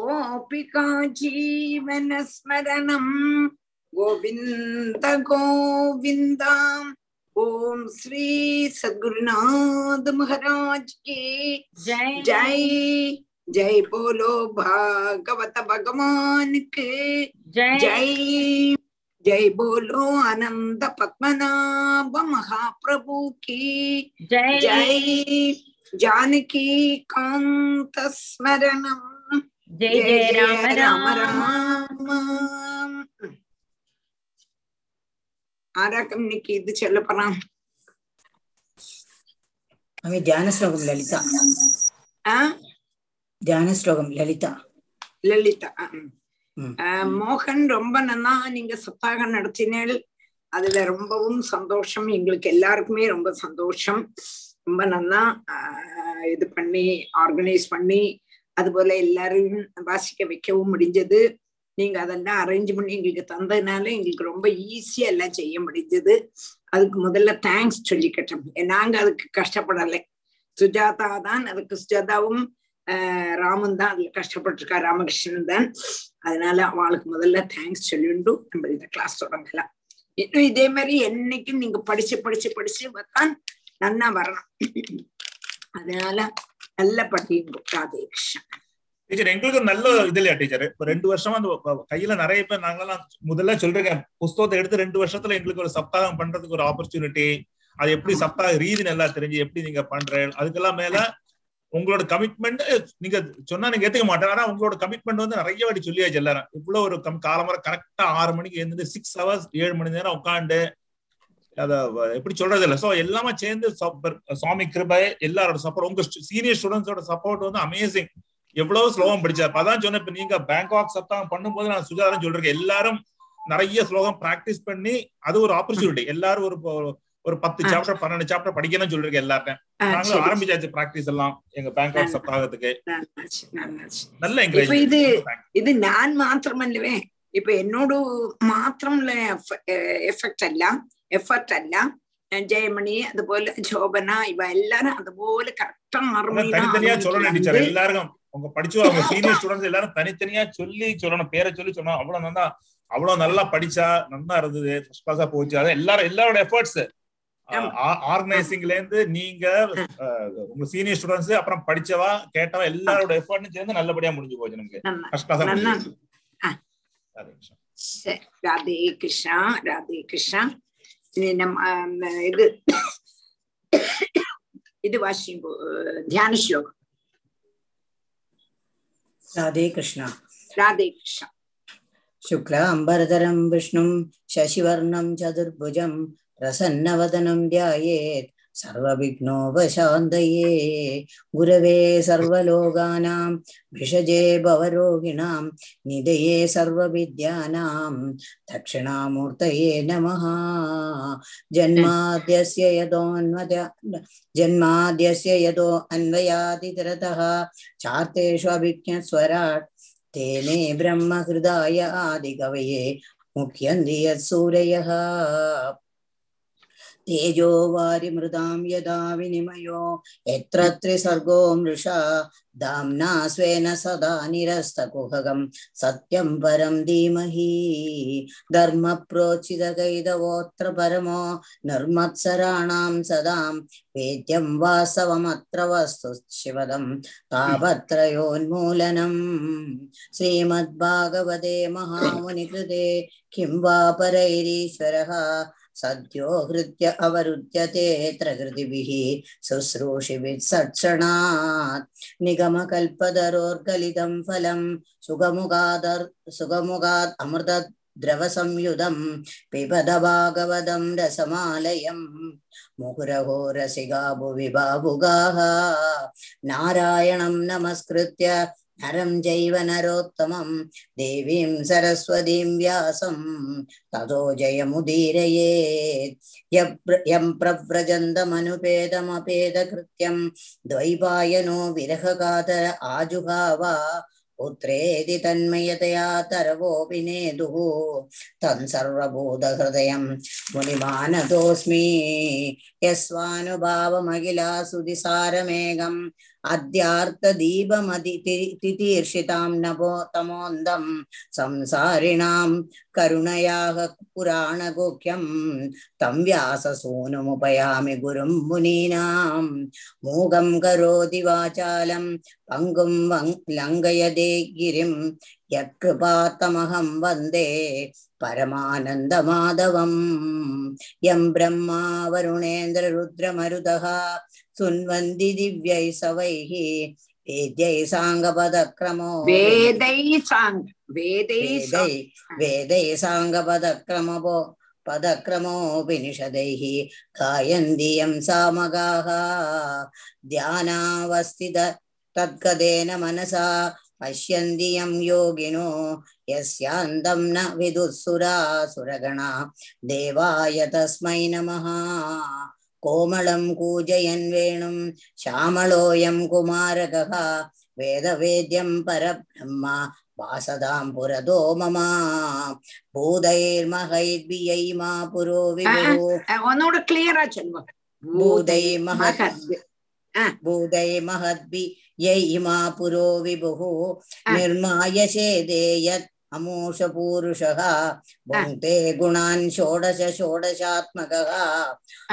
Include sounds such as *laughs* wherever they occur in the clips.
गोपिका जीवनस्मरणम् गोविन्द गोविन्द। ॐ श्री सद्गुरुनाथ महाराज की। जय। जय। जय बोलो भागवत भगवान के। जय। जय। जय बोलो आनंद पद्मनाभ महाप्रभु की। जय। जय। जानकी कांत स्मरणम ஜெய் ஜெய ராம ராம ராம ஆராக்கம் இன்னைக்கு இது சொல்ல போறான். அவன் தியான ஸ்லோகம் லலிதா. தியான ஸ்லோகம் லலிதா. லலிதா மோகன் ரொம்ப நல்லா நீங்க சத்தாக நடத்தினேள். அதுல ரொம்பவும் சந்தோஷம். எங்களுக்கு எல்லாருக்குமே ரொம்ப சந்தோஷம். ரொம்ப நல்லா இது பண்ணி ஆர்கனைஸ் பண்ணி அதுபோல எல்லாரையும் வாசிக்க வைக்கவும் முடிஞ்சது. நீங்க அதெல்லாம் அரேஞ்ச் பண்ணி எங்களுக்கு தந்ததுனால எங்களுக்கு ரொம்ப ஈஸியா எல்லாம் செய்ய முடிஞ்சது. அதுக்கு முதல்ல தேங்க்ஸ் சொல்லிக்கட்டும் நாங்க அதுக்கு கஷ்டப்படலை. சுஜாதா தான் அதுக்கு சுஜாதாவும் ஆஹ் ராமன் தான் அதுல கஷ்டப்பட்டிருக்கா ராமகிருஷ்ணன் தான். அதனால அவளுக்கு முதல்ல தேங்க்ஸ் சொல்லிண்டு நம்ம இந்த கிளாஸ் தொடங்கலாம். இன்னும் இதே மாதிரி என்னைக்கும் நீங்க படிச்சு படிச்சு படிச்சு தான் நன்னா வரணும். அதனால நல்ல ராதே டீச்சர் எங்களுக்கு ஒரு நல்ல இது இல்லையா டீச்சர் இப்ப ரெண்டு வருஷமா அந்த கையில நிறைய பேர் நாங்கெல்லாம் முதல்ல சொல்றேன் புஸ்தகத்தை எடுத்து ரெண்டு வருஷத்துல எங்களுக்கு ஒரு சப்தாகம் பண்றதுக்கு ஒரு ஆப்பர்ச்சுனிட்டி அது எப்படி சப்தாக ரீதி நல்லா தெரிஞ்சு எப்படி நீங்க பண்ற அதுக்கெல்லாம் மேல உங்களோட கமிட்மெண்ட் நீங்க சொன்னா நீங்க ஏத்துக்க மாட்டேன் ஆனா உங்களோட கமிட்மெண்ட் வந்து நிறைய வாட்டி சொல்லியாச்சு எல்லாரும் இவ்வளவு ஒரு கம் காலமுறை கரெக்டா ஆறு மணிக்கு எழுந்து சிக்ஸ் ஹவர்ஸ் ஏழு மணி நேரம் உட்காந்து அத வ- எப்படி சொல்றது இல்ல சோ எல்லாமே சேர்ந்து சப்ப- சுவாமி கிருபை எல்லாரோட சப்போர்ட் உங்க சீனியர் ஸ்டூடெண்ட்ஸோட சப்போர்ட் வந்து அமேசிங் எவ்வளவு ஸ்லோகம் படிச்சா அப்பதான் சொன்னேன் இப்ப நீங்க பேங்காக் சப்தாகம் பண்ணும்போது நான் சுஜாதான் சொல்றேன் எல்லாரும் நிறைய ஸ்லோகம் பிராக்டிஸ் பண்ணி அது ஒரு ஆப்பர்ச்சுனிட்டி எல்லாரும் ஒரு ஒரு- ஒரு பத்து ஆ. சாப்டர் பன்னெண்டு சாப்டர் படிக்கணும்னு சொல்றேன் எல்லாருக்கும் ஆஹ் நாங்களும் சரி, ஆரம்பிச்சாச்சு பிராக்டிஸ் எல்லாம் எங்க பேங்காக் சப்தாகத்துக்கு நல்லாச்சு, நல்லாச்சு. நல்ல இப்ப என்கரேஜ் இது ഇത് ഞാൻ മാത്രമല്ലവേ ഇപ്പൊ എന്നോട് മാത്രമുള്ള എഫക്റ്റ് അല്ല എഫർട്ട് അല്ല ഞാൻ ജയമണി അതുപോലെ ശോഭന ഇവ എല്ലാരും അതുപോലെ കറക്റ്റ് ആറ് മണി தனித்தனியா சொல்லணும் டீச்சர் எல்லாருக்கும் உங்க படிச்சு அவங்க சீனியர் ஸ்டூடெண்ட்ஸ் எல்லாரும் தனித்தனியா சொல்லி சொல்லணும் பேரை சொல்லி சொல்லணும் அவ்வளவு நல்லா அவ்வளவு நல்லா படிச்சா நல்லா இருந்தது ஃபர்ஸ்ட் கிளாஸா போச்சு அதான் எல்லாரும் எல்லாரோட எஃபர்ட்ஸ் ஆமா. ஆர்கனைசிங்ல இருந்து நீங்க அஹ், உங்க சீனியர் ஸ்டூடெண்ட்ஸ் அப்புறம் படிச்சவா கேட்டவா எல்லாரோட எஃபர்ட்டும் சேர்ந்து நல்லபடியா முடிஞ்சு போச்சு நமக்கு ஃபர்ஸ்ட் கிளாஸா நன்னா. முடிஞ்சு ஆ. രാധേ நம் இது இது வாசிக்கும் தியான ஸ்லோகம் ராதே கிருஷ்ணா ராதே கிருஷ்ணா शुक्ल अम्बरधरं विष्णुं शशिवर्णं चतुर्भुजं प्रसन्नवदनं ध्यायेत् सर्वविघ्नोपशान्तये गुरवे सर्वलोकानां भिषजे भवरोगिणां निधये सर्वविद्यानां दक्षिणामूर्तये नमः जन्माद्यस्य यदोन्वद जन्माद्यस्य यदो अन्वयादितरतः चार्तेषु अभिज्ञस्वराट् तेने ब्रह्महृदाय आदिकवये मुख्यन्ति यत्सूरयः तेजो वारिमृदां यदा विनिमयो यत्र त्रिसर्गो मृषा दाम्ना स्वेन सदा निरस्तकुहकं सत्यं परं धीमहि धर्मप्रोचितकैतवोऽत्र परमो निर्मत्सराणां सदां वेद्यं वास्तवमत्र वस्तु शिवदं तापत्रयोन्मूलनम् श्रीमद्भागवते महामुनिकृते किं वा परैरीश्वरः सद्यो हृत्य अवरुध्यते प्रकृतिभिः शुश्रूषिभिः सत्क्षणात् निगमकल्पतरोर्गलितं फलं सुगमुगादर् सुगमुगात् अमृतद्रवसंयुधं पिबद भागवतं रसमालयम् मुहुरहो रसिका भुवि बाबुगाः नारायणं नमस्कृत्य नरं चैव नरोत्तमं देवीं सरस्वतीं व्यासं ततो जयमुदीरयेत् यप्र- यं प्रव्रजन्तमनुपेदमपेदकृत्यं द्वैपायनो विरहकातर आजुहाव पुत्रेति तन्मयतया तरवोऽपि नेदुः तं सर्वभूतहृदयं मुनिमानतोऽस्मि यस्वानुभावमखिलासुधिसारमेघं अद्यार्थदीपमतितीर्षितां नभो तमोन्दं संसारिणां करुणयाः पुराणगुह्यं तं व्याससूनुमुपयामि गुरुं मुनीनां मूगं करोति वाचालं पङ्गुं लङ्घयदे गिरिं यत्कृपातमहं वन्दे परमानन्दमाधवम् यं ब्रह्मा वरुणेन्द्ररुद्रमरुदः स्तुन्वन्ति दिव्यै सवैः वेद्यै साङ्गपदक्रमो वेदै साङ्ग वेदै वेदै साङ्गपदक्रमवो पदक्रमोपनिषदैः गायन्ति यं सामगाः ध्यानावस्थित तद्गदेन मनसा पश्यन्ति यं योगिनो यस्यान्तं न विदुःसुरा सुरगणा देवाय तस्मै नमः கோமளம் கூஜயன் வேணும். ஷாமளோயம் குமாரகः. வேதவேத்யம் பரபிரம்மா. வாசதாம் புரதோ மமா பூதைர்மகைர்பியை மா புரோ விவோ ஒன்னோட கிளியரா சொல்லுங்க பூதை மகத் பூதை மகத்பி யை மா புரோ விபுகு. நிர்மாய சேதேயத் अमूषपूरुषः भुङ्क्ते गुणान् षोडश षोडशात्मकः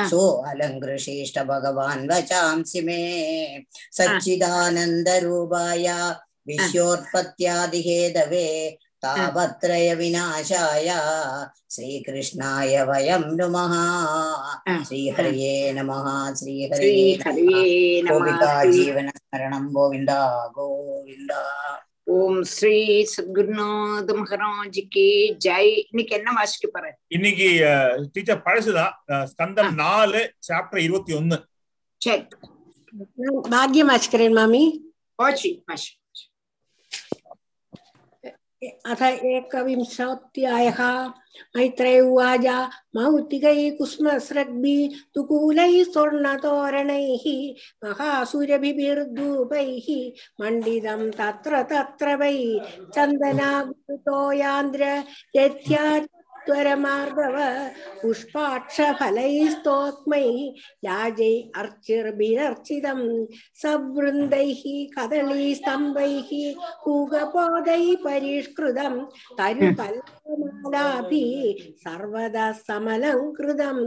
सो अलङ्कृशेष्ट भगवान् वचांसि मे सच्चिदानन्दरूपाय विश्वोत्पत्त्यादिहेदवे तापत्रय विनाशाय श्रीकृष्णाय वयं नमः श्रीहरये नमः श्रीहरये गोपिका जीवनस्मरणं गोविन्दा गोविन्दा ஓம் ஸ்ரீ சத்குருநாத மகாராஜ் கே ஜெய் இன்னைக்கு என்ன வாசிக்க பாரு இன்னைக்கு டீச்சர் பழசுதான் ஸ்கந்தம் நாலு சாப்டர் இருபத்தி ஒன்னு. சரி. பாக்யம் வாசிக்கிறேன் மாமி. ஓச்சி மாஷி अथ एकविंशोऽध्यायः। मैत्रैवाजा मौतिकैः कुस्मस्रग्भिः तुकूलैः स्वर्णतोरणैः महासुरभिभिर्धूपैः मण्डितं तत्र तत्र वै। चन्दनागुरुतो यान्द्र यथ्या यत्यात्वरमार्दव पुष्पाक्षफलैस्तोक्मैः याजै अर्चिर्भिरर्चितं सवृन्दैः कदलीस्तम्भैः कूगपोदैः परिष्कृतं तरुपल्लमालाभिः सर्वदा समलङ्कृतं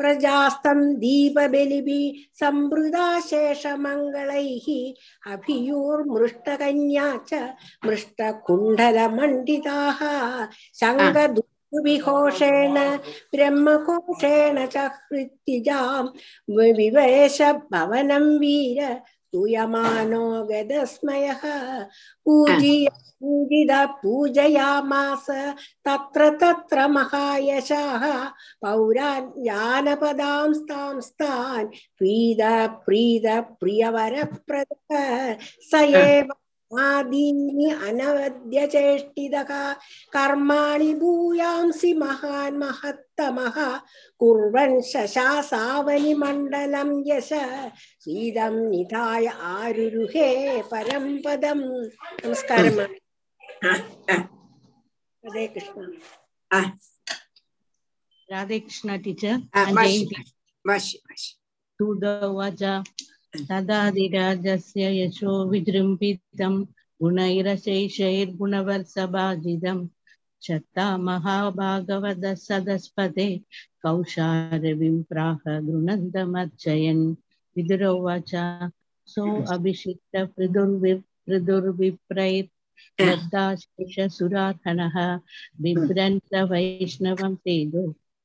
प्रजास्तं दीपबलिभिः सम्मृदा शेषमङ्गलैः अभियूर्मृष्टकन्या च मृष्टकुण्डलमण्डिताः शङ्खदुर्विघोषेण ब्रह्मकोशेण च हृत्तिजां विवेश भवनं वीर स्तूयमानो गदस्मयः पूजिय पूजित पूजयामास तत्र तत्र महायशाः पौराण्यानपदां स्तान् प्रीद प्रीद प्रियवरप्रदः स एव आदीनि अनवद्यचेष्टितः कर्माणि भूयांसि महान् महत्तमः कुर्वन् शशासावनिमण्डलं यश सीदं निधाय आरुरुहे परं पदं नमस्कारः Hare Krishna Radhe Krishna teacher and to the vaja तदाधिराजस्य यशो विजृम्भितं गुणैरशैशैर्गुणवर्षभाजितं शता महाभागवत सदस्पदे कौशारविं प्राह गृणन्दमर्चयन् विदुरोवाच सो अभिषिक्त पृदुर्विप्रैर् लब्धाशेषसुरार्हणः बिभ्रन्त वैष्णवं तेजो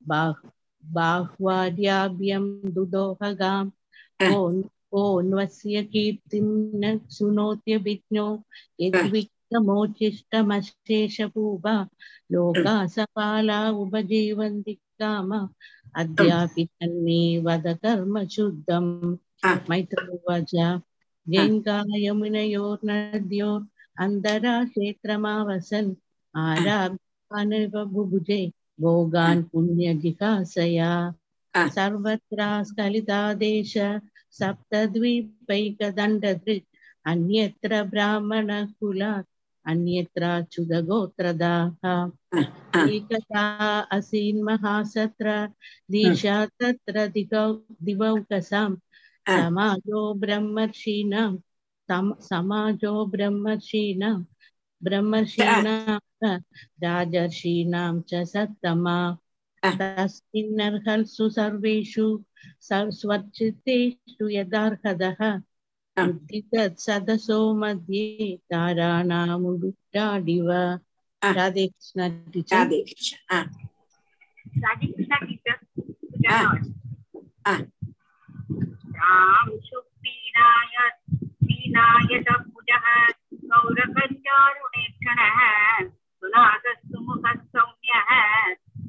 बाह् बाह्वार्याभ्यं दुदोहगाम् ඕන්වස්සිය කීර්තින්න සුනෝතිය බික්්ඥෝ එවික්ත මෝචිෂ්ට මශේෂපූබා ලෝකා සපාලා උබජීවන්දික්කාම අධ්‍යාපිතන්නේ වදකර්ම ශුද්ධම් මෛතවජා ජංගායමන යෝර්ණද්‍යෝ අන්දරා ශේත්‍රමාවසන් ආරාභානව බුබුජේ භෝගාන් පුුණ්්‍යජිකාසයා සර්වත්‍රාස් කලිතාදේශ सप्तद्वीपैकदण्डदृक् अन्यत्र ब्राह्मणकुलात् अन्यत्राच्युतगोत्रदाः एकदा असीन्महासत्र दीशा तत्र दिगौ दिवौकसां। समाजो ब्रह्मर्षीणां समाजो ब्रह्मर्षीणां ब्रह्मर्षीणां राजर्षीणां च सत्तमा Ah. तस्मिन्नर्हल्सु सर्वेषु स्वच्छतेषु यदार्हदः। ah. सदसो मध्ये ताराणामुडाडिव राधे मुखः सौम्यः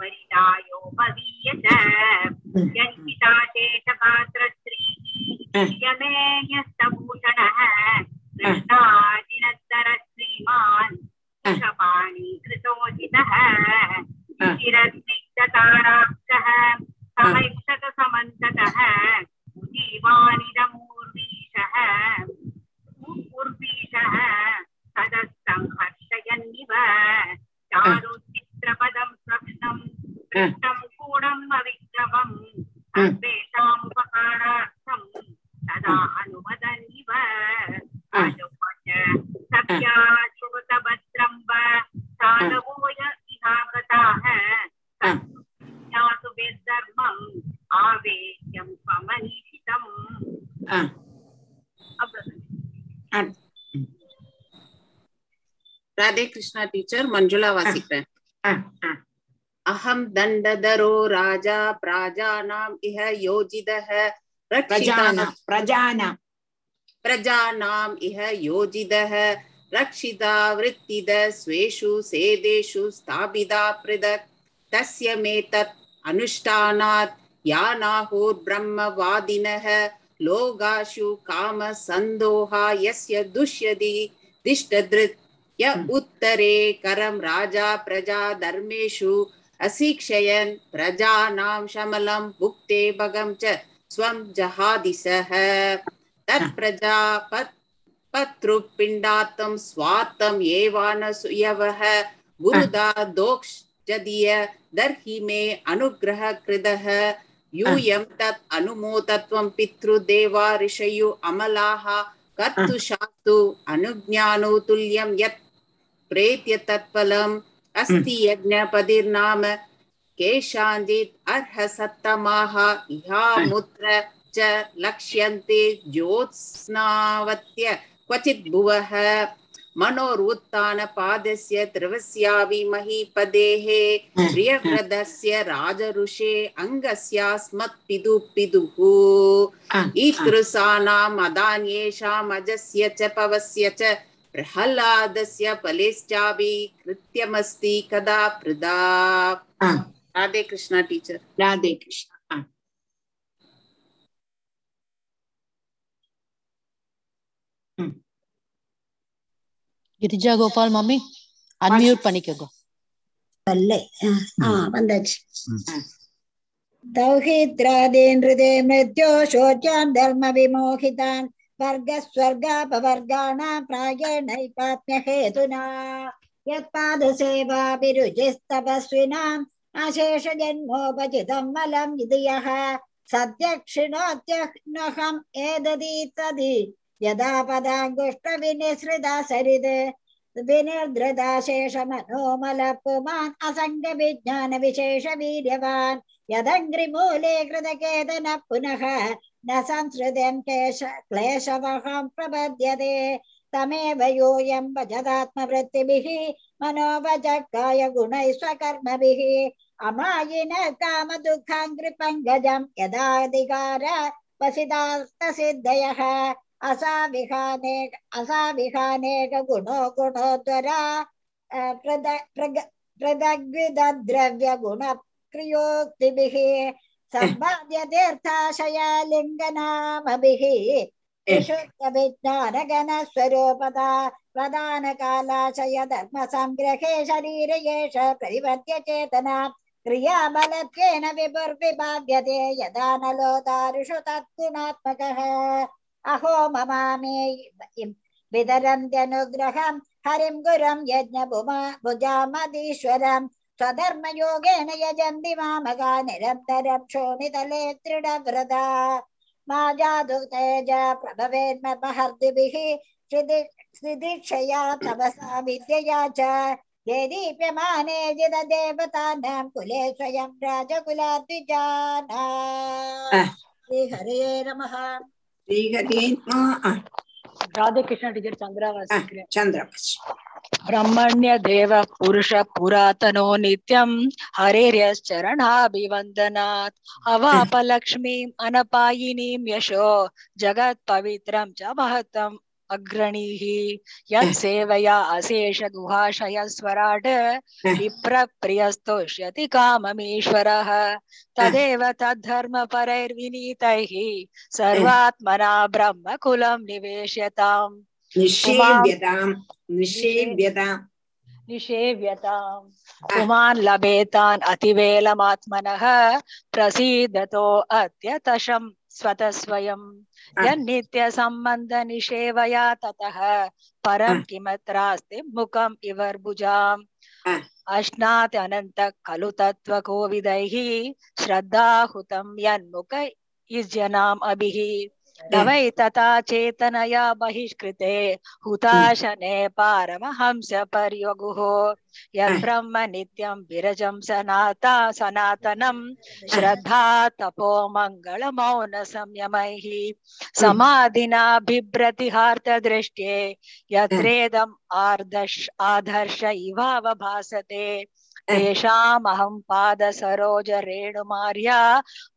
परिदायोपवीय च यन्पिता शेषपात्रस्त्रीः यमेयस्तभूषणः कृष्णाजिनत्तर श्रीमान् कृपाणीकृतोचितः चिरस्निग्धताराक्षः समैक्षकसमन्ततः जीवानिदमूर्वीशः उर्वीशः तदस्तं हर्षयन्निव द्रवदम् प्रश्नम् पृष्टम् कूढम् अविक्रमम् सर्वेषामुपकारार्थम् तदा अनुमदनिव अनुमत सख्या श्रुतभद्रम् व साधवोय इहागताः ज्ञातु वेद्धर्मम् आवेद्यम् स्वमनीषितम् राधे कृष्णा टीचर मंजुला वासिक अहं दण्डधरो राजा प्राजानाम् इह योजितः। प्रजानाम् प्रजानाम्। इह योजितः। रक्षिता वृत्तिद स्वेषु सेदेषु स्थापिता पृथक्। तस्य मे तत् अनुष्ठानात् यानाहोर्ब्रह्मवादिनः। लोगाशु काम संदोहा यस्य दुष्यति दिष्टधृत् य उत्तरे करं राजा प्रजा धर्मेषु अशिक्षयन् प्रजानां शमलं भुक्ते भगं च स्वं जहादि सः तत्प्रजा पत्रुपिण्डातं स्वार्थम् एवानसूयवः गुरुदा दोक्षजदीय दर्हि मे अनुग्रह कृतः यूयं तत् अनुमोदत्वं पितृदेवा ऋषयु अमलाः कर्तुशास्तु अनुज्ञानो तुल्यं यत् प्रेत्य तत्फलम् अस्ति यज्ञपतिर्नाम केषाञ्चित् अर्हसत्तमाः इहामुत्र च लक्ष्यन्ते ज्योत्स्नावत्य क्वचित् भुवः मनोरुत्थानपादस्य त्रिवस्यावि महीपदेः प्रियव्रतस्य राजऋषे अङ्गस्यास्मत्पितुः पितुः ஆ, ईदृशानाम् अदान्येषाम् अजस्य च पवस्य च प्रह्लादस्य फलेश्चापि कृत्यमस्ति कदा प्रदा ஆ. राधे कृष्णा टीचर ராதே கிருஷ்ணா ஆ கிரிஜா கோபால் மம்மி அன்மியூட் பண்ணிக்கோங்க அல்லே ஆ வந்தாச்சு दौहित्रादीनृते मृत्यो शोच्यान् धर्मविमोहितान् वर्गस्वर्गापवर्गाणां प्रायेणैकात्म्यहेतुना यत्पादसेवाभिरुचिस्तपस्विनाम् अशेषजन्मोपचितं मलम् इति यः सत्यक्षिणोत्यह्नहम् एदति तदि यदा पदाङ्गुष्टविनिसृता सरित् विनिर्धृता शेषमनोमलपुमान् असङ्गविज्ञानविशेषवीर्यवान् यदङ्घ्रिमूले कृतकेतन पुनः न संसृतं केश क्लेशवहं प्रपद्यते। तमेव योऽयं भजदात्मवृत्तिभिः मनोवचकाय गुणैः स्वकर्मभिः अमायिन कामदुःखाङ्घ्रिपङ्कजं यदाधिकार वसितास्तसिद्धयः असाविहाने असाविहानेक गुणो गुणोद्वरा सम्पाद्यतीर्थाशया लिङ्गनामभिः विशुद्धविज्ञानगणस्वरूपदा प्रधानकालाशय धर्मसङ्ग्रहे शरीर एष परिवर्त्य चेतना क्रियाबलत्वेन विभुर्विभाव्यते यदा नलो अहो ममामे हरिं गुरं यज्ञभुमा भुजामदीश्वरम् स्वधर्मयोगेन यजन्ति मामगा निरप्तरक्षोमितले त्रिडव्रता मा जादुतेज प्रभवेन्महर्दिभिः श्रीदीक्षया तपसा विद्यया च ये दीप्यमाने कुले स्वयं नमः श्रीहरे नमः ஆ, ராதே கிருஷ்ண டீச்சர் சந்திரா வாசிக்கிறேன் சந்திரபாஷ் ब्रह्मण्य देव पुरुष पुरातनो नित्यं हरेर्यश्चरणाभिवन्दनात् अवापलक्ष्मीम् अनपायिनीं यशो जगत्पवित्रं च महतम् अग्रणीः यत्सेवया *laughs* अशेष गुहाशयस्वराट् *laughs* विप्रप्रियस्तोष्यति काममीश्वरः *laughs* तदेव तद्धर्मपरैर्विनीतैः सर्वात्मना ब्रह्मकुलं निवेश्यताम्। निषेव्यताम् निषेव्यताम्। निषेव्यताम्। पुमान् लभेतान् अतिवेलमात्मनः प्रसीदतो अत्यतशं स्वतः सम्बन्ध निषेवया ततः परं किमत्रास्ति मुखम् इवर्भुजाम्। अश्नात् अनन्त खलु तत्त्वकोविदैः श्रद्धाहुतं यन्मुख इज्जनाम् अभिः। तथा चेतनया बहिष्कृते हुताशने पारमहंस पर्यगुः यद्ब्रह्म नित्यं विरजं सनाता सनातनं श्रद्धा तपो मङ्गलमौन संयमैः समाधिना बिभ्रतिहार्तदृष्ट्ये यत्रेदम् आर्दर्श आदर्श इवावभासते। तेषामहं पादसरोज रेणुमार्या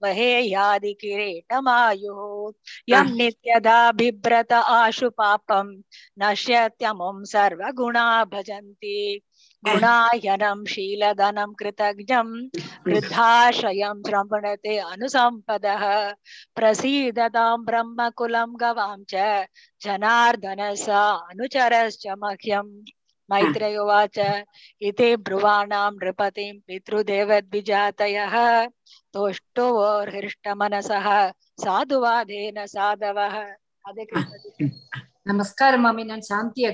वहेयादि किरीटमायुः। यं नित्यदा बिभ्रत आशु पापं नश्यत्यमुं सर्वगुणा भजन्ति। गुणायनं शीलधनं कृतज्ञं वृद्धाश्रयं श्रवणते अनुसम्पदः। प्रसीदतां ब्रह्मकुलं गवां च जनार्दन स अनुचरश्च मह्यम्। मैत्रेयवाच। इति ब्रुवाणां नृपतिं पितृदेवद्विजातयः। तोष्टो हृष्टमनसः साधुवादेन साधवः। हरे कृष्ण नमस्कारः नान् शान्ति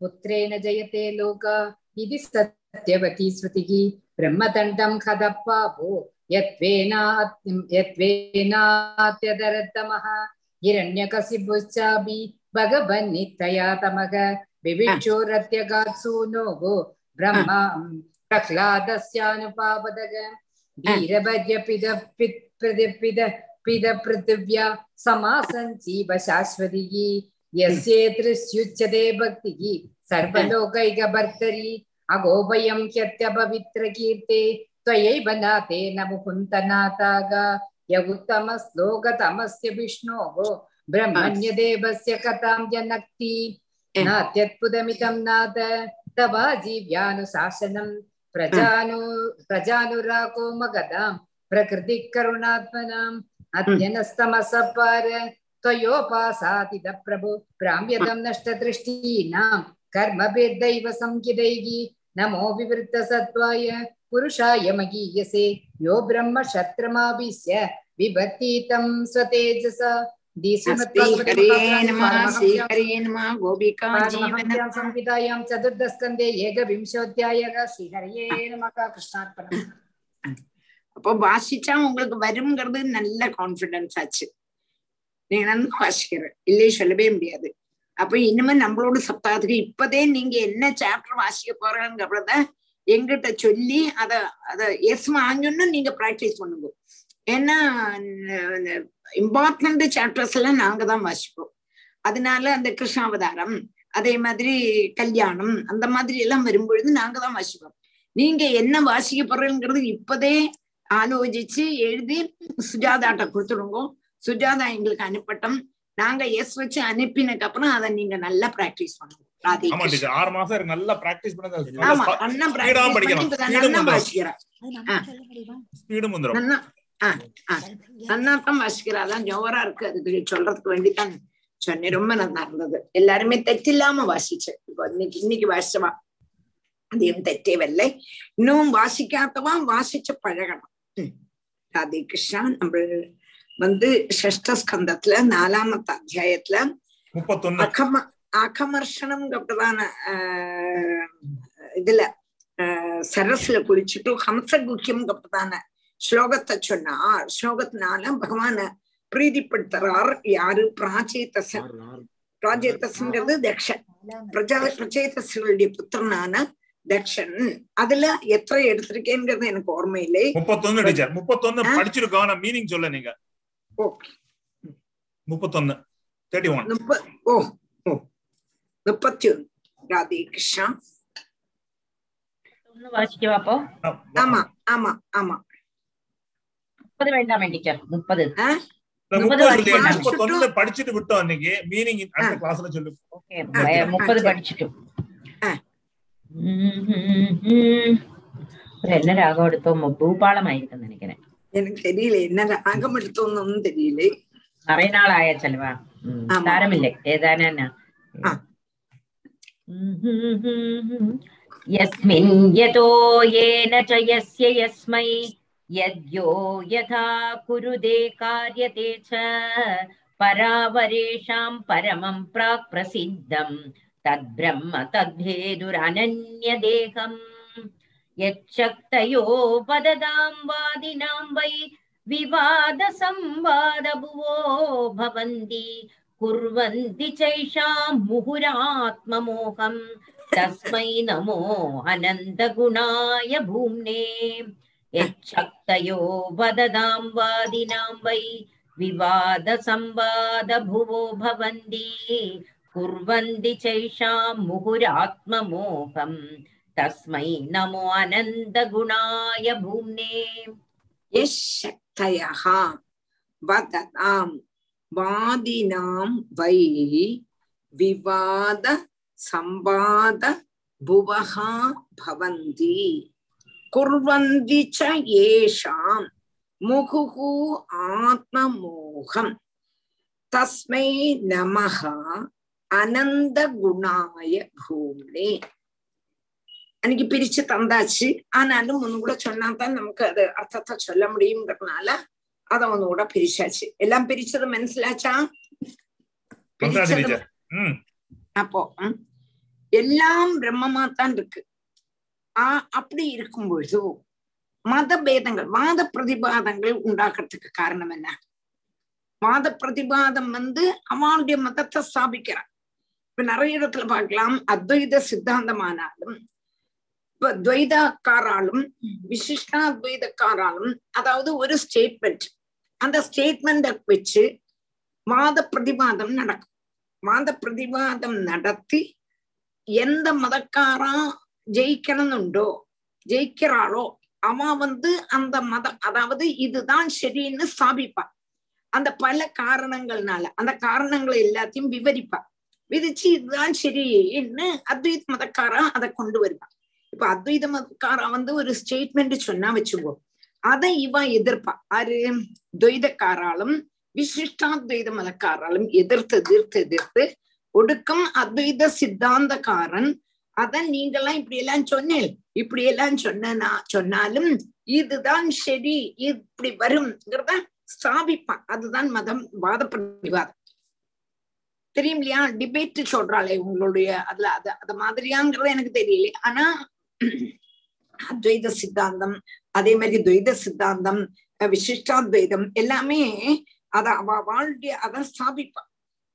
पुत्रेण जयते लोक इति सत्यवती श्रुतिः। ब्रह्मदण्डं खदप्पाभो यत्त्वेना यत्त्वेनात्यदरतमः हिरण्यकशिपुश्चापि भगवन्नित्तया तमग विविक्षोरत्यगात्सूनो वो ब्रह्मा प्रह्लादस्यानुपापदग वीरभर्यपिद पिद पिद पृथिव्या समासञ्जीव शाश्वतिः यस्येतृष्युच्यते भक्तिः सर्वलोकैकभर्तरी अगोभयं ह्यत्यपवित्रकीर्ते त्वयैव नाथे न मुकुन्तनाथागा य उत्तमश्लोकतमस्य विष्णोः ब्रह्मण्यदेवस्य कथां जनक्ति नात्यद्भुतमिदं नाथ तवा जीव्यानुशासनं प्रजानु प्रजानुरागो मगदां प्रकृतिकरुणात्मनाम् अध्यनस्तमसपार त्वयोपासादिद प्रभु प्राम्यतं नष्टदृष्टीनां कर्मभिर्दैव संकिदैः नमो विवृत्तसत्त्वाय पुरुषाय मगीयसे यो ब्रह्मशत्रमाभिस्य विभक्तितं स्वतेजसा श्रीहरे नमः श्रीहरे नमः गोपिका जीवनं संहितायां चतुर्दस्कन्धे एकविंशोऽध्यायः श्रीहरये नमः कृष्णार्पणम् அப்போ வாசிச்சா உங்களுக்கு வருங்கிறது நல்ல கான்பிடன்ஸ் ஆச்சு நீங்க நல்லா வாசிக்கிற இல்லையே சொல்லவே முடியாது அப்ப இனிமே நம்மளோட சப்தாகத்துக்கு இப்பதே நீங்க என்ன சாப்டர் வாசிக்க போறங்கிறத எங்கிட்ட சொல்லி அத அத எஸ் வாங்கணும்னு நீங்க ப்ராக்டிஸ் பண்ணுங்க ஏன்னா இம்பார்ட்டன்ட் சாப்டர்ஸ் எல்லாம் நாங்க தான் வாசிப்போம். அதனால அந்த கிருஷ்ணாவதாரம் அதே மாதிரி கல்யாணம் அந்த மாதிரி எல்லாம் வரும்பொழுது நாங்க தான் வாசிப்போம். நீங்க என்ன வாசிக்க போறீங்கிறது இப்பதே ஆலோசிச்சு எழுதி சுஜாதாட்ட கொடுத்துடுங்க. சுஜாதா எங்களுக்கு அனுப்பட்டும். நாங்க எஸ் வச்சு அனுப்பினக்கு அப்புறம் அதை நீங்க நல்லா பிராக்டிஸ் பண்ணுங்க. டீச்சர். ஆறு மாசம் நல்லா பிராக்டிஸ் பண்ண நல்லா வாசிக்கிறேன். நன்னா நன்னாத்தான் வாசிக்கிறா அதான் ஜோரா இருக்கு. அதுக்கு சொல்றதுக்கு வேண்டித்தான் சொன்னேன். ரொம்ப நல்லா இருந்தது எல்லாருமே தெற்றில்லாம வாசிச்சு. இப்போ இன்னைக்கு இன்னைக்கு வாசிச்சவா? அதையும் தெற்றேவல்லை. இன்னும் வாசிக்காதவா வாசிச்சு பழகணும். ராதே கிருஷ்ணா நம்ம வந்து ஷஷ்ட ஸ்கந்தத்துல நாலாமத்த அத்தியாயத்துல அகம அகமர்ஷனம் அப்படிதான ஆஹ், இதுல ஆஹ், சரஸ்ல குளிச்சுட்டு ஹம்சகுக்கியம் அப்படிதான ஸ்லோகத்தை சொன்னா ஸ்லோகத்தினால பகவான பிரீதிப்படுத்துறார். யாரு? பிராச்சேதசன் பிராச்சேதசங்கிறது தக்ஷன். பிரஜா பிரச்சேதசனுடைய புத்திரனான தக்ஷன். அதுல எத்தனை எடுத்திருக்கேங்கிறது எனக்கு ஓர்மை இல்லை. முப்பத்தொன்னு டீச்சர் முப்பத்தொன்னு படிச்சிருக்கோம் மீனிங் சொல்ல நீங்க. முப்பத்தொன்னு. தேர்ட்டி ஒன் ஓ முப்பத்தி ஒன்னு ராதே கிருஷ்ணா. ஆமா ஆமா ஆமா. முப்பது வேண்டாம் டீச்சர் முப்பது படிச்சுட்டு விட்டோம் அன்னைக்கு மீனிங் அடுத்த கிளாஸ்ல சொல்லு முப்பது படிச்சுட்டு എന്നെ രാഗം എടുത്തോ ഭൂപാളമായിരിക്കും നനക്കണേ എനിക്ക് തെരിയില്ല എന്നെ രാഗം എടുത്തോന്നൊന്നും തെരിയില്ലേ പറയുന്ന ആളായ ചെലവാ താരമില്ലേ ഏതാനാ യസ്മിൻ യതോ യേന ച യസ്യ യസ്മൈ यस्मै यद्यो यथा कुरुदे कार्यते च परावरेषां परमं प्राक् प्रसिद्धं तद्ब्रह्म तद्भेदुरनन्यदेहम् यच्छक्तयो वददां वादिनां वै विवादसंवादभुवो भवन्ति कुर्वन्ति चैषां मुहुरात्ममोहम् तस्मै नमो अनन्तगुणाय भूम्ने यच्छक्तयो वददां वादिनां वै विवादसंवादभुवो भवन्ति कुर्वन्ति चैषां मुहुरात्ममोहम् तस्मै नमो अनन्तगुणाय भूम्ने यशक्तयः वदतां वादिनां वै विवाद संवाद भुवः भवन्ति குர்வந்தி ச ஏஷாம் முகுகு ஆத்மமோகம் தஸ்மை நமகா அனந்த குணாய பூமிலே அன்னைக்கு பிரிச்சு தந்தாச்சு ஆனாலும் ஒன்னு கூட சொன்னா தான் நமக்கு அது அர்த்தத்தை சொல்ல முடியுங்கிறதுனால அத ஒன்னு கூட பிரிச்சாச்சு எல்லாம் பிரிச்சது மனசிலாச்சா அப்போ எல்லாம் பிரம்மமா தான் இருக்கு ஆஹ் அப்படி இருக்கும் பொழுது மத பேதங்கள் வாத பிரதிபாதங்கள் உண்டாக்குறதுக்கு காரணம் என்ன? வாத பிரதிபாதம் வந்து அவனுடைய மதத்தை ஸ்தாபிக்கிறான். இப்ப நிறைய இடத்துல பார்க்கலாம். அத்வைத சித்தாந்தமானாலும் இப்ப துவைதக்காராலும் விசிஷ்டாத்வைதக்காராலும் அதாவது ஒரு ஸ்டேட்மெண்ட் அந்த ஸ்டேட்மெண்ட வச்சு வாத பிரதிபாதம் நடக்கும். வாத பிரதிபாதம் நடத்தி எந்த மதக்காரா ஜெயிக்கணும்னுண்டோ? ஜெயிக்கிறாளோ? அவன் வந்து அந்த மதம் அதாவது இதுதான் சரின்னு ஸ்தாபிப்பா அந்த பல காரணங்கள்னால அந்த காரணங்களை எல்லாத்தையும் விவரிப்பா. விதிச்சு இதுதான் சரின்னு அத்வைத மதக்காரன் அதை கொண்டு வருவான் இப்ப அத்வைத மதக்காரா வந்து ஒரு ஸ்டேட்மெண்ட் சொன்னா வச்சுக்கோ. அதை இவன் எதிர்ப்பா. ஆரு துவைதக்காராலும் விசிஷ்டாத்வைத மதக்காராலும் எதிர்த்து எதிர்த்து எதிர்த்து ஒடுக்கம் அத்வைத சித்தாந்தக்காரன் அதான் நீங்கெல்லாம் இப்படி எல்லாம் சொன்னேன். இப்படி எல்லாம் சொன்னா சொன்னாலும் இதுதான் சரி இப்படி வரும்ங்கிறத ஸ்தாபிப்பான் அதுதான் மதம் வாத பிரதிவாதம் தெரியும் இல்லையா? டிபேட் சொல்றாளே உங்களுடைய அதுல அது அது மாதிரியாங்கிறது எனக்கு தெரியல. ஆனா அத்வைத சித்தாந்தம் அதே மாதிரி துவைத சித்தாந்தம் விசிஷ்டாத்வைதம் எல்லாமே அத அவ வாழ்க்கைய அதான் ஸ்தாபிப்பான்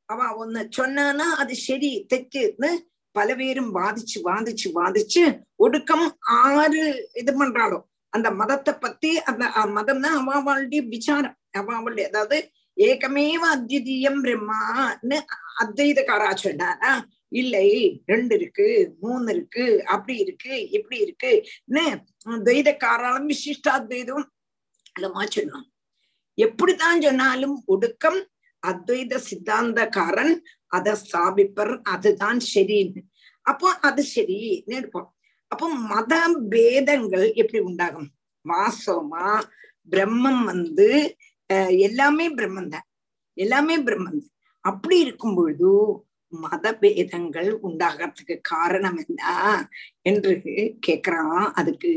அவ ஒண்ணு சொன்னானா அது சரி தெச்சுன்னு பல பேரும் வாதிச்சு வாதிச்சு வாதிச்சு ஒடுக்கம் ஆறு இது பண்றாளோ? அந்த மதத்தை பத்தி அந்த மதம்னா மதம் தான் அவாவாளுடைய விசாரம். அவாவுடைய அதாவது ஏகமேவ அத்விதீயம் பிரம்மான்னு அத்வைதக்காரா சொன்னாரா இல்லை ரெண்டு இருக்கு மூணு இருக்கு அப்படி இருக்கு இப்படி இருக்குன்னு துவைதக்காராலும் விசிஷ்டாத்வைதம் அல்லமா சொன்னான். எப்படித்தான் சொன்னாலும் ஒடுக்கம் அத்வைத சித்தாந்தக்காரன் அதை ஸ்தாபிப்பர் அதுதான் சரின்னு அப்போ அது சரி இருப்போம் அப்போ மத பேதங்கள் எப்படி உண்டாகும் வாசமா பிரம்மம் வந்து அஹ், எல்லாமே பிரம்மன் தான் எல்லாமே பிரம்மம் தான் அப்படி இருக்கும் பொழுது மத பேதங்கள் உண்டாகிறதுக்கு காரணம் என்ன என்று கேக்குறான் அதுக்கு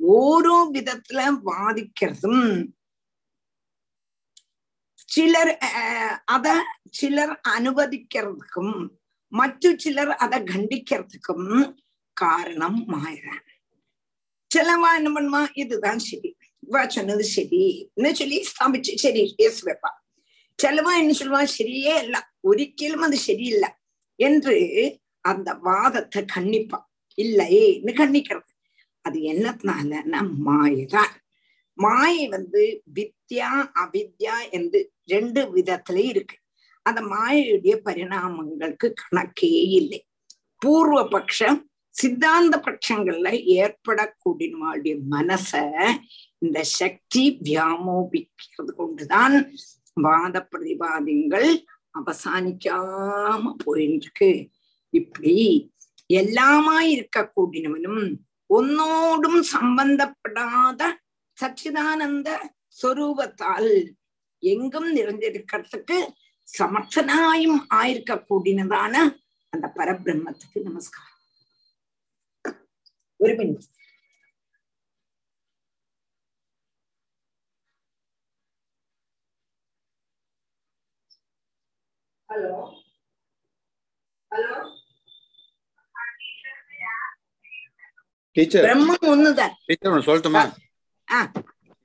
ஓரோ விதத்துல வாதிக்கிறதும் சிலர் அஹ், அத சிலர் அனுமதிக்கிறதுக்கும் மற்ற சிலர் அதை கண்டிக்கிறதுக்கும் காரணம் மாயிறான் செலவா என்ன பண்ணுமா? இதுதான் சரி இவா சொன்னது சரின்னு சொல்லி? ஸ்தாபிச்சு சரி பேசு வைப்பா. சிலவா என்ன சொல்லுவா? சரியே இல்ல. ஒரிக்கலும் அது சரியில்லை என்று அந்த வாதத்தை கண்டிப்பா. இல்லையேன்னு கண்டிக்கிறது? அது என்னத்தினாலன்னா மாயதான். மாயை வந்து வித்யா அவித்யா என்று ரெண்டு விதத்துல இருக்கு. அந்த மாயையுடைய பரிணாமங்களுக்கு கணக்கே இல்லை. பூர்வ பட்சம் சித்தாந்த பட்சங்கள்ல ஏற்படக்கூடியவாளுடைய மனச இந்த சக்தி வியாமோபிக்கிறது கொண்டுதான் வாத பிரதிபாதங்கள் அவசானிக்காம போயிட்டு இப்படி எல்லாமா இருக்கக்கூடியவனும் ஒன்னோடும் சம்பந்தப்படாத சச்சிதானந்த சொரூபத்தால் எங்கும் நிறைஞ்சிருக்கிறதுக்கு சமர்த்தனாயும் ஆயிருக்க கூடினதான அந்த பரபிரம்மத்துக்கு நமஸ்காரம். ஒரு மினிட் ஹலோ ஹலோ டீச்சர் பிரம்மம் ஒண்ணுதான். டீச்சர் சொல்லட்டுமா? ஆ.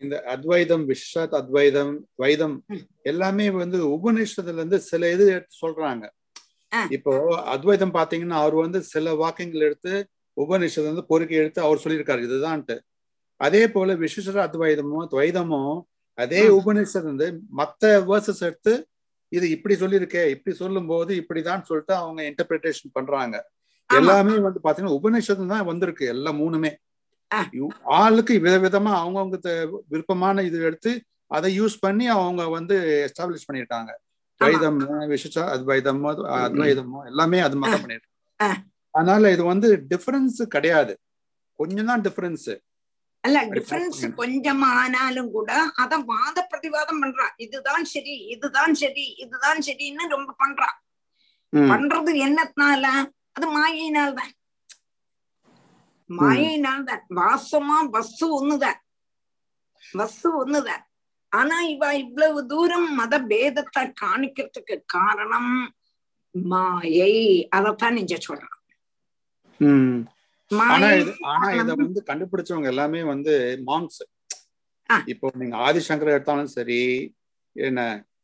இந்த அத்வைதம் விஸ்வத் அத்வைதம் வைதம் எல்லாமே வந்து உபநிஷத்துல இருந்து சில இது எடுத்து சொல்றாங்க. இப்போ அத்வைதம் பாத்தீங்கன்னா அவர் வந்து சில வாக்கியங்கள் எடுத்து உபநிஷத்துல இருந்து பொறுக்கி எடுத்து அவர் சொல்லியிருக்காரு. இதுதான்ட்டு. அதே போல விசிஷ்ட அத்வைதமோ துவைதமோ அதே உபநிஷத்துல இருந்து மத்த வேர்சஸ் எடுத்து இது இப்படி சொல்லியிருக்கே இப்படி சொல்லும் போது இப்படிதான் சொல்லிட்டு அவங்க இன்டர்பிரிட்டேஷன் பண்றாங்க. எல்லாமே வந்து பாத்தீங்கன்னா உபநிஷத்துல தான் வந்திருக்கு எல்லா மூணுமே. ஆளுக்கு விதவிதமா அவங்கவுங்க விருப்பமான இது எடுத்து அதை யூஸ் பண்ணி அவங்க வந்து எஸ்டாப்ளிஷ் பண்ணிட்டாங்க. துவைதம் விசிஷ்ட அத்வைதமோ அது- அத்வைதமோ எல்லாமே அது மாதிரி தான் பண்ணிருக்காங்க. அதனால இது வந்து டிஃபரன்ஸ் கிடையாது. கொஞ்சம் தான் டிஃபரன்ஸ் அல்ல டிஃபரன்ஸ் கொஞ்சம் ஆனாலும் கூட அத வாத பிரதிவாதம் பண்றா. இதுதான் சரி இதுதான் சரி இதுதான் சரின்னு ரொம்ப பண்றா. பண்றது என்னத்தினால? அது மாயினால் தான் மாயினால் தான் வாசமா வஸ்து ஒண்ணுதான் வஸ்து ஒண்ணுதான் ஆனா இவ இவ்வளவு தூரம் மத பேதத்தை காணிக்கிறதுக்கு காரணம் மாயை. அதத்தான் நீங்க சொல்றான். ஆனா இது ஆனா இத வந்து கண்டுபிடிச்சவங்க எல்லாமே வந்து மாங்ஸ் இப்போ நீங்க ஆதிசங்கர் எடுத்தாலும் சரி என்ன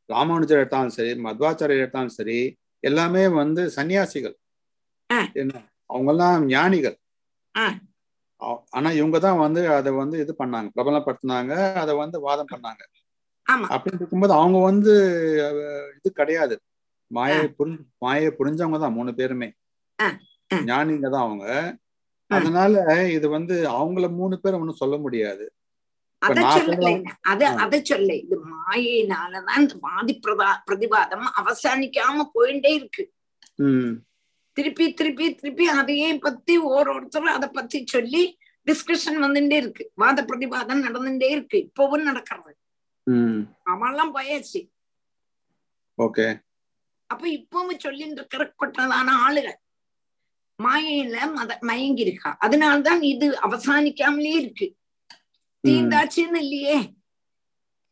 ராமானுஜர் எடுத்தாலும் சரி மத்வாச்சாரியர் எடுத்தாலும் சரி எல்லாமே வந்து சன்னியாசிகள். என்ன? அவங்க எல்லாம் ஞானிகள். ஆனா இவங்க தான் வந்து அதை வந்து இது பண்ணாங்க பிரபலப்படுத்தினாங்க அதை வந்து வாதம் பண்ணாங்க. ஆமா. அப்படி இருக்கும்போது அவங்க வந்து இது கிடையாது. மாயை புரிஞ்சு மாயை புரிஞ்சவங்க தான் மூணு பேருமே. ஞானிங்க தான் அவங்க. அதனால இது வந்து அவங்கள மூணு பேர் ஒண்ணும் சொல்ல முடியாது. அத அது சொல்ல இது மாயினாலதான் இந்த வாதி பிரதா பிரதிவாதம் அவசானிக்காம போயிட்டே இருக்கு. திருப்பி திருப்பி திருப்பி அதையே பத்தி ஓரொருத்தரும் அதை பத்தி சொல்லி டிஸ்கஷன் வந்துட்டே இருக்கு. வாத பிரதிவாதம் நடந்துட்டே இருக்கு. இப்பவும் நடக்கிறது. அவெல்லாம் போயாச்சு. ஓகே. அப்ப இப்பவும் சொல்லிட்டு இருக்கிறப்பட்டதான ஆளுகள். மாயையில மத மயங்கி இருக்கா அதனால்தான் இது அவசானிக்காமலே இருக்கு. தீந்தாச்சுன்னு இல்லையே.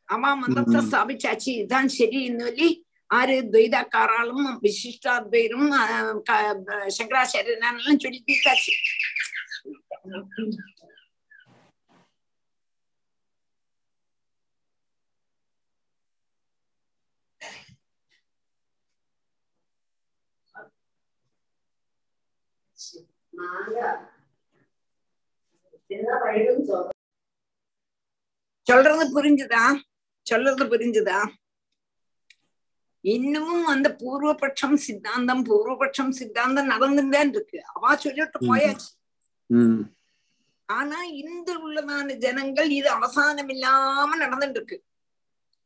அவ மதத்தை. ஸ்தாபிச்சாச்சு. இதுதான் சரின்னு சொல்லி ஆறு துவைதாக்காராலும் விசிஷ்டாத்வைரும் ஆஹ் சங்கராச்சாரியனாலும் சொல்லி தீர்த்தாச்சு சொல்றது புரிஞ்சுதா? சொல்றது புரிஞ்சுதா? இன்னமும் அந்த பூர்வபட்சம் சித்தாந்தம் பூர்வபட்சம் சித்தாந்தம் நடந்துதான் இருக்கு. அவா சொல்லிட்டு. போயாச்சு. ஆனா இந்த உள்ளதான ஜனங்கள் இது அவசானம் இல்லாம நடந்துட்டு இருக்கு.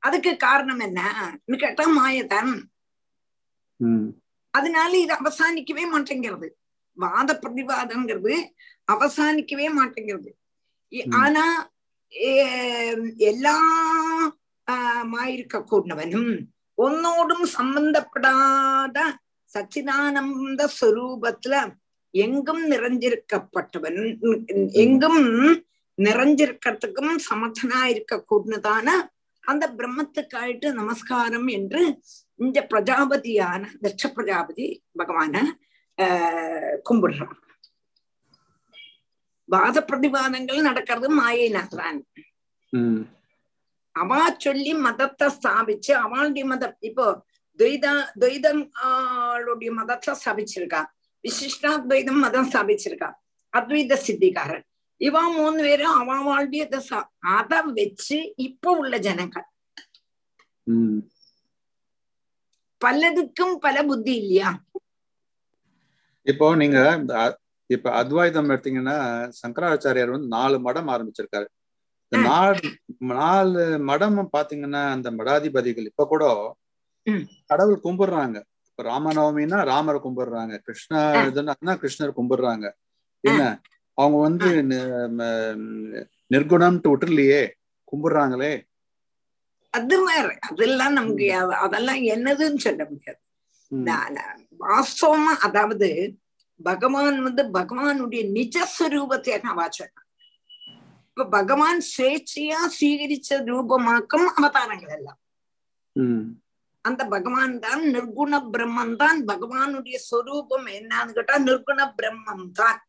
அதுக்கு காரணம் என்ன? கேட்டா மாயதான். அதனால இது அவசானிக்கவே மாட்டேங்கிறது. வாத பிரதிவாதங்கிறது அவசானிக்கவே மாட்டேங்கிறது. ஆனா எல்லா மாயிருக்க கூடவனும் ஒன்னோடும் சம்பந்தப்படாத சச்சிதானந்த ஸ்வரூபத்துல எங்கும் நிறைஞ்சிருக்கப்பட்டவன். எங்கும் நிறைஞ்சிருக்கிறதுக்கும் சமர்த்தனா இருக்க கூடதான அந்த பிரம்மத்துக்காயிட்டு நமஸ்காரம் என்று இந்த பிரஜாபதியான தட்ச பிரஜாபதி பகவான ஆஹ் கும்பிடுறான். வாத பிரதிவாதங்கள் நடக்கிறது மாயினாத்தான் அவா சொல்லி மதத்தை ஸ்தாபிச்சு அவளுடைய மதம் இப்போ துவைத துவைதம் ஆளுடைய மதத்தை ஸ்தாபிச்சிருக்கா. விசிஷ்டாத்வைதம் மதம் ஸ்தாபிச்சிருக்கா. அத்வைத சித்திகாரன் இவா மூணு பேரும் அவளுடைய அத வச்சு இப்ப உள்ள ஜனங்கள். பலதுக்கும் பல புத்தி இல்லையா? இப்போ நீங்க இப்ப அத்வைதம் எடுத்தீங்கன்னா சங்கராச்சாரியார் வந்து நாலு மடம் ஆரம்பிச்சிருக்காரு. இந்த நாலு நாலு மடம் பாத்தீங்கன்னா அந்த மடாதிபதிகள் இப்ப கூட கடவுள் கும்பிடுறாங்க. இப்ப ராமநவமின்னா ராமரை கும்பிடுறாங்க. கிருஷ்ணா இதுன்னா கிருஷ்ணர் கும்பிடுறாங்க. என்ன? அவங்க வந்து நிர்குணம்ட்டு விட்டுலையே கும்பிடுறாங்களே. அது வேற. அதெல்லாம் நமக்கு அதெல்லாம் என்னதுன்னு சொல்ல முடியாது. வாஸ்தவமா அதாவது பகவான் வந்து பகவானுடைய நிஜஸ்வரூபத்தை அவா சொன்னான். ഇപ്പൊ ഭഗവാൻ സ്വേച്ഛയാ സ്വീകരിച്ച രൂപമാക്കും அவதாரங்களெல்லாம் அந்த பகவான் தான் நிர்குண பிரம்மம் தான் பகவானுடைய சொரூபம் என்னன்னு கேட்டா நிர்குண பிரம்மம் தான்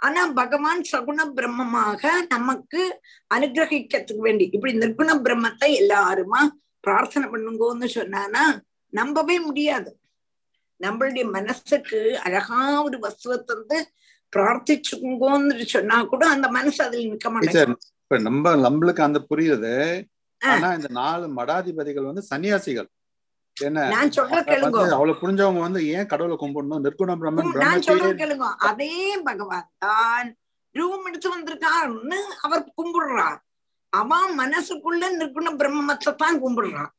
ஆனா பகவான் சகுண பிரம்மமாக நமக்கு அனுகிரகிக்கிறதுக்கு வேண்டி இப்படி நிர்குண பிரம்மத்தை எல்லாருமா பிரார்த்தனை பண்ணுங்கோன்னு சொன்னானா நம்பவே முடியாது நம்மளுடைய மனசுக்கு அழகா ஒரு வஸ்துவை பிரார்த்திச்சுங்கோன்னு சொன்னா கூட அந்த மனசு அதில் நிக்க மாட்டேங்குது. இப்ப நம்ம நம்மளுக்கு அந்த புரியுது. ஆனா இந்த நாலு மடாதிபதிகள் வந்து சன்னியாசிகள். என்ன? நான் சொல்ற கேளுங்க. அவ்வளவு புரிஞ்சவங்க வந்து ஏன் கடவுளை கும்பிடணும்? நிர்குண பிரம்மன் நான் சொல்ற கேளுங்க. அதே பகவான் தான் ரூபம் எடுத்து வந்திருக்காருன்னு அவர் கும்பிடுறார். அவன் மனசுக்குள்ள நிர்குண பிரம்மத்தை தான் கும்பிடுறான்.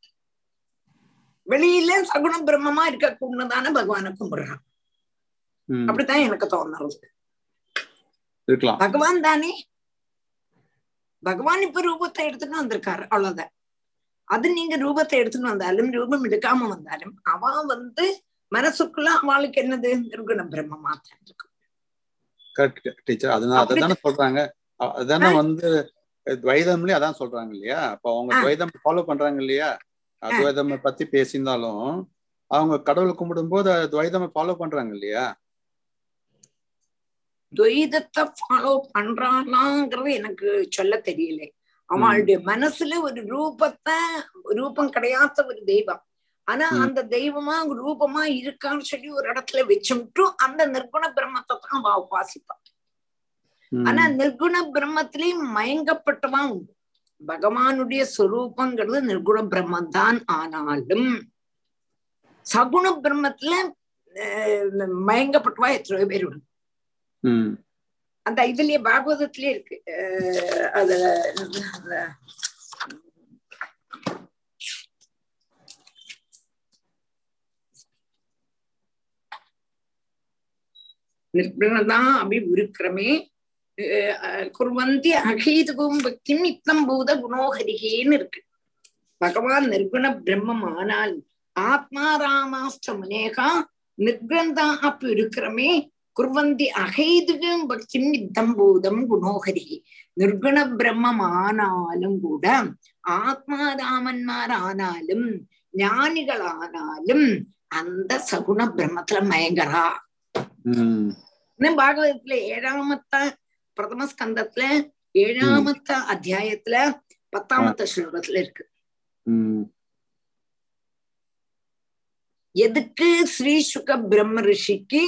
வெளியில சகுண பிரம்மமா இருக்க கூடதான பகவானை கும்பிடுறான். அப்படித்தான் எனக்கு தோணுறது பகவான் தானே? பகவான் இப்ப ரூபத்தை எடுத்துட்டு வந்திருக்காரு அவ்வளவுதான். அது நீங்க ரூபத்தை எடுத்துட்டு வந்தாலும் ரூபம் எடுக்காம வந்தாலும் அவ வந்து மனசுக்குள்ள அவளுக்கு என்னது? நிர்குண பிரம்மமா தான் இருக்கும் டீச்சர் அதனால அதானே சொல்றாங்க. அதானே வந்து துவைதம்லயும் அதான் சொல்றாங்க இல்லையா? அப்ப அவங்க துவைதம் ஃபாலோ பண்றாங்க இல்லையா? அத்வைதம் பத்தி பேசியிருந்தாலும் அவங்க கடவுளை கும்பிடும் போது துவைதம் ஃபாலோ பண்றாங்க இல்லையா? துவைதத்தை ஃபாலோ பண்றானாங்கிறது எனக்கு சொல்ல தெரியல. அவளுடைய மனசுல ஒரு ரூபத்தை ரூபம் கிடையாத ஒரு தெய்வம். ஆனா அந்த தெய்வமா ரூபமா இருக்கான்னு சொல்லி ஒரு இடத்துல வச்சுட்டு அந்த நிர்குண பிரம்மத்தை தான் அவ உபாசிப்பான் ஆனா நிர்குண பிரம்மத்திலையும் மயங்கப்பட்டவன் உண்டு. பகவானுடைய சொரூபங்கிறது நிர்குண பிரம்மம் தான் ஆனாலும் சகுண பிரம்மத்துல மயங்கப்பட்டவா எத்தனையோ பேர் உண்டு. அந்த இதுலயே பாகவதத்திலே இருக்கு. அதுல நிர்குணதா அபி உருக்கிரமே. குர்வந்தி அகீதுகும் பக்திம் இத்தம் பூத குணோஹரிகேன்னு இருக்கு. பகவான் நிர்குண பிரம்மம் ஆனால் ஆத்மாராமாஸ்ட முனேகா நிர்கந்தா அப்ப இருக்கிறமே குர்வந்தி அகைதுகம் பக்திம் இத்தம் பூதம் குணோஹரி. நிர்குண பிரம்மம் ஆனாலும் கூட ஆத்மாராமன்மாரானாலும் ஞானிகளானாலும் அந்த சகுண பிரம்மத்துல மயங்கரா. பாகவதத்துல ஏழாமத்த பிரதம ஸ்கந்தத்துல ஏழாமத்த அத்தியாயத்துல பத்தாமத்த ஸ்லோகத்துல இருக்கு. எதுக்கு ஸ்ரீ சுக பிரம்ம ரிஷிக்கு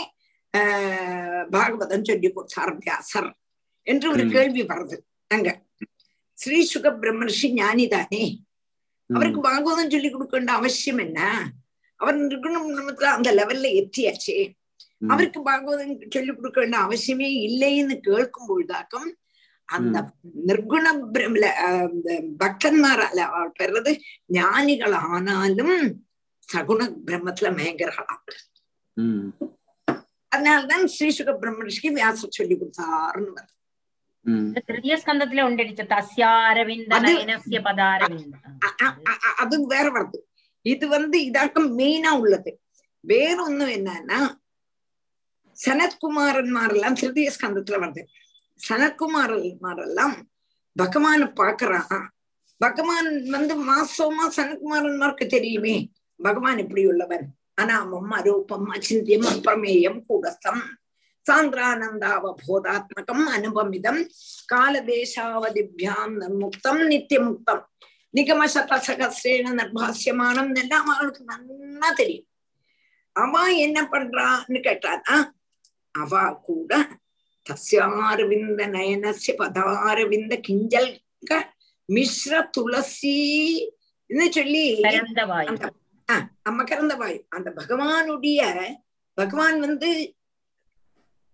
பாகவதம் சொல்லி கொடுத்தார் வியாசர் என்று ஒரு கேள்வி வருது. அங்க. ஸ்ரீ சுக பிரம்ம ரிஷி ஞானி தானே அவருக்கு பாகவதம் சொல்லி கொடுக்க வேண்டிய அவசியம் என்ன? அவர் நிர்குணத்துல அந்த லெவல்ல எத்தியாச்சே அவருக்கு பாகவதம் சொல்லி கொடுக்க வேண்டிய அவசியமே இல்லைன்னு கேட்கும் பொழுதாக்கம் அந்த நிர்குண பிரம்ல பக்தன்மாரால அவர் பெறது ஞானிகள் ஆனாலும் சகுண பிரம்மத்துல மயங்கர்களாம். அதனால்தான் ஸ்ரீ சுக பிரம்மரிஷிக்கு வியாசர் சொல்லி கொடுத்தாருன்னு வருது திருதிய ஸ்கந்தத்துல உண்டடிச்ச தஸ்யா அது வேற வருது இது வந்து இதாக்கம் மெயினா உள்ளது. வேறொன்னும் என்னன்னா சனத்குமாரன்மார் எல்லாம் திருதிய ஸ்கந்தத்துல வருது. சனத்குமாரன்மார் எல்லாம் பகவான பாக்குறான் பகவான் வந்து மாசமா சனத்குமாரன்மார்க்கு தெரியுமே பகவான் இப்படி உள்ளவன் அநாமம் அரோபம் அச்சிந்தியம் அப்பிரமேயம் கூடஸ்தம் சாந்திரானந்தாவபோதாத்மகம் அனுபமிதம் காலதேசாவதிபியாம் நன்முக்தம் நித்தியமுக்தம் நிகமசதசகசிரேன நிர்பாசியமானம் எல்லாம் அவளுக்கு நல்லா தெரியும் அவ என்ன பண்றான்னு கேட்டானா அவ கூட தஸ்யாரவிந்த நயனசிய பதாரவிந்த கிஞ்சல் மிஸ்ர துளசி சொல்லி அந்த மகரந்த வாயு. அந்த பகவானுடைய பகவான் வந்து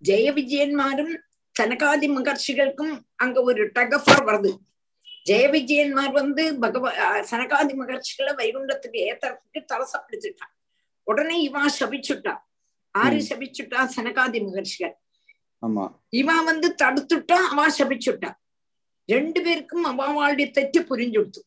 ஜெய விஜயன்மாரும் சனகாதி மகர்ஷிகளுக்கும் அங்க ஒரு டகஃபர் வருது. ஜெய விஜயன்மார் வந்து பகவ ஆஹ் சனகாதி மகர்ஷிகளை வைகுண்டத்துக்கு ஏத்தறதுக்கு தலசப்படுத்திட்டான் உடனே இவா சபிச்சுட்டா. ஆறு. சபிச்சுட்டா சனகாதி மகர்ஷிகள். ஆமா. இவா வந்து தடுத்துட்டா அவா சபிச்சுட்டா. ரெண்டு பேருக்கும் அவாவாளுடைய தெറ്റ് புரிஞ்சுடுத்து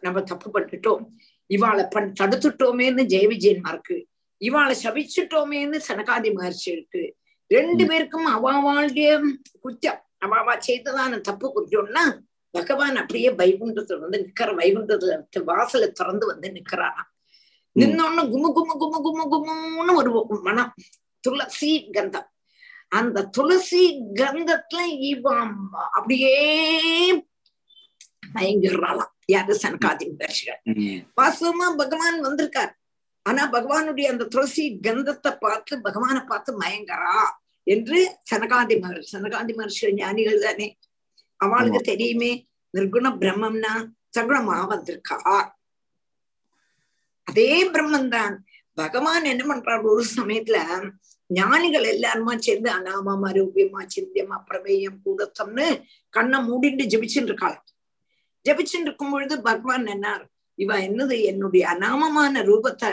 நம்ம தப்பு பண்ணிட்டோம். இவாளை பண் தடுத்துட்டோமேன்னு ஜெய விஜயன்மாருக்கு இவாளை சபிச்சுட்டோமேன்னு சனகாதி மகர்ஷிகளுக்கு ரெண்டு பேருக்கும் அவாவாளுடைய குற்றம். அவாவா செய்ததான தப்பு குற்றம்னா பகவான் அப்படியே வைகுண்டத்துல வந்து நிக்கிற வைகுண்டத்துல வாசலை திறந்து வந்து நிக்கிறாராம். நின்னோன்னு குமு குமு குமு குமு குமுன்னு ஒரு மனம். துளசி கந்தம். அந்த துளசி கந்தத்துல இவன் அப்படியே மயங்கிடுறாளாம் யாரு? சனகாதி மகர்ஷிகள் வாஸ்தவமா பகவான் வந்திருக்கார். ஆனா பகவானுடைய அந்த துளசி கந்தத்தை பார்த்து பகவானை பார்த்து மயங்கரா என்று சனகாதி மகர் சனகாதி மகர்ஷிகள் ஞானிகள் தானே. அவளுக்கு தெரியுமே நிர்குண பிரம்மம்னா சகுணமா வந்திருக்கா அதே பிரம்மன் தான் பகவான் என்ன பண்றார்? ஒரு சமயத்துல ஞானிகள் எல்லாருமா சேர்ந்து அனாமம் அரூபியமா சிந்தியம் அப்பிரமேயம் கூடத்தம்னு கண்ணை மூடிட்டு ஜெபிச்சுட்டு இருக்காள். ஜபிச்சுட்டு இருக்கும் பொழுது பகவான் என்னார் இவ என்னது? என்னுடைய அநாமமான ரூபத்தை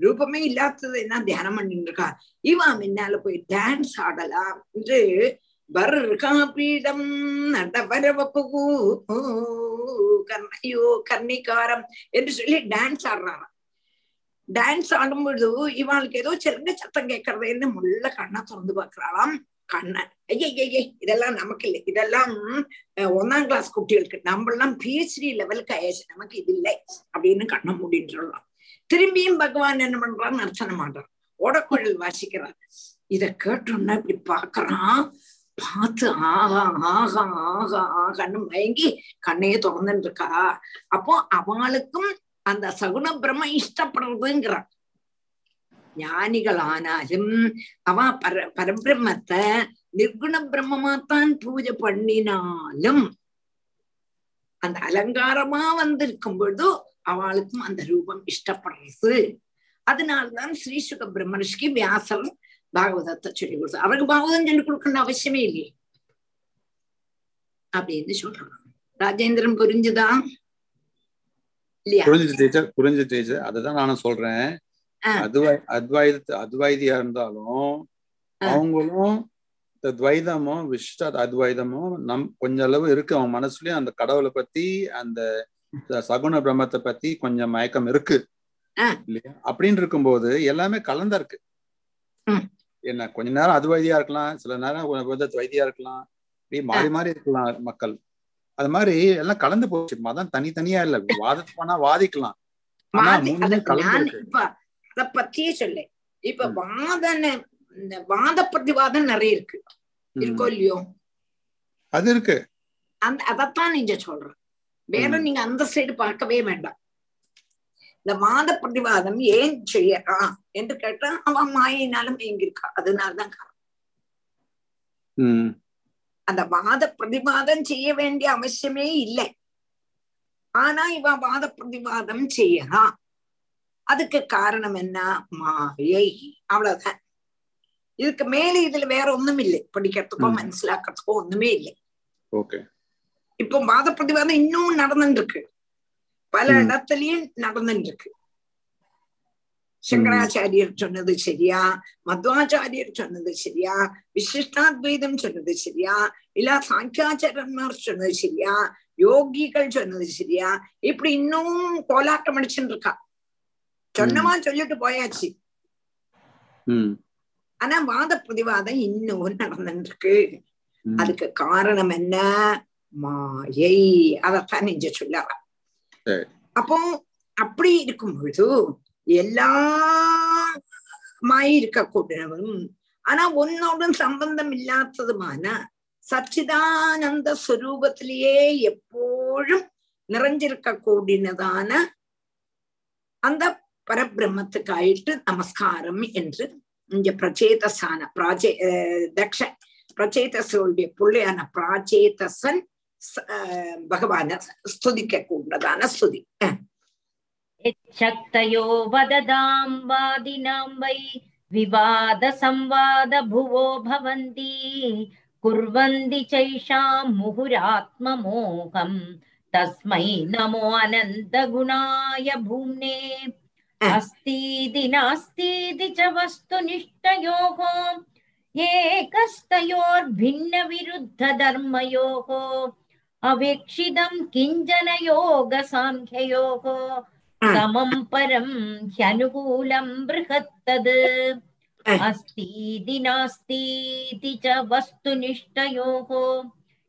ரூபமே இல்லாதது என்ன? தியானம் பண்ணிட்டு இருக்கா இவ முன்னால போய் டான்ஸ் ஆடலாம் என்று பர்காபீடம் நடவரவப்பு கர்ணையோ கர்ணிகாரம் என்று சொல்லி டான்ஸ் ஆடுறாராம். டான்ஸ் ஆடும்பொழுது இவாளுக்கு ஏதோ சிறந்த சத்தம் கேட்கறதுன்னு முள்ள கண்ணை திறந்து பாக்குறாளாம் கண்ணன். ஐயய்யே இதெல்லாம் நமக்கு இல்லை இதெல்லாம் ஒன்னாம் கிளாஸ் குட்டிகளுக்கு. நம்மளாம் பிஹெச்டி லெவலுக்கு ஆயாச்சு. நமக்கு இது இல்லை அப்படின்னு கண்ணை மூடின்றலாம் திரும்பியும் பகவான் என்ன பண்றான்? அர்ச்சனை பண்றான். ஓடக்குழல் வாசிக்கிறார் இத கேட்டோம்னா இப்படி பாக்குறான் பார்த்து ஆகா ஆகா ஆகா ஆகான்னு மயங்கி கண்ணையே திறந்துட்டு இருக்கா. அப்போ அவளுக்கும் அந்த சகுன பிரம்ம இஷ்டப்படுறதுங்கிறான். ஞானிகள் ஆனாலும் அவ பர பரபிரம்மத்தை நிர்குண பிரம்மமாத்தான் பூஜை பண்ணினாலும் அந்த அலங்காரமா வந்திருக்கும் பொழுது அவளுக்கும் அந்த ரூபம் இஷ்டப்படுறது. அதனால்தான் ஸ்ரீசுக பிரம்மனுஷ்க்கு வியாசர் பாகவதத்தை சொல்லி கொடுத்தார் அவருக்கு பாகவதம் சொல்லி கொடுக்கணும் அவசியமே இல்லையே. அப்படின்னு சொல்றான் ராஜேந்திரன் புரிஞ்சுதான் புரிஞ்சு டீச்சர் புரிஞ்சு டீச்சர் அதுதான் நானும் சொல்றேன். அத்வை அத்வைத அத்வைதியா இருந்தாலும் அவங்களும் இந்த துவைதமும் விசிஷ்ட அத்வைதமும் நம் கொஞ்ச அளவு இருக்கு. அவன் மனசுலயும் அந்த கடவுளை பத்தி அந்த சகுன பிரம்மத்தை பத்தி கொஞ்சம் மயக்கம் இருக்கு. இல்லையா? அப்படின்னு இருக்கும்போது எல்லாமே கலந்தா இருக்கு. என்ன கொஞ்ச நேரம் அத்வைதியா இருக்கலாம். சில நேரம் துவைதியா இருக்கலாம். இப்படி மாறி மாறி இருக்கலாம் மக்கள். அது மாதிரி எல்லாம் கலந்து போச்சு. மதம் தனித்தனியா இல்ல. வாதத்துக்கு போனா வாதிக்கலாம். ஆனா மூணுமே கலந்து இருக்கு அத பத்தியே சொல்ல. இப்ப வாதன இந்த வாத பிரதிவாதம் நிறைய இருக்கு. இருக்கோ இல்லையோ? அது இருக்கு. அந்த அதத்தான் நீங்க சொல்ற. வேற நீங்க அந்த சைடு பார்க்கவே வேண்டாம். இந்த வாத பிரதிவாதம் ஏன் செய்யறான் என்று கேட்டா அவன் மாயினாலும் எங்கிருக்கா அதனாலதான் காரணம். அந்த வாத பிரதிவாதம் செய்ய வேண்டிய அவசியமே இல்லை. ஆனா இவன் வாத பிரதிவாதம் செய்யறான் அதுக்கு காரணம் என்ன? மாயை. அவ்வளவுதான். இதுக்கு மேல இதுல வேற ஒண்ணும் இல்லை படிக்கிறதுக்கோ. மனசிலாக்கிறதுக்கோ ஒண்ணுமே இல்லை. இப்போ வாத பிரதிவாதம் இன்னும் நடந்துட்டு இருக்கு பல. இடத்துலயும் நடந்துட்டு இருக்கு சங்கராச்சாரியர் சொன்னது சரியா? மத்வாச்சாரியர் சொன்னது சரியா? விசிஷ்டாத்வைதம் சொன்னது சரியா? இல்ல சாங்கியாச்சாரன்மார் சொன்னது சரியா? யோகிகள் சொன்னது சரியா? இப்படி இன்னும் கோலாட்டம் அடிச்சுட்டு இருக்கா. சொன்னமா சொல்லிட்டு போயாச்சு. ஆனா வாத பிரதிவாதம் இன்னும் நடந்துட்டு இருக்கு அதுக்கு காரணம் என்ன? மாயை. அதத்தான் நெஞ்ச சொல்லலாம் அப்போ அப்படி இருக்கும் பொழுது எல்லா மாய இருக்க கூடினவும் ஆனா ஒன்னோடும் சம்பந்தம் இல்லாததுமான சச்சிதானந்த ஸ்வரூபத்திலேயே எப்போழும் நிறைஞ்சிருக்க கூடினதான அந்த பரபிரம்மத்துக்கு ஆயிட்டு நமஸ்காரம் என்று இங்க பிரச்சேதசான பிராச்சே தக்ஷ பிரச்சேதசனுடைய பிள்ளையான பிராச்சேதசன் பகவான ஸ்துதிக்க கூடதான ஸ்துதி சக்தயோ வததாம் வாதினாம் வை விவாத சம்வாத புவோ பவந்தி குர்வந்தி சைஷாம் முகுராத்ம மோகம் தஸ்மை நமோ அனந்த குணாய பூம்னே. अस्तीति नास्तीति च वस्तुनिष्ठयोः एकस्तयोर्भिन्नविरुद्धधर्मयोः अवेक्षितं किञ्चन योगसाङ्ख्ययोः समं परं ह्यनुकूलं बृहत्तद् अस्तीति नास्तीति च वस्तुनिष्ठयोः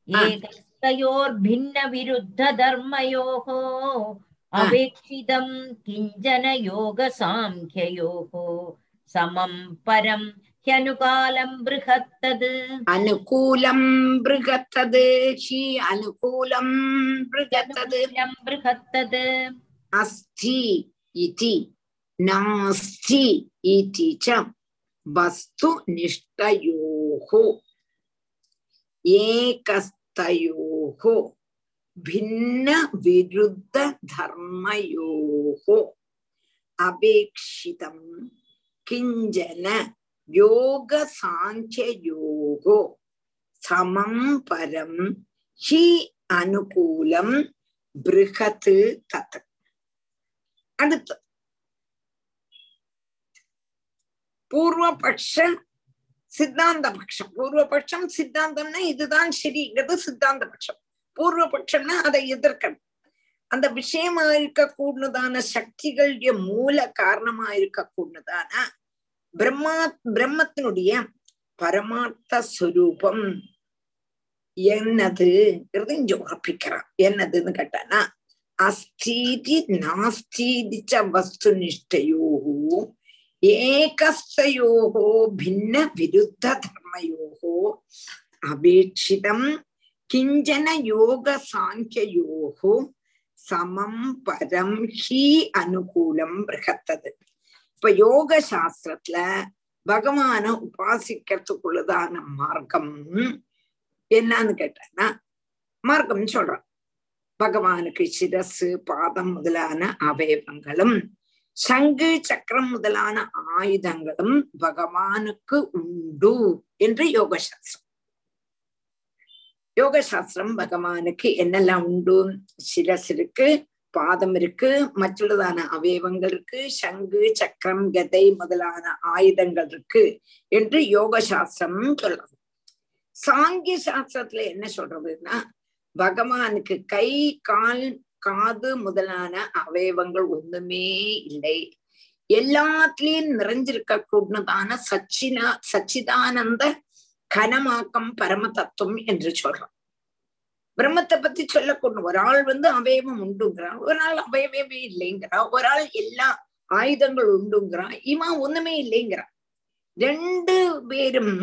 एकस्तयोर्भिन्नविरुद्धधर्मयोः अवेक्षितं किञ्चन योगसाङ्ख्ययोः समं परं ह्यनुकालं बृहत्तद् अनुकूलं बृहत्तद् हि अनुकूलं बृहत्तद् बृहत्तद् अस्ति इति नास्ति इति च वस्तुनिष्ठयोः एकस्तयोः ഭിന്ന വിരുദ്ധ ധർമ്മയോः അപേക്ഷിതം കിഞ്ചന യോഗസാഖ്യയോः സമം പരം ഹി അനുകൂലം ബൃഹത് തത് അടുത്ത് பூர்வபக்ஷ சித்தாந்த பட்சம் பூர்வபட்சம் சித்தாந்தம்னா இதுதான் சரிங்கிறது சித்தாந்த பட்சம் பூர்வபட்சம்னா அதை எதிர்க்கணும். அந்த விஷயமா இருக்க கூடதான சக்திகளுடைய மூல காரணமா இருக்க கூடதான பிரம்மா பிரம்மத்தினுடைய பரமார்த்த சுரூபம் என்னது இங்க உறப்பிக்கிறான் என்னதுன்னு கேட்டானா அஸ்தீதி நாஸ்தீதிச்ச வஸ்து நிஷ்டையோ ஏகஸ்தயோகோ பின்ன விருத்த தர்மயோகோ அபேட்சிதம் கிஞ்சன யோக சாங்கியயோः சமம் பரம் ஹி அனுகூலம் பிரகத்தது இப்ப யோக சாஸ்திரத்துல பகவான உபாசிக்கிறதுக்குள்ளதான மார்க்கம் என்னன்னு கேட்டானா மார்க்கம் சொல்றான். பகவானுக்கு சிரசு பாதம் முதலான அவயவங்களும் சங்கு சக்கரம் முதலான ஆயுதங்களும் பகவானுக்கு உண்டு என்று யோகசாஸ்திரம். யோக சாஸ்திரம் பகவானுக்கு என்னெல்லாம் உண்டு? சிரஸ் இருக்கு பாதம் இருக்கு மற்றுள்ளதான அவயவங்கள் இருக்கு சங்கு சக்கரம் கதை முதலான ஆயுதங்கள் இருக்கு என்று யோக சாஸ்திரம் சொல்றது சாங்கிய சாஸ்திரத்துல என்ன சொல்றதுன்னா பகவானுக்கு கை கால் காது முதலான அவயவங்கள் ஒண்ணுமே இல்லை. எல்லாத்துலயும் நிறைஞ்சிருக்க கூடதான சச்சினா சச்சிதானந்த கனமாக்கம் பரம தத்துவம் என்று சொல்றோம். பிரம்மத்தை பத்தி சொல்லக்கூடும் ஒரு ஆள் வந்து அவயவம் உண்டுங்கிறான். ஒரு ஆள் அவயவமே இல்லைங்கிறான். ஒரு ஆள் எல்லா ஆயுதங்கள் உண்டுங்கிறான். இவன் ஒண்ணுமே இல்லைங்கிறான். ரெண்டு பேரும்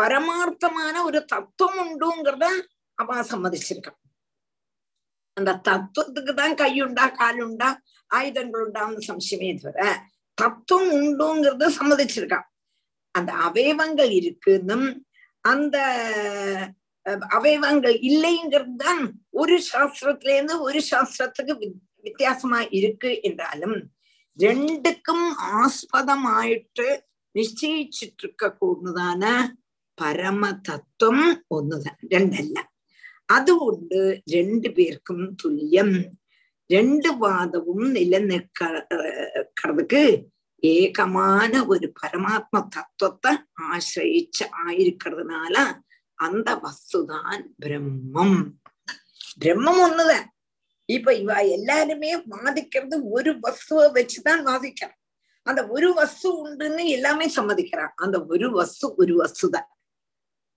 பரமார்த்தமான ஒரு தத்துவம் உண்டுங்கிறத அவ சம்மதிச்சிருக்கான். அந்த தத்துவத்துக்கு தான் கையுண்டா காலுண்டா ஆயுதங்கள் உண்டான்னு சம்சயமே தவிர தத்துவம் உண்டுங்கிறத சம்மதிச்சிருக்கான். அந்த அவயவங்கள் இருக்குன்னும் அந்த அவயவங்கள் இல்லைங்கிறது தான் ஒரு சாஸ்திரத்துல இருந்து ஒரு சாஸ்திரத்துக்கு வித்தியாசமா இருக்கு என்றாலும் ரெண்டுக்கும் ஆஸ்பதமாயிட்டு நிச்சயிச்சிட்டு இருக்க கூடதான பரம தத்துவம் ஒண்ணுதான் ரெண்டல்ல. അതുകൊണ്ട് രണ്ടു പേർക്കും തുല്യം രണ്ട് വാദവും നിലനിൽക്കുന്നതുക്ക് ஏகமான ஒரு பரமாத்ம தத்துவத்தை ஆசிரிச்சு ஆயிருக்கிறதுனால அந்த வஸ்துதான் பிரம்மம். பிரம்மம் ஒண்ணுதான். இப்ப இவ எல்லாருமே வாதிக்கிறது ஒரு வஸ்துவை வச்சுதான் வாதிக்கிறான் அந்த ஒரு வஸ்து உண்டுன்னு எல்லாமே சம்மதிக்கிறான் அந்த ஒரு வஸ்து ஒரு வஸ்துதான்.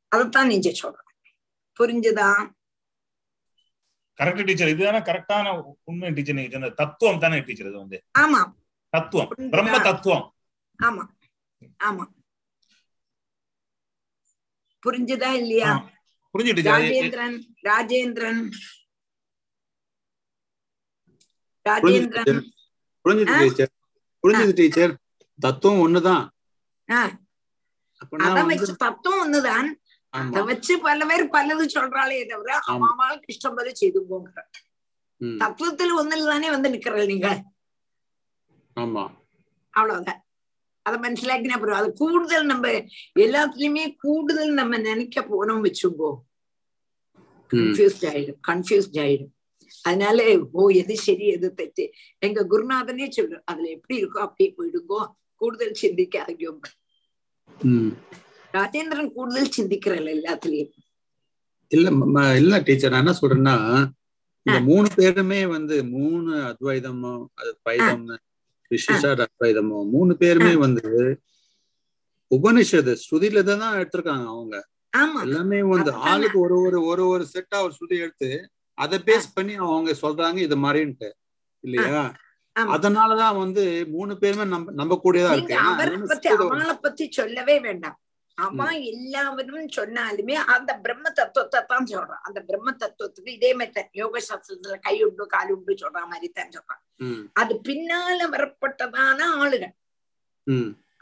அதைத்தான் நீங்க சொல்ற. புரிஞ்சுதா? கரெக்ட் டீச்சர் இதுதானே கரெக்டான உண்மை டீச்சர் நீங்க சொன்ன தத்துவம் தானே டீச்சர் இது வந்து. ஆமா. தத்துவம். பிரம்ம தத்துவம். ஆமா. ஆமா. புரிஞ்சுதா இல்லையா? புரிஞ்சு டீச்சர் ராஜேந்திரன் ராஜேந்திரன். ராஜேந்திரன். புரிஞ்சுது டீச்சர். புரிஞ்சுது டீச்சர். தத்துவம் ஒண்ணுதான். ஆஹ் அப்ப நான் அத வந்து வச்சு தத்துவம் ஒண்ணுதான். அத வச்சு பல பேர் பலது சொல்றாளே தவிர ஆமா. அவங்களுக்கு இஷ்டம் செய்து போங்கிற தத்துவத்துல ஒண்ணுல தானே வந்து நிக்கிறீங்க நீங்க? அவ்வளவுதான். அதை மனசிலாக்கினா போறோம் அது கூடுதல் நம்ம எல்லாத்துலயுமே கூடுதல் நம்ம நினைக்க போனோம் வச்சுங்கோ கன்ஃபியூஸ்ட் ஆயிடும். கன்ஃபியூஸ்ட் ஆயிடும். அதனால ஓ எது சரி எது தச்சு எங்க குருநாதனே சொல்றோம் அதுல எப்படி இருக்கோ அப்படியே போயிடுங்கோ. கூடுதல் சிந்திக்க சிந்திக்காதையும் ராஜேந்திரன் கூடுதல் சிந்திக்கிறல்ல எல்லாத்துலயும். இல்ல இல்ல டீச்சர் நான் என்ன சொல்றேன்னா இந்த மூணு பேருமே வந்து மூணு அத்வைதமும் அது பைதம்னு விசிஷா அத்வைதமோ மூணு பேருமே வந்து உபனிஷத்து ஸ்ருதியில தான் எடுத்திருக்காங்க அவங்க. எல்லாமே வந்து. ஆளுக்கு ஒரு ஒரு ஒரு ஒரு செட்டா ஒரு ஸ்ருதி எடுத்து அதை பேஸ் பண்ணி அவங்க சொல்றாங்க இது மாதிரின்ட்டு. இல்லையா. அதனாலதான் வந்து மூணு பேருமே நம்ப நம்ப கூடியதா நீங்க இருக்கு. அவரை பத்தி அவளை பத்தி சொல்லவே வேண்டாம். அவன் எல்லாவரும் சொன்னாலுமே அந்த பிரம்ம தத்துவத்தை தான் சொல்றான். அந்த பிரம்ம தத்துவத்துக்கு இதே மாதிரி யோக சாஸ்திரத்துல கை உண்டு கால் உண்டு சொல்ற மாதிரி தான் சொல்றான் அது பின்னால வரப்பட்டதான ஆளுகள்.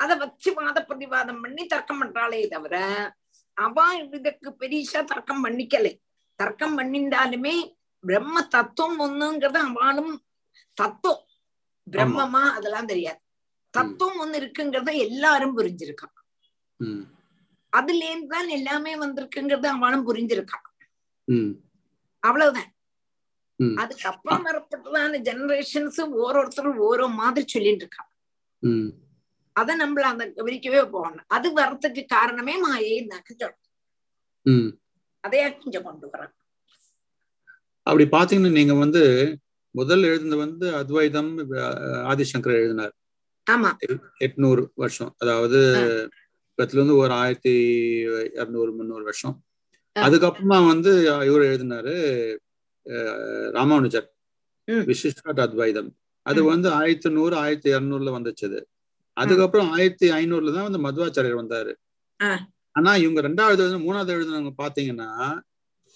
அத வச்சு வாத பிரதிவாதம் பண்ணி தர்க்கம் பண்றாளே தவிர அவ இதுக்கு பெரிசா தர்க்கம் பண்ணிக்கலை. தர்க்கம் பண்ணிண்டாலுமே பிரம்ம தத்துவம் ஒண்ணுங்கிறது அவளும் தத்துவம். பிரம்மமா அதெல்லாம் தெரியாது. தத்துவம் ஒண்ணு இருக்குங்கிறத எல்லாரும் புரிஞ்சிருக்கான் ம், அதுல இருந்து தான் எல்லாமே வந்திருக்குங்கிறது அவனும் புரிஞ்சிருக்கான். அவ்வளவுதான். அதுக்கப்புறம் வரப்பட்டதான ஜெனரேஷன்ஸ் ஓரோருத்தரும் ஓரோ மாதிரி சொல்லிட்டு இருக்கான். அதை நம்மள அந்த விவரிக்கவே போகணும். அது வர்றதுக்கு காரணமே மாயை சொல்றோம் ம். அதையா கொஞ்சம் கொண்டு வரான் அப்படி பாத்தீங்கன்னா நீங்க வந்து முதல் எழுதுனது வந்து அத்வைதம் ஆதிசங்கர் எழுதினார். ஆமா. எட்நூறு வருஷம். அதாவது இருந்து ஒரு ஆயிரத்தி இருநூறு முந்நூறு வருஷம். அதுக்கப்புறமா வந்து இவர் எழுதினாரு ராமானுஜர். ம். விசிஷ்ட அத்வைதம். அது வந்து ஆயிரத்தி நூறு ஆயிரத்தி இருநூறுல வந்துச்சுது. அதுக்கப்புறம் ஆயிரத்தி ஐநூறுல தான் வந்து மத்வாச்சாரியர் வந்தாரு. ஆனா இவங்க ரெண்டாவது மூணாவது எழுதுனவங்க பாத்தீங்கன்னா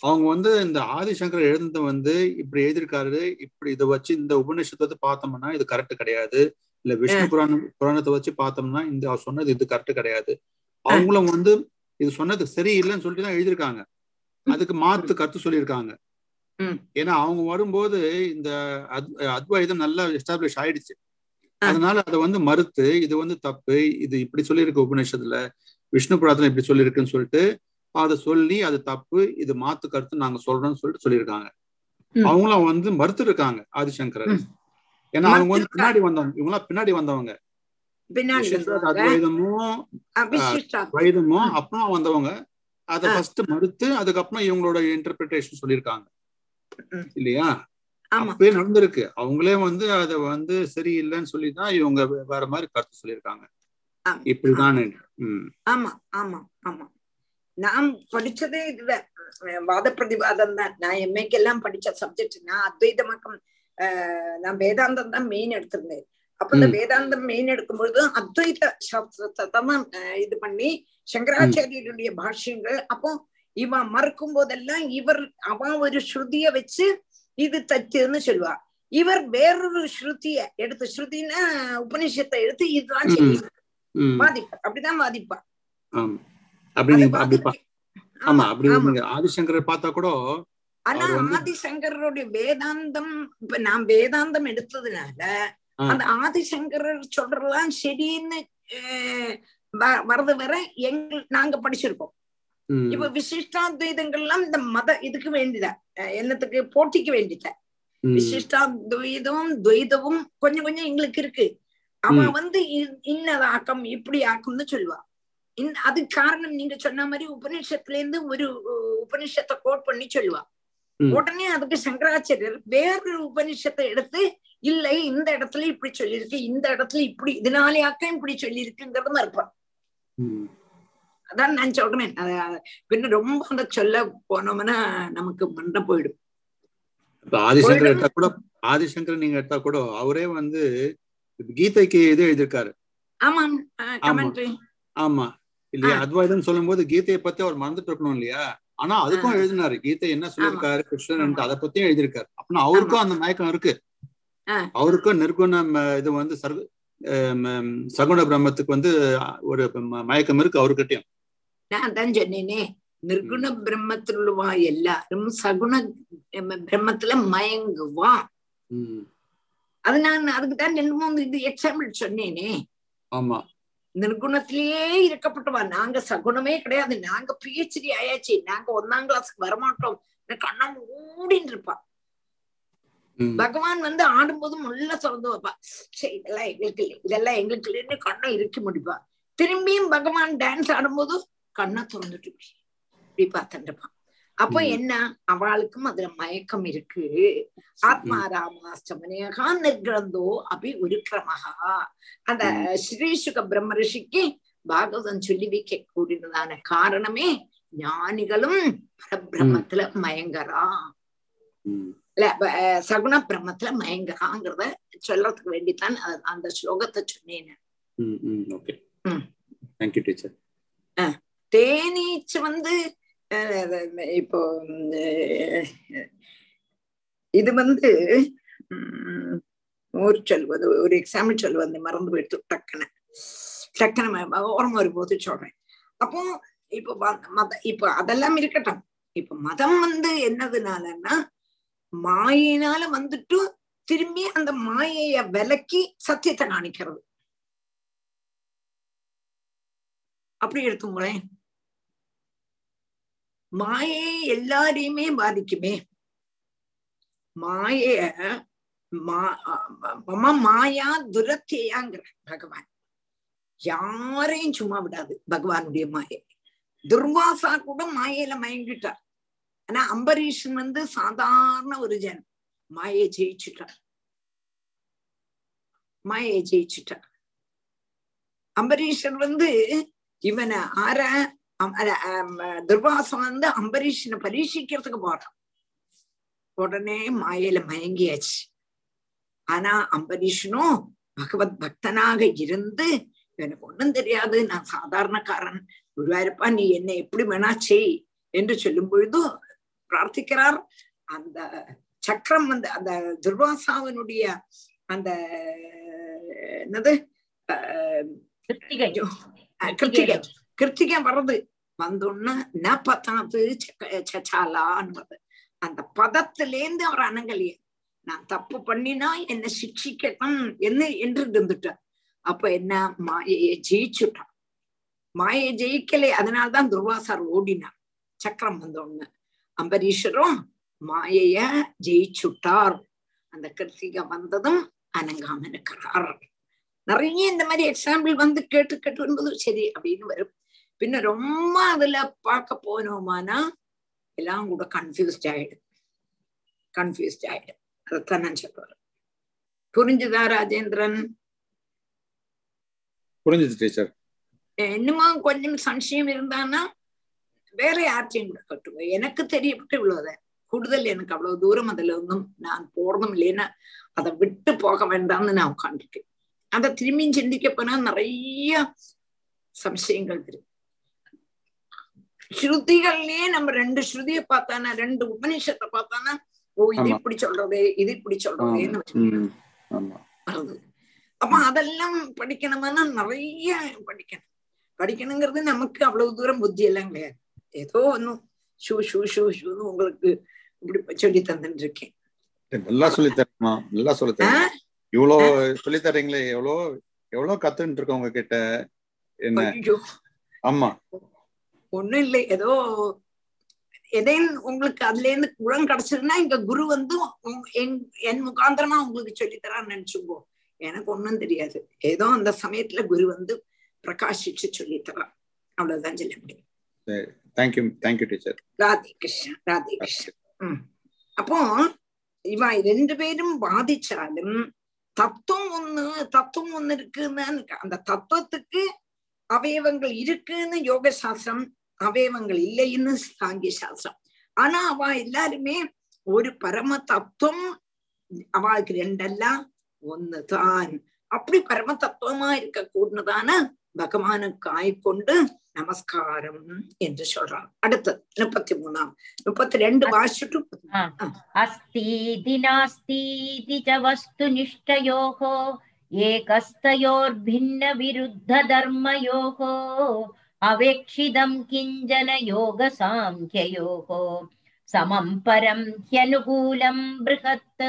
அவங்க வந்து இந்த ஆதிசங்கர் எழுதுனது வந்து இப்படி எழுதியிருக்காரு இப்படி இதை வச்சு இந்த உபநிஷத்தை வந்து பார்த்தோம்னா இது கரெக்ட் கிடையாது. இல்ல விஷ்ணு புராணம் புராணத்தை வச்சு பார்த்தோம்னா இந்த சொன்னது இது கரெக்ட் கிடையாது. அவங்களும் வந்து இது சொன்னது சரியில்லைன்னு சொல்லிட்டு தான் எழுதியிருக்காங்க. அதுக்கு மாத்து கருத்து சொல்லியிருக்காங்க. ஏன்னா அவங்க வரும்போது இந்த அத்- அத்வைதம் நல்லா எஸ்டாப்ளிஷ் ஆயிடுச்சு. அதனால அதை வந்து மறுத்து இது வந்து தப்பு இது இப்படி சொல்லியிருக்கு உபநிஷத்துல விஷ்ணு புராணத்துல இப்படி சொல்லியிருக்குன்னு சொல்லிட்டு அதை சொல்லி அது தப்பு இது மாத்து கருத்து நாங்க சொல்றோம்னு சொல்லிட்டு சொல்லியிருக்காங்க. அவங்களும் வந்து மறுத்து இருக்காங்க ஆதிசங்கரர். ஏன்னா அவங்க வந்து பின்னாடி வந்தவங்க. இவங்களாம் பின்னாடி வந்தவங்க. பின்னாடி துவைதமும் அப்புறம் வந்தவங்க. அதை. ஃபர்ஸ்ட் மறுத்து அதுக்கப்புறம் இவங்களோட இன்டர்பிரிட்டேஷன் சொல்லியிருக்காங்க. இல்லையா? ஆமா. அப்பவே நடந்திருக்கு. அவங்களே வந்து அதை வந்து சரியில்லைன்னு சொல்லி தான் இவங்க வேற மாதிரி கருத்து சொல்லியிருக்காங்க. இப்படிதான் ஆமா. ஆமா ஆமா நான் படிச்சதே இதுதான். வாத பிரதிவாதம் தான். நான் எம்ஏக்கு எல்லாம் படிச்ச சப்ஜெக்ட் நான் அத்வைதமாக்கம் நான் வேதாந்தம் தான் மெயின் எடுத்திருந்தேன் அப்ப இந்த. வேதாந்தம் மெயின் எடுக்கும்பொழுது அத்வைத சாஸ்திரத்தை தான் இது பண்ணி சங்கராச்சாரியருடைய பாஷ்யங்கள் அப்போ இவன் மறுக்கும் போதெல்லாம் இவர் அவன் ஒரு ஸ்ருதிய வச்சு இது தச்சுன்னு சொல்லுவா இவர் வேறொரு ஸ்ருதிய எடுத்து ஸ்ருதினா உபனிஷத்தை எடுத்து இதுதான் ம் வாதிப்பார் அப்படிதான் வாதிப்பார் ஆம் அப்படி ஆமா அப்படி ஆமா. நீங்க ஆதிசங்கரை பார்த்தா கூட ஆனா ஆதிசங்கரருடைய வேதாந்தம் இப்ப நான் வேதாந்தம் எடுத்ததுனால. அந்த ஆதிசங்கரர் சொல்றதெல்லாம் சரின்னு அஹ், வ- வரது வர எங்க நாங்க படிச்சிருக்கோம் இப்ப விசிஷ்டாத்வைதங்கள்லாம் இந்த மத இதுக்கு வேண்டிதான் என்னத்துக்கு போட்டிக்கு வேண்டிதான் ம், விசிஷ்டாத்வைதமும் துவைதமும் கொஞ்சம் கொஞ்சம் எங்களுக்கு இருக்கு அவ ம். வந்து இ- இன்னது ஆக்கம் இப்படி ஆக்கம்னு சொல்லுவா இன் அது காரணம் நீங்க சொன்ன மாதிரி உபநிஷத்துல இருந்து ஒரு அஹ், உபநிஷத்தை கோட் பண்ணி சொல்லுவா ம். உடனே அதுக்கு சங்கராச்சாரியர் வேறொரு உபநிஷத்தை எடுத்து இல்லை இந்த இடத்துல இப்படி சொல்லியிருக்கு இந்த இடத்துல இப்படி இதனாலே ஆக்கம் இப்படி சொல்லியிருக்குங்கிறது மறுப்பான் ம். அதான் நான் சொல்றேன். பின்ன ரொம்ப அந்த சொல்ல போனோம்னா நமக்கு மண்டை போயிடும். ஆதிசங்கர். எடுத்தா கூட ஆதிசங்கர் நீங்க எடுத்தா கூட அவரே வந்து கீதைக்கு இது எழுதியிருக்காரு. ஆமாம். ஆமா. இல்லையா. அத்வைதம் சொல்லும் போது கீதையை பத்தி அவர் மறந்துட்டு இருக்கணும் இல்லையா? ஆனா அதுக்கும். எழுதினாரு. கீதை என்ன சொல்லியிருக்காரு? கிருஷ்ணன் அதை பத்தியும் எழுதியிருக்காரு. அப்படின்னா அவருக்கும் அந்த மயக்கம் இருக்கு. அவருக்கும் நிர்குணம் இது வந்து சர்வ சகுண பிரம்மத்துக்கு வந்து ஒரு மயக்கம் இருக்கு அவர்கிட்டயும் நான் அதான் சொன்னேனே. நிர்குண பிரம்மத்திலுள்ளவா எல்லாரும் சகுண பிரம்ம- பிரம்மத்துல மயங்குவா. அது நான் அதுக்கு தான் ரெண்டு மூணு இது எக்ஸாம்பிள் சொன்னேனே. ஆமா. நிர்குணத்திலேயே இருக்கப்பட்டவா? நாங்க சகுணமே கிடையாது. நாங்க பிஹெச்டி ஆயாச்சு. நாங்க ஒன்னாம் கிளாஸ்க்கு வரமாட்டோம். கண்ணா மூடின்னு இருப்பா. பகவான் வந்து ஆடும்போது முள்ள திறந்து வைப்பா. சரி இதெல்லாம் எங்களுக்கு இல்லை. இதெல்லாம் எங்களுக்கு இல்லைன்னு கண்ணை இறுக்கி முடிப்பா. திரும்பியும் பகவான் டான்ஸ் ஆடும்போது கண்ணை திறந்துட்டு இப்படி இருப்பான். அப்போ. என்ன? அவளுக்கும் அதுல மயக்கம் இருக்கு. ஆத்மாராமாஸ்டமனியகா நிர்கிரந்தோ அபி உருக்கிரமகா அந்த ம். ஸ்ரீசுக பிரம்ம ரிஷிக்கு பாகவதம் சொல்லி வைக்க கூடினதான காரணமே ஞானிகளும் பரபிரம்மத்துல மயங்கரா. இல்ல சகுண பிரம்மத்துல மயங்கராங்கிறத சொல்றதுக்கு வேண்டித்தான் அந்த ஸ்லோகத்தை சொன்னேன் தேனீச்சு வந்து இப்போ இது வந்து உம், ஒரு சொல்வது ஒரு எக்ஸாம்பிள் சொல்வது மறந்து போயிடுத்து டக்குன்னு. டக்குன்னு ஓரம் ஓரமா வரும்போது சொல்றேன். அப்போ இப்போ மத இப்போ அதெல்லாம் இருக்கட்டும். இப்ப மதம் வந்து என்னதுனாலன்னா மாயினால வந்துட்டு திரும்பி அந்த மாயைய விலக்கி சத்தியத்தை காணிக்கிறது. அப்படி எடுத்துங்களேன் மாயை எல்லாரையுமே பாதிக்குமே. மாய மா- மம மாயா துரத்தியாங்கிற பகவான். யாரையும் சும்மா விடாது பகவானுடைய மாயை. துர்வாசா கூட மாயையில மயங்கிட்டார். ஆனா அம்பரீஷன் வந்து சாதாரண ஒரு ஜன் மாயை ஜெயிச்சுட்டார். மாயை ஜெயிச்சுட்டார். அம்பரீஷன் வந்து இவனை ஆர துர்வாசம் வந்து அம்பரீஷனை பரீட்சிக்கிறதுக்கு போறான் உடனே மாயையில மயங்கியாச்சு ஆனா அம்பரீஷனும் பகவத் பக்தனாக இருந்து எனக்கு ஒண்ணும் தெரியாது நான் சாதாரணக்காரன் குருவாயிருப்பா நீ என்னை எப்படி வேணா செய் என்று சொல்லும் பொழுது பிரார்த்திக்கிறார் அந்த சக்கரம் வந்து அந்த துர்வாசாவினுடைய அந்த என்னது கிருத்திகை கிருத்திகை வர்றது வந்தோன்னு ந பத்தாது சச்சாலான்னு அந்த பதத்திலேந்து அவர் அணங்கலையே நான் தப்பு பண்ணினா என்ன சிக்ஷிக்கணும் என்ன என்று இருந்துட்டார். அப்ப என்ன? மாயையை ஜெயிச்சுட்டான். மாயை ஜெயிக்கலை அதனால்தான் துர்வாசார் ஓடினார். சக்கரம் வந்தோன்னு. அம்பரீஷரும் மாயைய ஜெயிச்சுட்டார். அந்த கிருத்திகை வந்ததும் அனங்காம இருக்கிறார். நிறைய இந்த மாதிரி எக்ஸாம்பிள் வந்து கேட்டு கேட்டு வரும்போது சரி அப்படின்னு வரும். பின்ன ரொம்ப அதுல பார்க்க போனோமானா எல்லாம் கூட கன்ஃபியூஸ்ட் ஆயிடும். கன்ஃபியூஸ்ட் ஆயிடும். அதைத்தான் நான் சொல்றேன் புரிஞ்சுதா ராஜேந்திரன்? புரிஞ்சுது டீச்சர் இன்னுமா கொஞ்சம் சம்சயம் இருந்தான்னா வேற யார்ட்டையும் கூட கட்டுங்க. எனக்கு தெரியப்பட்டு இவ்வளவுதான். கூடுதல் எனக்கு அவ்வளவு தூரம் அதுல ஒன்றும் நான் போறதும் இல்லைன்னா அதை விட்டு போக வேண்டாம்னு நான் உட்காந்துருக்கேன் அதை திரும்பியும் சிந்திக்க போனா நிறைய சம்சயங்கள் இருக்கு. ஸ்ருதிகள்லயே நம்ம ரெண்டு ஸ்ருதியை பார்த்தானா ரெண்டு உபநிஷத்தை பார்த்தானா ஓ இது. இப்படி சொல்றது இது இப்படி சொல்றதுன்னு வருது அப்ப அதெல்லாம் படிக்கணும்னா நிறைய படிக்கணும். படிக்கணுங்கிறது நமக்கு அவ்வளவு தூரம் புத்தி எல்லாம் கிடையாது. ஏதோ ஒன்னும் ஷூ ஷூ ஷூ ஷூன்னு உங்களுக்கு இப்படி சொல்லி தந்துட்டு இருக்கேன் நல்லா சொல்லி தரமா நல்லா சொல்லி தரீங்க இவ்வளோ சொல்லி தரீங்களே எவ்வளோ எவ்வளவு கத்துட்டு இருக்கோம் உங்ககிட்ட? என்ன? ஆமா. ஒண்ணும் இல்லை. ஏதோ எதையும் உங்களுக்கு அதுல இருந்து குணம் கிடைச்சதுன்னா இங்க குரு வந்து என்- என் முகாந்திரமா உங்களுக்கு சொல்லித்தரான்னு நினைச்சுக்கோ எனக்கு ஒண்ணும் தெரியாது. ஏதோ அந்த சமயத்துல குரு வந்து பிரகாஷிச்சு சொல்லி தரான் அவ்வளவுதான் சொல்ல முடியும். Thank you thank you teacher Radhe Krishna Radhe Krishna அப்போ இவ ரெண்டு பேரும் பாதிச்சாலும் தத்துவம் ஒண்ணு தத்துவம் ஒண்ணு இருக்குன்னு அந்த தத்துவத்துக்கு அவயவங்கள் இருக்குன்னு யோக சாஸ்திரம் அவயவங்கள் இல்லைன்னு சாங்கிய சாஸ்திரம். ஆனா அவ எல்லாருமே ஒரு பரம தத்துவம் அவளுக்கு ரெண்டல்ல ஒண்ணுதான். அப்படி பரம தத்துவமா இருக்க கூடதான பகவானுக்கு ஆய்கொண்டு நமஸ்காரம் என்று சொல்றான். அடுத்தது முப்பத்தி மூணாம் முப்பத்தி ரெண்டு வாசிட்டு அஸ்தீதி நாஸ்தீதி வஸ்து நிஷ்டயோகோ ஏகஸ்தயோர் பின்ன விருத்த தர்மயோகோ. अवेक्षितं किञ्चन योगसाङ्ख्ययोः समं परं ह्यनुकूलं बृहत्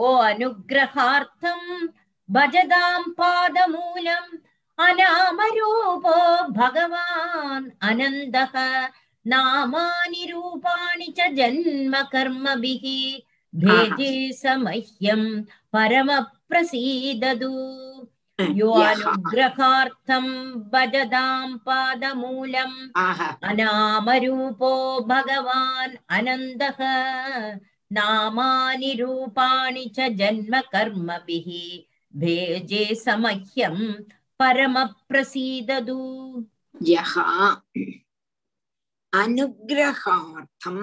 ओ अनुग्रहार्थं भजदां पादमूलम् अनामरूपो भगवान् अनन्दः नामानि रूपाणि च जन्म कर्मभिः भेजे स मह्यं परमप्रसीदतु यो अनुग्रहार्थं भजदां पादमूलम् अनामरूपो भगवान् अनन्दः नामानि रूपाणि च जन्म कर्मभिः भेजे स मह्यं परमप्रसीदतु यः अनुग्रहार्थं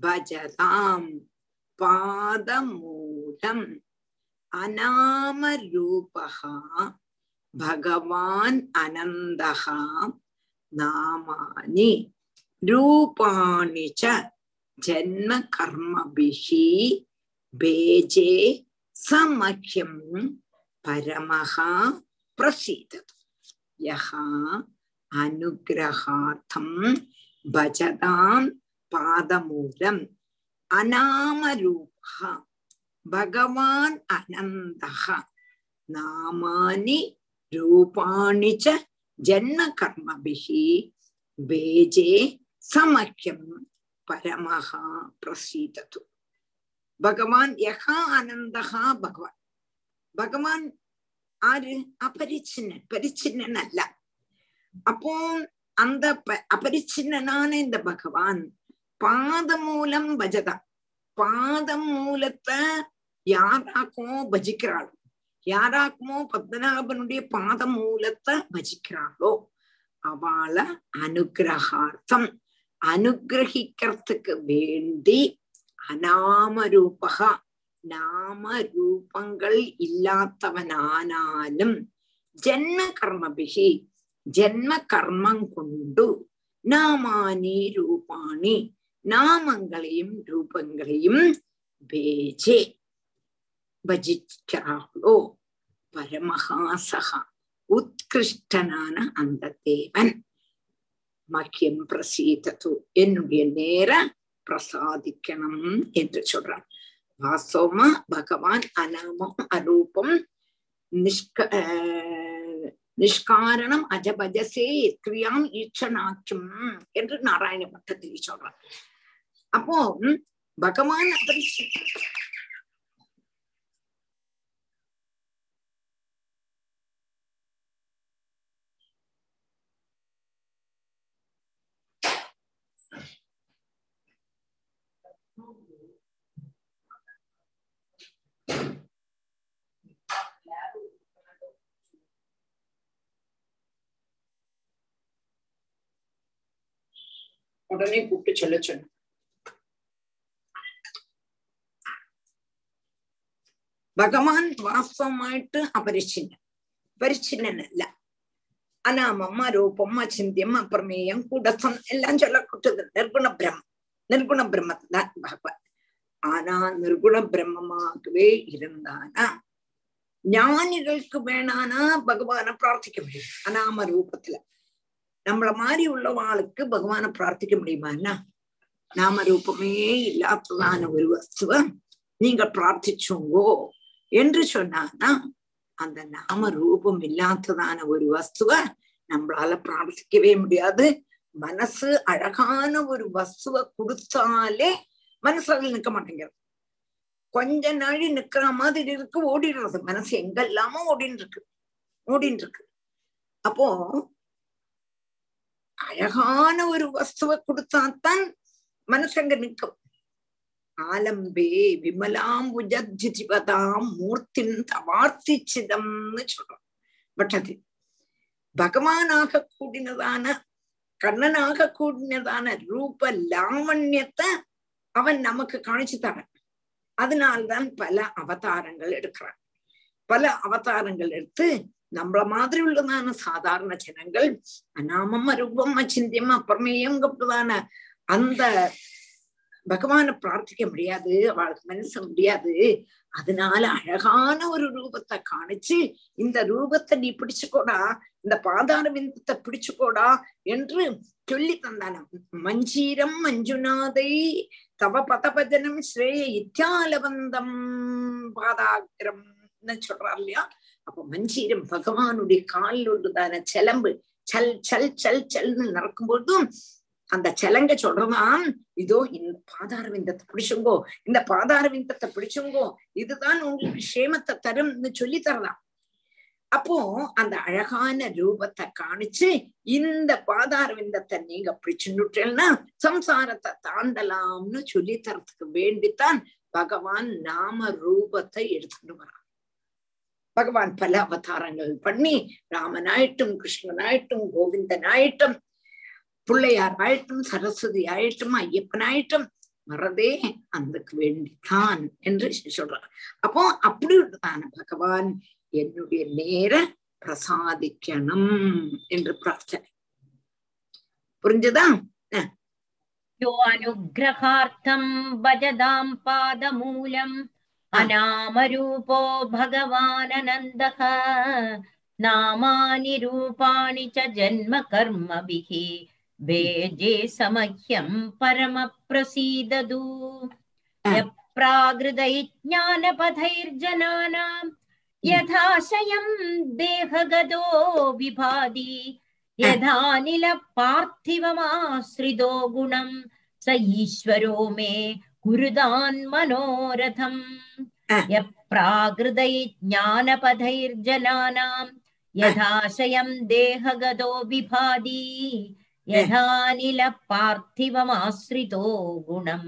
भजतां पादमूलम् अनामरूपः भगवान् अनन्दः नामानि रूपाणि च जन्मकर्मभिः भेजे समह्यं परमः प्रसीदतु यः अनुग्रहार्थं भजतां पादमूलम् अनामरूपः பகவான் அனந்தகா நாமானி ரூபாணி ச ஜன்ம கர்மபிகி பேஜே சமக்கியம் பரமஹா பிரசீதது. பகவான் யகா அனந்தகா பகவான். பகவான் ஆறு அபரிச்சின்னன் பரிச்சின்னன் அல்ல. அப்போ அந்த அபரிச்சின்னனான இந்த பகவான் பாதமூலம் பஜதான் பாதம் மூலத்தை யாராக்குமோ பஜிக்கிறாளோ. யாராக்குமோ பத்மநாபனுடைய பாதம் மூலத்தை பஜிக்கிறாளோ. அவளை அனுகிரகார்த்தம். அனுகிரகிக்கிறதுக்கு வேண்டி அநாமரூபகா நாம ரூபங்கள் இல்லாதவனானாலும் ஜென்ம கர்மபிகி ஜென்ம கர்மம் கொண்டு நாமானி ரூபாணி நாமங்களையும் ரூபங்களையும் பேஜே. பஜிச்சாளோ பரமஹாசகா உத்கிருஷ்டனான அந்த தேவன். மக்கியம் பிரசீதத்து என்னுடைய நேர பிரசாதிக்கணும் என்று சொல்றான் வாஸ்தவமா பகவான் அநாமம் அரூபம் நிஷ்க நிஷ்காரணம் அஜபஜசே கிரியாம் ஈட்சனாக்கும் என்று நாராயண பட்டத்தில் சொல்றார். அப்போ பகவான் அப்படி உடனே கூப்பிட்டு சொல்ல சொன்ன ഭഗവാൻ വാസ്തവമായിട്ട് അപരിച്ഛിന്നൻ പരിച്ഛിന്നനല്ല അനാമം അരൂപം അചിന്യം അപ്രമേയം കുടസം എല്ലാം ചൊല്ലക്കൊട്ടത് നിർഗുണ ബ്രഹ്മം നിർഗുണ பிரம்மத்தான் பகவான் ஆனா நிர்குண பிரம்மமாகவே இருந்தானா ஞானிகளுக்கு வேணானா பகவான பிரார்த்திக்க முடியும் அனாம ரூபத்துல நம்மள மாதிரி உள்ளவாளுக்கு பகவான பிரார்த்திக்க முடியுமான்னா நாம ரூபமே இல்லாததான ஒரு வஸ்துவ நீங்க பிரார்த்திச்சோங்கோ என்று சொன்னானா அந்த நாம ரூபம் இல்லாததான ஒரு வஸ்துவ நம்மளால பிரார்த்திக்கவே முடியாது. மனசு அழகான ஒரு வஸ்துவ கொடுத்தாலே மனசு நிக்க மாட்டேங்கிறது. கொஞ்ச நாழி நிக்கிற மாதிரி இருக்கு ஓடிடுறது. மனசு எங்கெல்லாமோ ஓடின்னு இருக்கு ஓடின்னு இருக்கு அப்போ அழகான ஒரு வஸ்துவை கொடுத்தாத்தான் மனசங்க நிற்கும். ஆலம்பே விமலாம்புஜிபதாம் மூர்த்தின் தவார்த்திச்சிதம்னு சொல்றோம். பட்டது பகவானாக கூடினதான கண்ணனாக கூடினதான ரூப லாவண்யத்தை அவன் நமக்கு காணிச்சு தரான். அதனால்தான் பல அவதாரங்கள் எடுக்கிறான். பல அவதாரங்கள் எடுத்து நம்மள மாதிரி உள்ளதான சாதாரண ஜனங்கள் அநாமம் அரூபம் அச்சிந்தியம் அப்புறமேயங்கப்பட்டதான அந்த பகவான பிரார்த்திக்க முடியாது அவளுக்கு மனசு முடியாது. அதனால அழகான ஒரு ரூபத்தை காணிச்சு இந்த ரூபத்தை நீ பிடிச்சுக்கோடா இந்த பாதார விந்தத்தை பிடிச்சுக்கோடா என்று சொல்லி தந்தான மஞ்சீரம் மஞ்சுநாதை தவ பதபஜனம் ஸ்ரேய இத்தியாலவந்தம் பாதாகிரம் சொல்றார் இல்லையா? அப்ப மஞ்சீரம் பகவானுடைய காலில் உள்ளதான செலம்பு. சல் சல் சல் சல்னு நடக்கும்போதும் அந்த செலங்க சொல்றதான் இதோ இந்த பாதார விந்தத்தை பிடிச்சுங்கோ இந்த பாதார விந்தத்தை பிடிச்சுங்கோ இதுதான் உங்களுக்கு க்ஷேமத்தை தரும்னு சொல்லி தரலாம். அப்போ அந்த அழகான ரூபத்தை காணிச்சு இந்த பாதார விந்தத்தை நீங்க பிடிச்சுட்டேன்னா சம்சாரத்தை தாண்டலாம்னு சொல்லி தரத்துக்கு வேண்டித்தான் பகவான் நாம ரூபத்தை எடுத்துட்டு வரான் பகவான் பல அவதாரங்கள் பண்ணி ராமனாயிட்டும் கிருஷ்ணனாயிட்டும் கோவிந்தனாயிட்டும் பிள்ளையார் ஆயிட்டும் சரஸ்வதி ஆயிட்டும் ஐயப்பனாயிட்டும் மறதே அந்தக்கு வேண்டித்தான் என்று சொல்றார் அப்போ அப்படி உள்ளதான பகவான் என்னுடைய நேர பிரசாதிக்கணும் என்று பிரார்த்தனை புரிஞ்சுதா यो अनुग्रहार्थं भजदां पादमूलम् अनामरूपो भगवाननन्दः नामानि रूपाणि च जन्मकर्मभिः भेजे समह्यं परमप्रसीदतु यप्राकृतैज्ञानपथैर्जनानां यथाशयं देहगतो विभाति यथानिलपार्थिवमाश्रितो गुणं स ईश्वरो मे कुरुदान् मनोरथम् यप्राकृतैज्ञानपथैर्जनानां यथाशयं देहगतो विभाति यथानिलपार्थिवमाश्रितो गुणं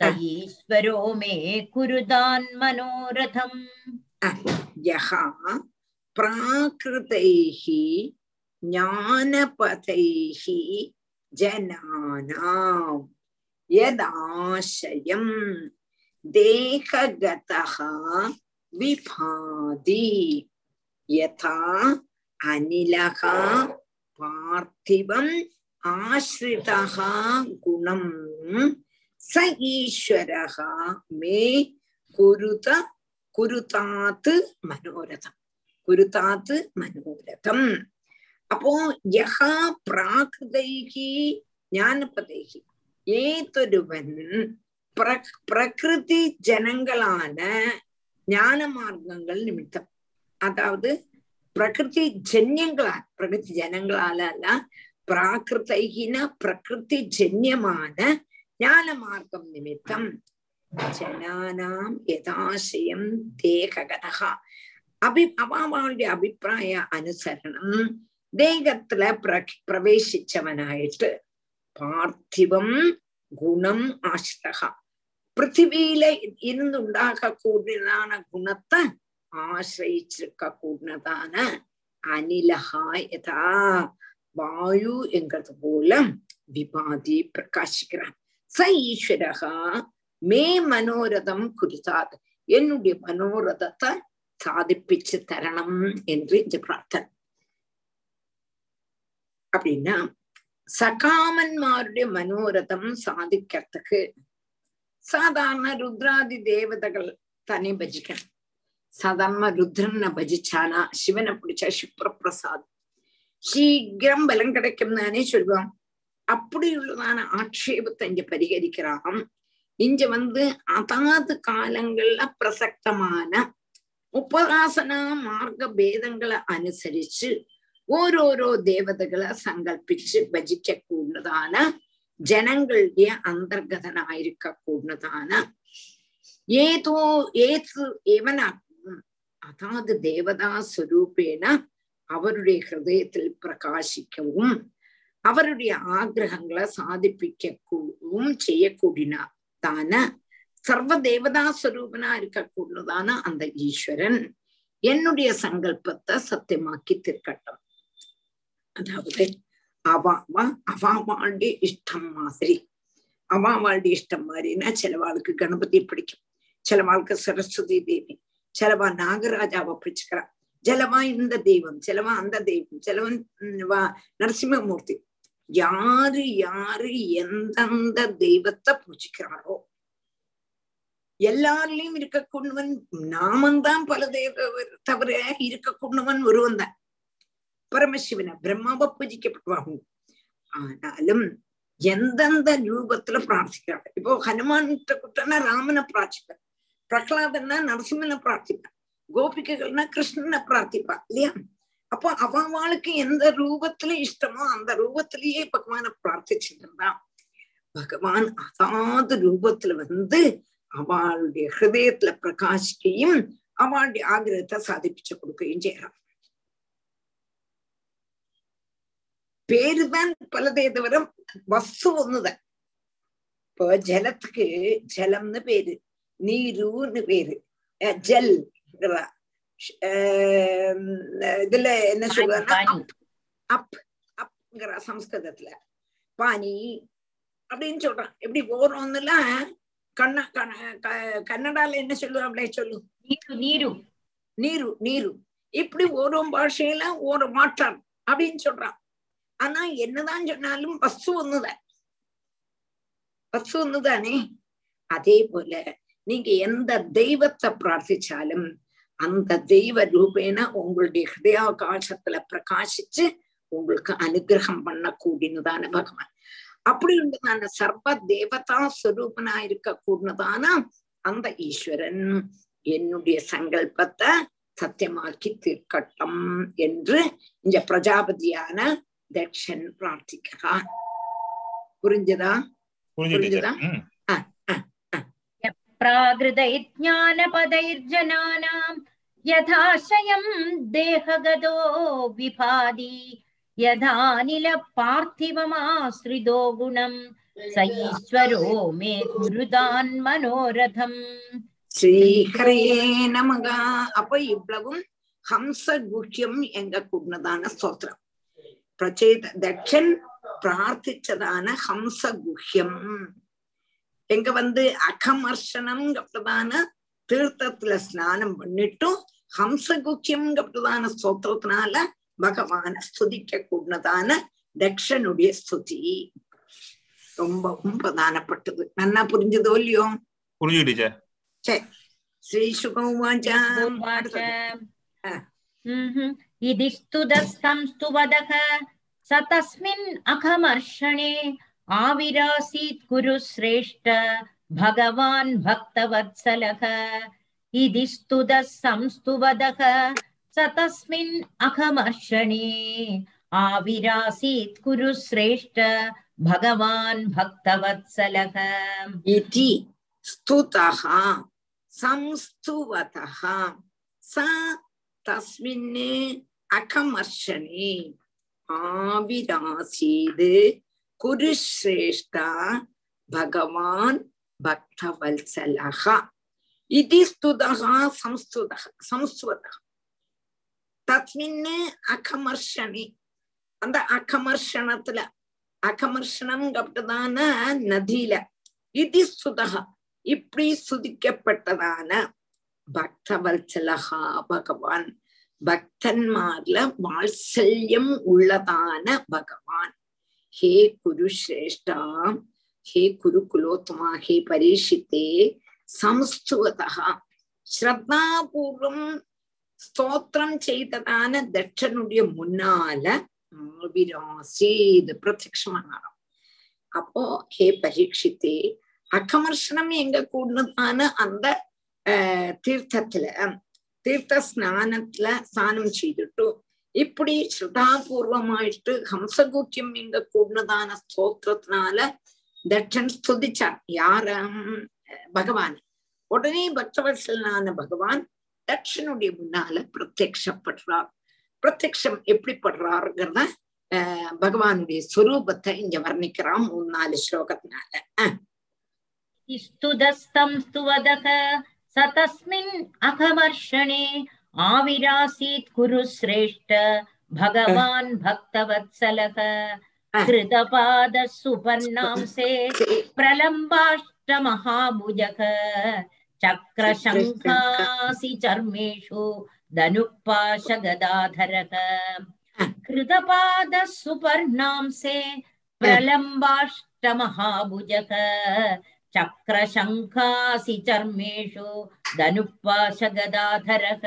स ईश्वरो मे कुरुदान् मनोरथम् यः प्राकृतैः ज्ञानपथैः जनानां யதாசயம் தேககதா விபாதி யதா அனிலகா பார்த்திவம் ஆசிரிதா குணம் ச ஈஸ்வரகா மே குருத குருதாத்து மனோரதம் குருதாத்து மனோரதம் அப்போ யகா பிராகிருதைகி ஞானபதைகி ஏதொருவன் பிர பிரகிருதி ஜனங்களான ஞான மார்க்கங்கள் நிமித்தம். அதாவது பிரகிருதி ஜன்யங்களால் பிரகிருதி ஜனங்களால அல்ல பிரகிருதி ஜன்யமான ஞான மார்க்கம் நிமித்தம். ஜனானாம் யதாசயம் தேககதகா அபி அவாவாளுடைய அபிப்பிராய அனுசரணம் தேகத்துல பிர பிரவேசிச்சவனாயிட்டு பார்த்திவம் குணம் ஆஷ்டகா. பிருத்திவியில இருந்து உண்டாக கூடியதான குணத்தை ஆசிரிச்சிருக்க கூடினதான அனிலகா யதா. வாயு என்கிறது போல விபாதி பிரகாசிக்கிறான் ச ஈஸ்வரகா மே மனோரதம் குறித்தாது என்னுடைய மனோரதத்தை சாதிப்பிச்சு தரணும் என்று இந்த பிரார்த்தனை. அப்படின்னா சகாமன்மாருடைய மனோரதம் சாதிக்கிறதுக்கு சாதாரண ருத்ராதி தேவதைகள் தனி பஜிக்கணும். சாதாரண ருத்ரனை பஜிச்சானா சிவனை பிடிச்சா சிவபிரசாத் சீக்கிரம் பலம் கிடைக்கும்னானே சொல்லுவான். அப்படி உள்ளதான ஆட்சேபத்தை இங்க பரிகரிக்கிறான். இங்க வந்து அதாது காலங்கள்ல பிரசக்தமான உபராசன மார்க்க பேதங்களை அனுசரிச்சு ஓരോരോ தேவதைகளை சங்கல்பிச்சு பஜிக்க கூடதான ஜனங்களுடைய அந்தர்கதனாயிருக்க கூடதான ஏதோ ஏது எவனாகும் அதாவது தேவதா சுரூபேன அவருடைய ஹிருதயத்தில் பிரகாசிக்கவும் அவருடைய ஆக்கிரகங்களை சாதிப்பிக்கவும் செய்யக்கூடியதான சர்வ தேவதா ஸ்வரூபனா இருக்கக்கூடியதான அந்த ஈஸ்வரன் என்னுடைய சங்கல்பத்தை சத்தியமாக்கி திருக்கட்டும். அதாவது அவாவா அவாவாளுடைய இஷ்டம் மாதிரி. அவாவாளுடைய இஷ்டம் மாதிரின்னா சிலவாளுக்கு கணபதி பிடிக்கும். சிலவாளுக்கு சரஸ்வதி தேவி. சிலவா நாகராஜாவை பிடிச்சுக்கிறா. சிலவா இந்த தெய்வம் சிலவா அந்த தெய்வம் சிலவன் நரசிம்மமூர்த்தி. யாரு யாரு எந்தெந்த தெய்வத்தை பூஜிக்கிறாரோ எல்லாரிலையும் இருக்கக்கூடியவன் நாமந்தான் பல தெய்வ தவிர இருக்கக்கூடியவன் ஒருவன் தான். பரமசிவனை பிரம்மாவை பூஜிக்கப்படுவாகும் ஆனாலும் எந்தெந்த ரூபத்துல பிரார்த்திக்கிறாங்க? இப்போ ஹனுமான் குட்டனா ராமனை பிரார்த்திப்பார். பிரகலாதன்னா நரசிம்மனை பிரார்த்திப்பார். கோபிகைகள்னா கிருஷ்ணனை பிரார்த்திப்பா இல்லையா? அப்போ அவளுக்கு எந்த ரூபத்துல இஷ்டமோ அந்த ரூபத்திலேயே பகவான பிரார்த்திச்சுட்டு இருந்தான் பகவான் அதாவது ரூபத்துல வந்து அவளுடைய ஹிருதயத்துல பிரகாசிக்கையும் அவளுடைய ஆகிரகத்தை சாதிப்பிச்சு கொடுக்கையும் செய்யறான் பேருதான் பலதே தவிர வஸ்து ஒண்ணுதான் இப்போ ஜலத்துக்கு ஜலம்னு பேரு நீருன்னு பேரு ஜல் இதுல என்ன சொல்றாங்க அப் அப்ங்கிற சம்ஸ்கிருதத்துல பானி அப்படின்னு சொல்றான் எப்படி ஓரோம்னுல கண்ண கன்னடால என்ன சொல்லுவாங்களே சொல்லு நீரு நீரு நீரு நீரு இப்படி ஓரோ பாஷையில ஒரு மாற்றம் அப்படின்னு சொல்றான் ஆனா என்னதான் சொன்னாலும் வஸ்து ஒண்ணுதான். வஸ்து ஒண்ணுதானே? அதே போல நீங்க எந்த தெய்வத்தை பிரார்த்திச்சாலும் அந்த தெய்வ ரூபேன உங்களுடைய ஹிருதயாகாசத்துல பிரகாசிச்சு உங்களுக்கு அனுகிரகம் பண்ணக்கூடியதான பகவான். அப்படி உண்டுதான சர்வ தேவதா ஸ்வரூபனா இருக்க கூடதான அந்த ஈஸ்வரன் என்னுடைய சங்கல்பத்தை சத்தியமாக்கி தீர்க்கட்டும் என்று இந்த பிரஜாபதியான தக்ஷன் பிரார்த்திக்கிறான் புரிஞ்சதா புரிஞ்சதா प्राकृतैज्ञानपदैर्जनानां यथाशयं देहगतो विभाति यथानिलपार्थिवमाश्रितो गुणं स ईश्वरो मे कुरुतान् मनोरथम् ஸ்ரீஹரே நமக அப்ப இவ்வளவும் ஹம்ச குஹ்யம் எங்க கூடதான ஸ்தோத்திரம் பிரச்சேத தட்சன் பிரார்த்திச்சதான ஹம்ச குஹ்யம் எங்க வந்து அகமர்ஷனம்ங்கிறதான தீர்த்தத்துல ஸ்நானம் பண்ணிட்டும் ஹம்சகுக்கியம்ங்கிறதான ஸ்தோத்திரத்தினால பகவான ஸ்துதிக்க கூடதான தக்ஷனுடைய ஸ்துதி ரொம்பவும் பிரதானப்பட்டது நன்னா புரிஞ்சதோ இல்லையோ புரிஞ்சுடுச்சா சரி ஸ்ரீ इदिस्तु वदः स अखमर्षणे आविरासीत् कुरु भगवान् भक्तवत्सलः। वदः अखमर्षणे आविरासीत् श्रेष्ठ भगवान् भक्तवत्सलः। इति स्तुतः, संस्तुवतः। तस्मिन् அகமர்ஷனே ஆவிராசீது குருஸ்ரேஷ்டா பகவான் பக்தவல்சலகா இது ஸ்துதகா சம்ஸ்துதக சம்ஸ்வதக. தத்மின்னு அகமர்ஷனே. அந்த அகமர்ஷணத்துல அகமர்ஷனம் அப்படிதான நதியில இது ஸ்துதகா இப்படி சுதிக்கப்பட்டதான பக்தவல்சலகா பகவான். பக்தன்மார்ல வாத்சல்யம் உள்ளதான பகவான். ஹே குரு சிரேஷ்டா ஹே குரு குலோத்தமா ஹே பரீஷித்தே சம்ஸ்துவதா ஸ்ரத்தாபூர்வம் ஸ்தோத்திரம் செய்ததான தட்சனுடைய முன்னால ஆவிராசீது பிரத்யமானாராம் அப்போ ஹே பரீட்சித்தே அகமர்ஷனம் எங்க கூடதான அந்த ஆஹ் தீர்த்தத்துல தீர்த்த ஸ்நானத்துல ஸ்நானம் செய்துட்டு இப்படி ஸ்ருதாபூர்வமாயிட்டு ஹம்சகூக்கியம் எங்க கூடதான ஸ்தோத்திரத்தினால தட்சன் ஸ்துதிச்சார் யார பகவான் உடனே பக்தவத்சலனான பகவான் தட்சனுடைய முன்னால பிரத்யக்ஷப்படுறார் பிரத்யக்ஷம் எப்படி படுறாருங்கிறத ஆஹ் பகவானுடைய ஸ்வரூபத்தை இங்க வர்ணிக்கிறான் மூணு நாலு ஸ்லோகத்தினால ஆஹ் स्तुदस्तं स्तुवदः स तस्मिन् अघमर्षणे आविरासीत् कुरु श्रेष्ठ भगवान् भक्तवत्सलः। कृतपादः सुपर्णांसे प्रलम्बाष्टमहाभुजः। चक्रशङ्खासि चर्मेषु धनुःपाशगदाधरः कृतपादः सुपर्णांसे प्रलम्बाष्टमहाभुजः। चक्रशङ्खासि चर्मेषु धनुःपाशगदाधरः।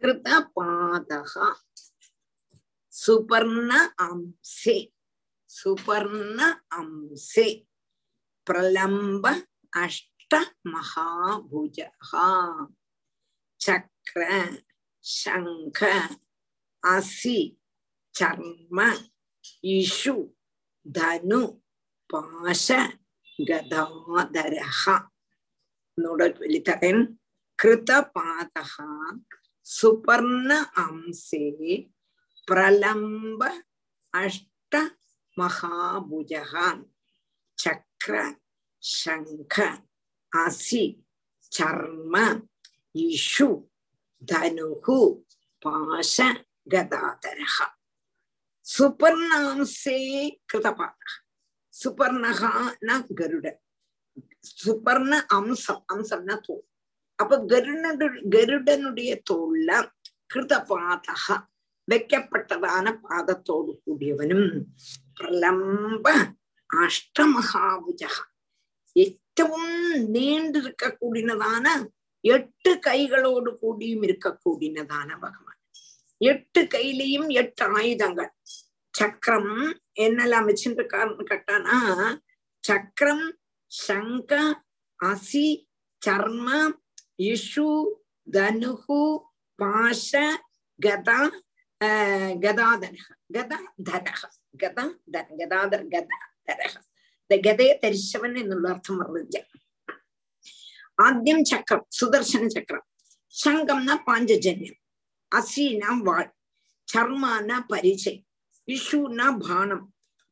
कृतपादः। सुपर्ण अंसे सुपर्ण अंसे, प्रलम्ब अष्ट महाभुजः। चक्र, शङ्ख, असि, चर्म, इषु, धनु, पाश கதாதரஹ என்னோட வெளித்தரன் கிருத பாதகா சுபர்ண அம்சே பிரலம்ப அஷ்ட மகாபுஜகான் சக்கர சங்க அசி சர்ம இஷு தனுகு பாஷ கதாதரஹ சுபர்ணாம்சே கிருதபாதகா ந கருட சுபர்ண அம்சம் அம்சம்னா தோல் அப்ப கருடனு கருடனுடைய தோல்ல கிருத பாதகா வைக்கப்பட்டதான பாதத்தோடு கூடியவனும் பிரலம்ப அஷ்டமகாபுஜகா ഏറ്റവും നീണ്ടിരിക്കക്കൂടിനതാണ് എട്ട് കൈകളോട് കൂടിയും ഇരിക്കക്കൂടിനതാണ് ഭഗവാൻ எட்டு கையிலையும் எட்டு ஆயுதங்கள் சக்கரம் என்னெல்லாம் வச்சுருக்காருன்னு கேட்டானா சக்கரம் சங்க அசி சர்ம இஷு தனுகு பாஷ கதா கதாதரக ഗദാധരഹ ഗദ ഗദാധര ഗദാധരഹ ഗതയെ ധരിച്ചവൻ എന്നുള്ള അർത്ഥം പറഞ്ഞില്ല ആദ്യം ചക്രം സുദർശന ചക്രം ശംഖം ന പാഞ്ചജന്യം അസീന വാൾ ചർമാന പരിചയം விஷுனா பானம்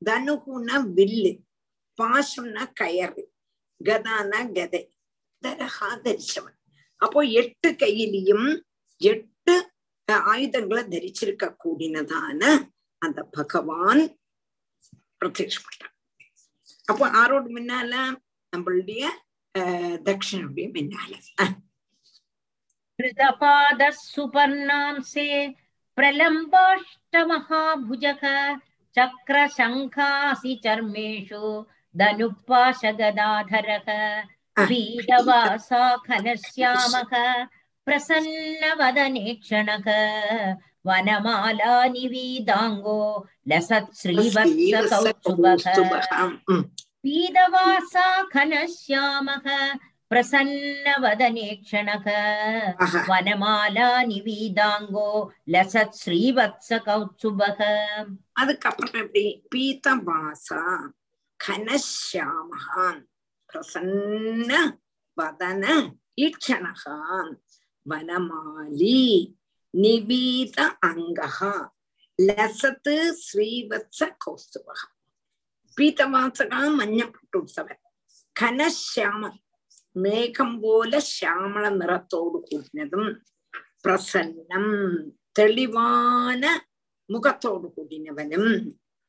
தனுகுனா வில்லு பாசுன்னா கயறு கதானா கதை தரஹா தரிச்சவன் அப்போ எட்டு கையிலையும் எட்டு ஆயுதங்களை தரிச்சிருக்க கூடினதான அந்த பகவான் பிரத்யட்சப்பட்டான் அப்போ ஆரோடு முன்னால நம்மளுடைய தட்சிணுடைய முன்னால. கிருதபாத சுபர்ணாம் சே प्रलम्बाष्टमहाभुजः चक्रशङ्खासि चर्मेषु धनुःपाशगदाधरः पीतवासा घनश्यामः प्रसन्नवदने क्षणः वनमाला निवीदाङ्गो लसत् श्रीवत्सकौस्तुभः पीतवासा घनश्यामः प्रसन्नवदने क्षणः वनमालानिवीदाङ्गो लसत् श्रीवत्सकौत्सुभः। அதுக்கப்புறம் எப்படி? பீதவாசா கனஷாமகான் பிரசன்ன வதன ஈக்ஷணகான் வனமாலி நிபீத அங்ககா லசத்து ஸ்ரீவத்ச கௌஸ்துவகா பீதவாசகா மஞ்சப்பட்டு உற்சவன் கனஷாமன் മേഘം പോലെ ശ്യാമള നിറത്തോട് കൂടിനതും പ്രസന്നം തെളിവാന മുഖത്തോട് കൂടിനവനും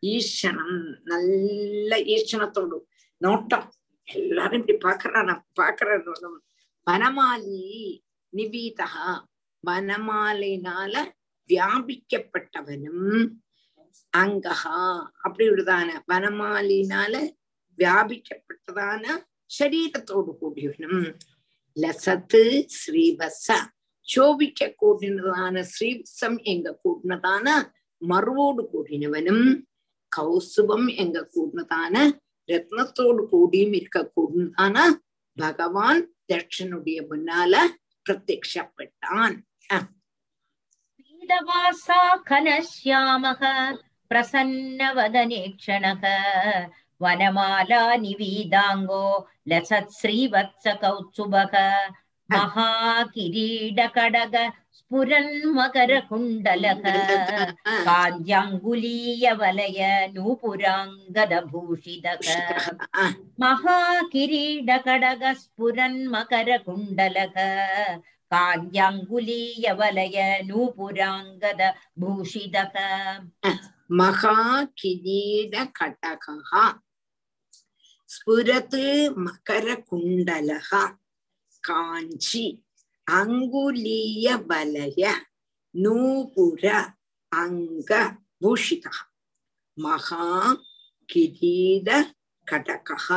ஈஷணம் நல்ல ஈஷணத்தோடு நோட்டம் எல்லாரும் இப்படி பாக்குறான பாக்குறதும் வனமாலி நிவீதா வனமாலினால வியாபிக்கப்பட்டவனும் அங்கஹா அப்படி ஒருதான வனமாலினால வியாபிக்கப்பட்டதான ശരീരത്തോട് കൂടിയവനും லசத்து ஸ்ரீவச சோபிக்க கூடினதான ஸ்ரீவசம் எங்க கூடினதான மருவோடு கூடினவனும் கௌசுபம் எங்க கூடினதான ரத்னத்தோடு கூடியும் இருக்க கூடினதான பகவான் தட்சனுடைய முன்னால பிரத்யப்பட்டான் பிரசன்ன வதனேக்ஷணக प्रसन्नवदने क्षणः वनमाला निवीदाङ्गो लसत्श्रीवत्सकौत्सुभः महाकिरीडकडग स्फुरन्मकरकुण्डलः काञ्जाङ्गुलीयवलय नूपुराङ्गदभूषितः महाकिरीडकडग स्फुरन्मकरकुण्डलः काञ्जाङ्गुलीयवलय ஸ்புரத்து மகர குண்டலக காஞ்சி அங்குலீய வலய நூபுர அங்க பூஷித. மகா கிரீட கடக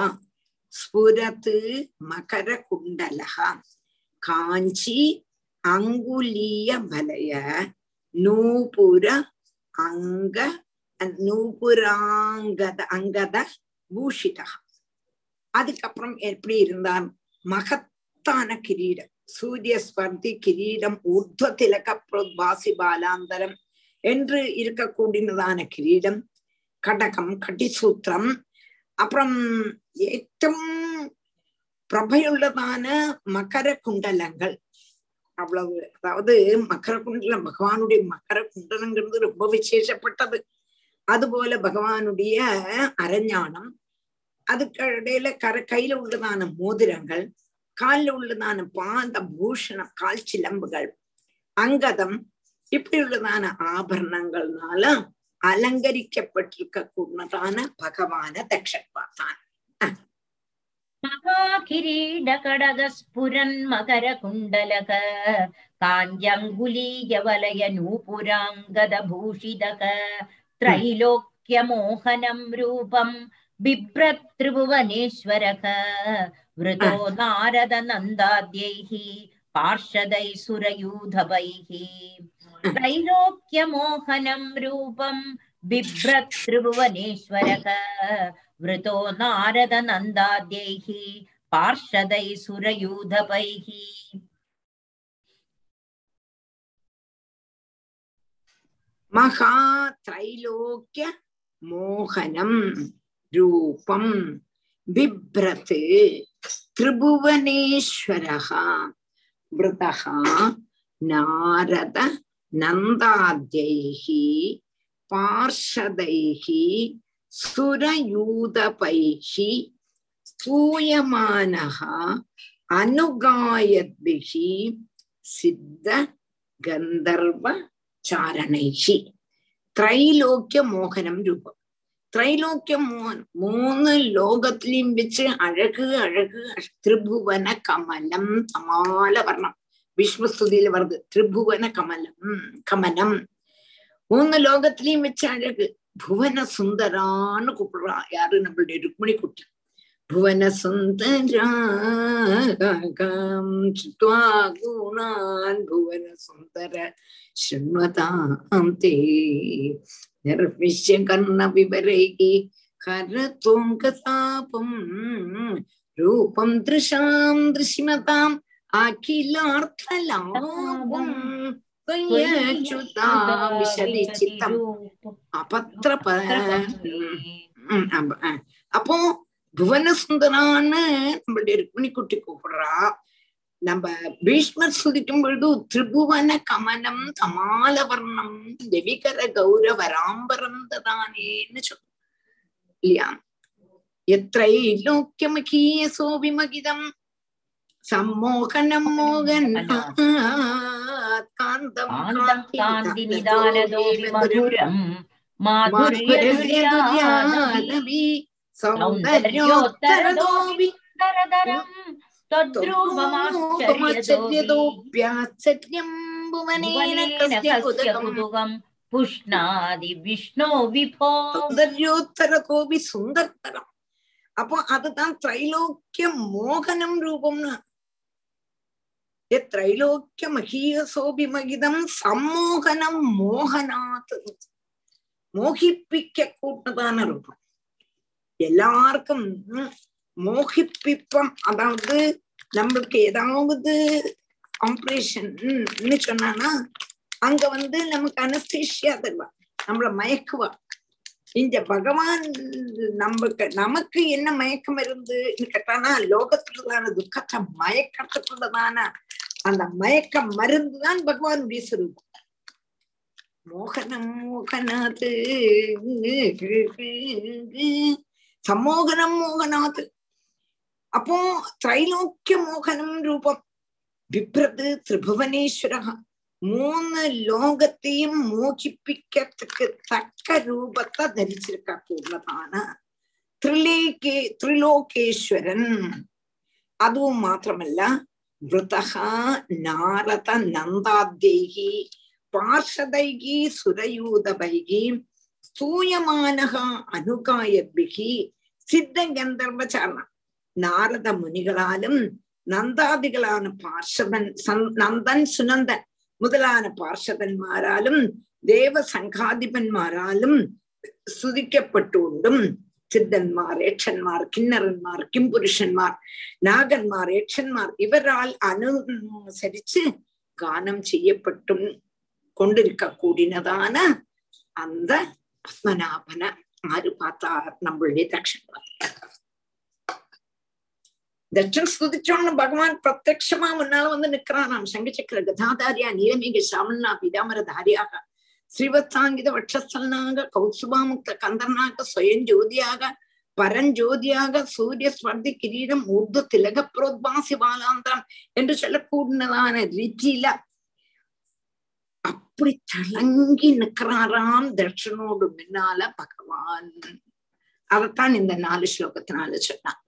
ஸ்புரத்து மகர குண்டலக காஞ்சி அங்குலீய வலய நூபுர அங்க நூபுராங்கத அங்கத பூஷிதா. அதுக்கப்புறம் எப்படி இருந்தான்? மகத்தான கிரீடம். சூரிய ஸ்பர்தி கிரீடம் ஊர்துவ திலகப்ரோத்வாசி பாலாந்தரம் என்று இருக்கக்கூடியதான கிரீடம். கடகம் கட்டிசூத்திரம் அப்புறம் ஏற்றம் பிரபையுள்ளதான மகர குண்டலங்கள். அவ்வளவு. அதாவது மகர குண்டலம் பகவானுடைய மகர குண்டலங்கிறது ரொம்ப விசேஷப்பட்டது. அதுபோல பகவானுடைய அரஞானம் அதுக்கு இடையில கர கையில உள்ளதான மோதிரங்கள் காலில் உள்ளதான பாத பூஷணம் கால் சிலம்புகள் அங்கதம் இப்படி உள்ளதான ஆபரணங்கள்னால அலங்கரிக்கப்பட்டிருக்க கூடதான பகவான தக்ஷன் பார்த்தான் महाकिरीडकडगस्फुरन्मकरकुण्डलक काञ्जङ्गुलीयवलय नूपुराङ्गदभूषितक त्रैलोक्यमोहनं रूपं बिभ्रतृभुवनेश्वरः वृतो नारदनन्दाद्यैः पार्षदैः सुरयूधवैः त्रैलोक्यमोहनं रूपं बिभ्रतृभुवनेश्वरः वृतो नारदनन्दाद्यैः पार्षदैः सुरयूधपैः महात्रैलोक्य मोहनं ரூபம் பிப்ரத் திரிபுவனேஸ்வரகா விரதகா நாரத நந்தாத்யைஹி. பார்ஷதைஹி. சுரயூதபைஹி. ஸ்தூயமானஹா அனுகாயத்பிஹி. சித்த கந்தர்வ சாரணைஹி. திரைலோக்கிய மோகனம் ரூபம். ത്രൈലോക്യം മൂന്ന് മൂന്ന് ലോകത്തിലെയും വെച്ച് അഴക് അഴക് ത്രിഭുവന കമലം സമാല വർണ്ണം വിഷ്ണുസ്തുതിയിൽ വർഗ് ത്രിഭുവന കമലം കമലം മൂന്ന് ലോകത്തിലെയും വെച്ച് അഴക് ഭുവന സുന്ദരാണ് கூப்பிடுறா யாரு നമ്മളുടെ ருக்மிணி குட்டி ഭുവന സുന്ദരാകം ഗുണാൻ ഭുവന സുന്ദര ശൃണ്വതാം തേ നിർവിശ്യ കർണ വിവരൈകി ഹരത്വം രൂപം ദൃശാം ദൃശ്യമതാം അഖിലാർത്ഥലാഭം വിശദിച്ചിത്തം അപത്ര அப்போ புவனசுந்தரான்னு நம்மளுடைய ருக்மிணி குட்டி கூப்பிடுறா நம்ம பீஷ்மர் சுதிக்கும் பொழுது திரிபுவன கமலம் கமாலவர்ணம் ரவிகர கௌரவ ராம்பரந்ததானேன்னு சொல்லும் இல்லையா எத்தைலோக்கியமகீய சோபிமகிதம் சம்மோகனம் மோகன் காந்தம் தரதரம் त्वद्रूपमाश्चर्यतोऽप्याश्चर्यं भुवनेन कस्य कुतकम् कुतुकम् पुष्णादि विष्णो विभो சௌந்தர்யோத்தரதோபி சுந்தர்தரம் அப்போ அதுதான் திரைலோக்கிய மோகனம் ரூபம்னு திரைலோக்கிய மகீயசோபி மகிதம் சம்மோகனம் மோகனாத் மோகிப்பிக்க கூட்டதான ரூபம் எல்லாருக்கும் மோகிப்பிப்பம் அதாவது நம்மளுக்கு ஏதாவது ஆப்ரேஷன் சொன்னானா அங்க வந்து நமக்கு அனஸ்தீஷியா தருவா. நம்மள மயக்குவா. இந்த பகவான் நமக்கு நமக்கு என்ன மயக்கம் இருந்துன்னு கேட்டானா லோகத்துலதான துக்கத்தை மயக்கத்துக்குள்ளதான அந்த மயக்க மருந்துதான் பகவானுடைய சுரூபம் மோகனம் மோகனாது. சம்மோகனம் மோகனாது. അപ്പോ ത്രൈലോക്യമോഹനം രൂപം ബിഭ്രത് ത്രിഭുവനേശ്വര മൂന്ന് ലോകത്തെയും മോഹിപ്പിക്കത്തക്ക് തക്ക രൂപത്തെ ധരിച്ചിരിക്കാത്തുള്ളതാണ് ത്രിലേകേ ത്രിലോകേശ്വരൻ അതും മാത്രമല്ല വൃതഹ നാരദ നന്ദാദ്യൈഹി പാർഷദൈഹി സുരയൂതൈഹി സ്ഥൂയമാനഹ അനുകായദ്ഭിഹി സിദ്ധഗന്ധർവചാരണം நாரத முனிகளாலும் நந்தாதிகளான பார்ஷதன் நந்தன் சுனந்தன் முதலான பார்ஷதன்மாராலும் தேவ சங்காதிபன்மாராலும் சுதிக்கப்பட்டுண்டும். சித்தன்மார் ஏட்சன்மார் கிண்ணரன்மார் கிம்புருஷன்மார் நாகன்மார் ஏட்சன்மார் இவரால் அனுசரிச்சு கானம் செய்யப்பட்டும் கொண்டிருக்க கூடினதான அந்த பத்மநாபனை ஆறு பார்த்தா நம்மளுடைய தட்சிண தட்சன் ஸ்துதிச்சோன்னு பகவான் பிரத்யமா முன்னால வந்து நிக்கிறான். நாம் சங்கச்சக்கர கதாதாரியா நீலமேக பிதாமர தாரியாக ஸ்ரீவத்சாங்கித வட்சஸ்தலனாக கௌசுபாமுக்த கந்தர்னாக ஸ்வயம் ஜோதியாக பரஞ்சோதியாக சூரிய ஸ்வர்தி கிரீடம் ஊர்து திலக புரோத்பாசி பாலாந்திரம் என்று சொல்லக்கூடியதான ரீதியில அப்படி தளங்கி நிக்கிறாராம் தர்ஷனோடு முன்னால பகவான். அதத்தான் இந்த நாலு ஸ்லோகத்தினால சொன்னான்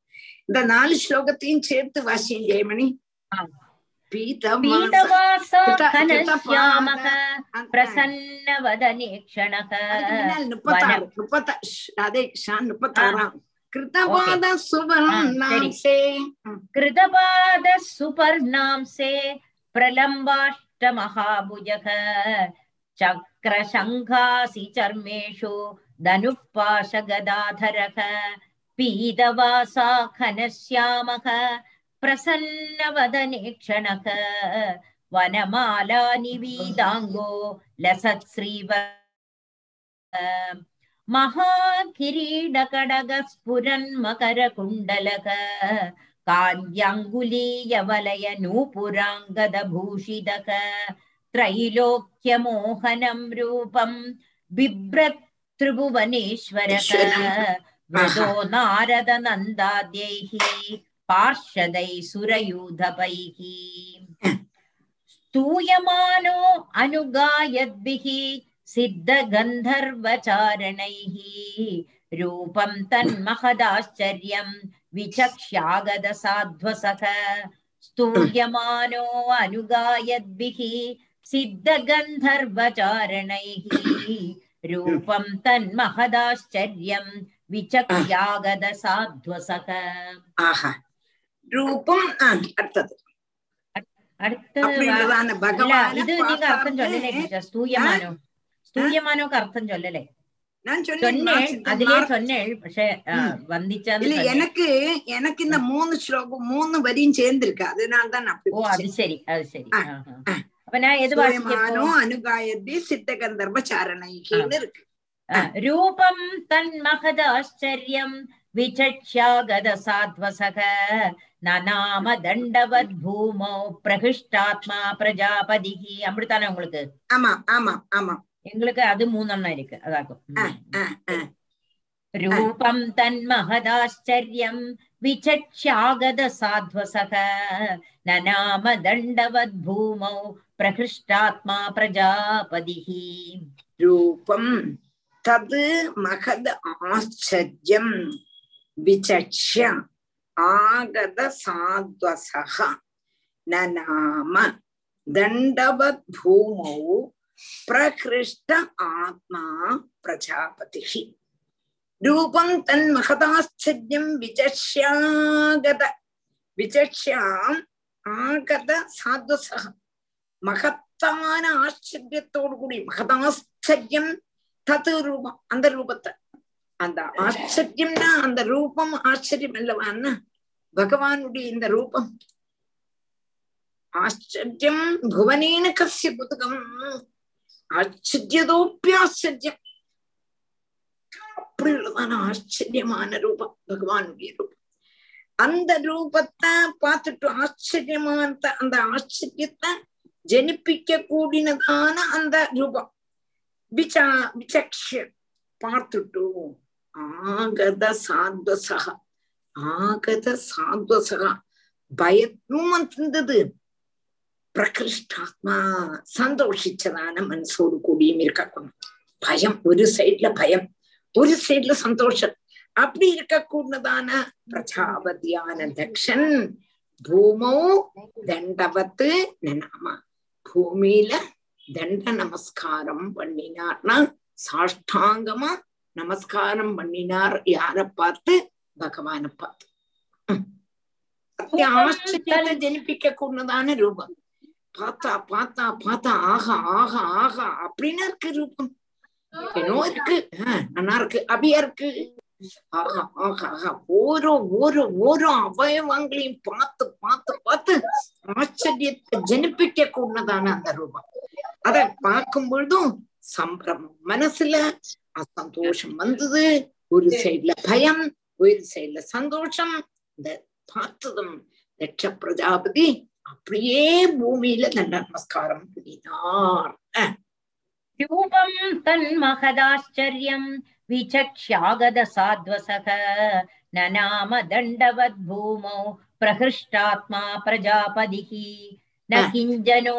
இந்த நாலு ஸ்லோகத்தையும் சேர்த்து வாசியம் ஜெயமணி. முப்பத்தாறாம். கிருதபாத சுபர்ணாம்சே கிருதபாத சுபர்ணாம்சே பிரலம்பாஷ்ட மகாபுஜக சக்கரசங்காசி சர்மேஷு தனுப்பாசகதாதரக. पीतवासा घनश्यामः प्रसन्नवदने क्षणः वनमाला निवीदाङ्गो लसत्श्रीव महाकिरीडकडगस्फुरन्मकरकुण्डलक काव्याङ्गुलीयवलय नूपुराङ्गदभूषितक त्रैलोक्यमोहनं रूपं बिभ्रतृभुवनेश्वरक मृदो नारदनन्दाद्यैः पार्षदैः सुरयूधपैः स्तूयमानो अनुगायद्भिः सिद्धगन्धर्वचारणैः रूपं तन्महदाश्चर्यं विचक्ष्यागदसाध्वसः स्तूयमानो अनुगायद्भिः सिद्धगन्धर्वचारणैः रूपं तन्महदाश्चर्यं விச்சக்யாகதசாத்வசக ஆஹா ரூபம் அடுத்தது அடுத்தது அப்படின்றதான பகவான இது நீங்க அர்த்தம் சொல்லலே டீச்சர் ஸ்தூயமானோ ஸ்தூயமானோக்கு அர்த்தம் சொல்லலே நான் சொன்னேன் அதிலே சொன்னேன் പക്ഷെ வந்திச்சான்னு இல்ல எனக்கு எனக்கு இந்த மூணு ஸ்லோகம் மூணு வரியும் சேர்ந்திருக்கு அதனால தான் நான் ஓ அது சரி அது சரி அப்ப நான் எது வாசிக்கோ அனுகாயத்தி சித்த ரூபம் தன்மகதாச்சரியம் விசக்ஷ்யாகதசாத்வசக நநாம தண்டவத் பூமோ பிரகிஷ்டாத்மா பிரஜாபதிகி அப்படித்தானே உங்களுக்கு ஆமா ஆமா ஆமா எங்களுக்கு அது மூணெண்ணம் இருக்கு அதாக்கும் ரூபம் தன்மகதாச்சரியம் விசக்ஷ்யாகதசாத்வசக நநாம தண்டவத் பூமோ பிரகிஷ்டாத்மா பிரஜாபதிகி ரூபம் தது மகத ஆச்சரியம் விசக்ஷ்ய ஆகத சாத்வசக நநாம தண்டவத் பூமௌ பிரகிருஷ்ட ஆத்மா பிரஜாபதி ரூபம் தன் மகதாச்சரியம் விசக்ஷ்யாகத விசக்ஷ்யாம் ஆகத சாத்வசக மகத்தான ஆச்சரியத்தோடு கூடி மகதாச்சரியம் தது ரூபம் அந்த ரூபத்தை. அந்த ஆச்சரியம்னா அந்த ரூபம் ஆச்சரியம் அல்லவான்னா பகவானுடைய இந்த ரூபம். ஆச்சரியம் புவனேன கசிய புதகம். ஆச்சரியதோப்பியாச்சரியம் அப்படி உள்ளதான ஆச்சரியமான ரூபம் பகவானுடைய ரூபம். அந்த ரூபத்தை பார்த்துட்டு ஆச்சரியமான அந்த ஆச்சரியத்தை ஜனிப்பிக்க கூடினதான அந்த ரூபம். விசா விசக்ஷ பார்த்துட்டோம். ஆகத சாத்வசகா ஆகத சாத்வசகா. பயத்தும் வந்தது பிரகிருஷ்டாத்மா சந்தோஷிச்சதான மனசோடு கூடியும் இருக்கணும் பயம் ஒரு சைட்ல பயம் ஒரு சைட்ல சந்தோஷம். அப்படி இருக்கக்கூடதான பிரஜாபதியான தக்ஷன் பூமோ தண்டவத்து நினாமா பூமியில தண்ட நமஸ்காரம் பண்ணினார்னா சாஷ்டாங்கமா நமஸ்காரம் பண்ணினார் யார பார்த்து? பகவான பார்த்து. ஆச்சரியத்தை ஜனிப்பிக்க கூடதான ரூபம். பார்த்தா பார்த்தா பார்த்தா ஆஹா ஆஹா ஆஹா அப்படின்னு இருக்கு ரூபம். ಏನೋ இருக்கு. நல்லா இருக்கு. அபியா இருக்கு? ஆஹா ஆஹா ஆஹா. ஓரோ ஓரோ ஓரோ அவயவங்களையும் பார்த்து பார்த்து பார்த்து ஆச்சரியத்தை ஜனிப்பிக்க கூடதான அந்த ரூபம். அத பார்க்கும் பொழுதும் சம்பிரமம். மனசுல அசந்தோஷம் வந்தது. ஒரு சைட்ல பயம் ஒரு சைட்ல சந்தோஷம். இந்த பார்த்ததும் லட்ச பிரஜாபதி அப்படியே பூமியில தண்ட நமஸ்காரம் பண்ணினார் ரூபம் தன் மகதாச்சரியம். விசக்ஷாகத சாத்வசக. நநாம தண்டவத் பூமௌ பிரகிருஷ்டாத்மா பிரஜாபதிகி ந கிஞ்சனோ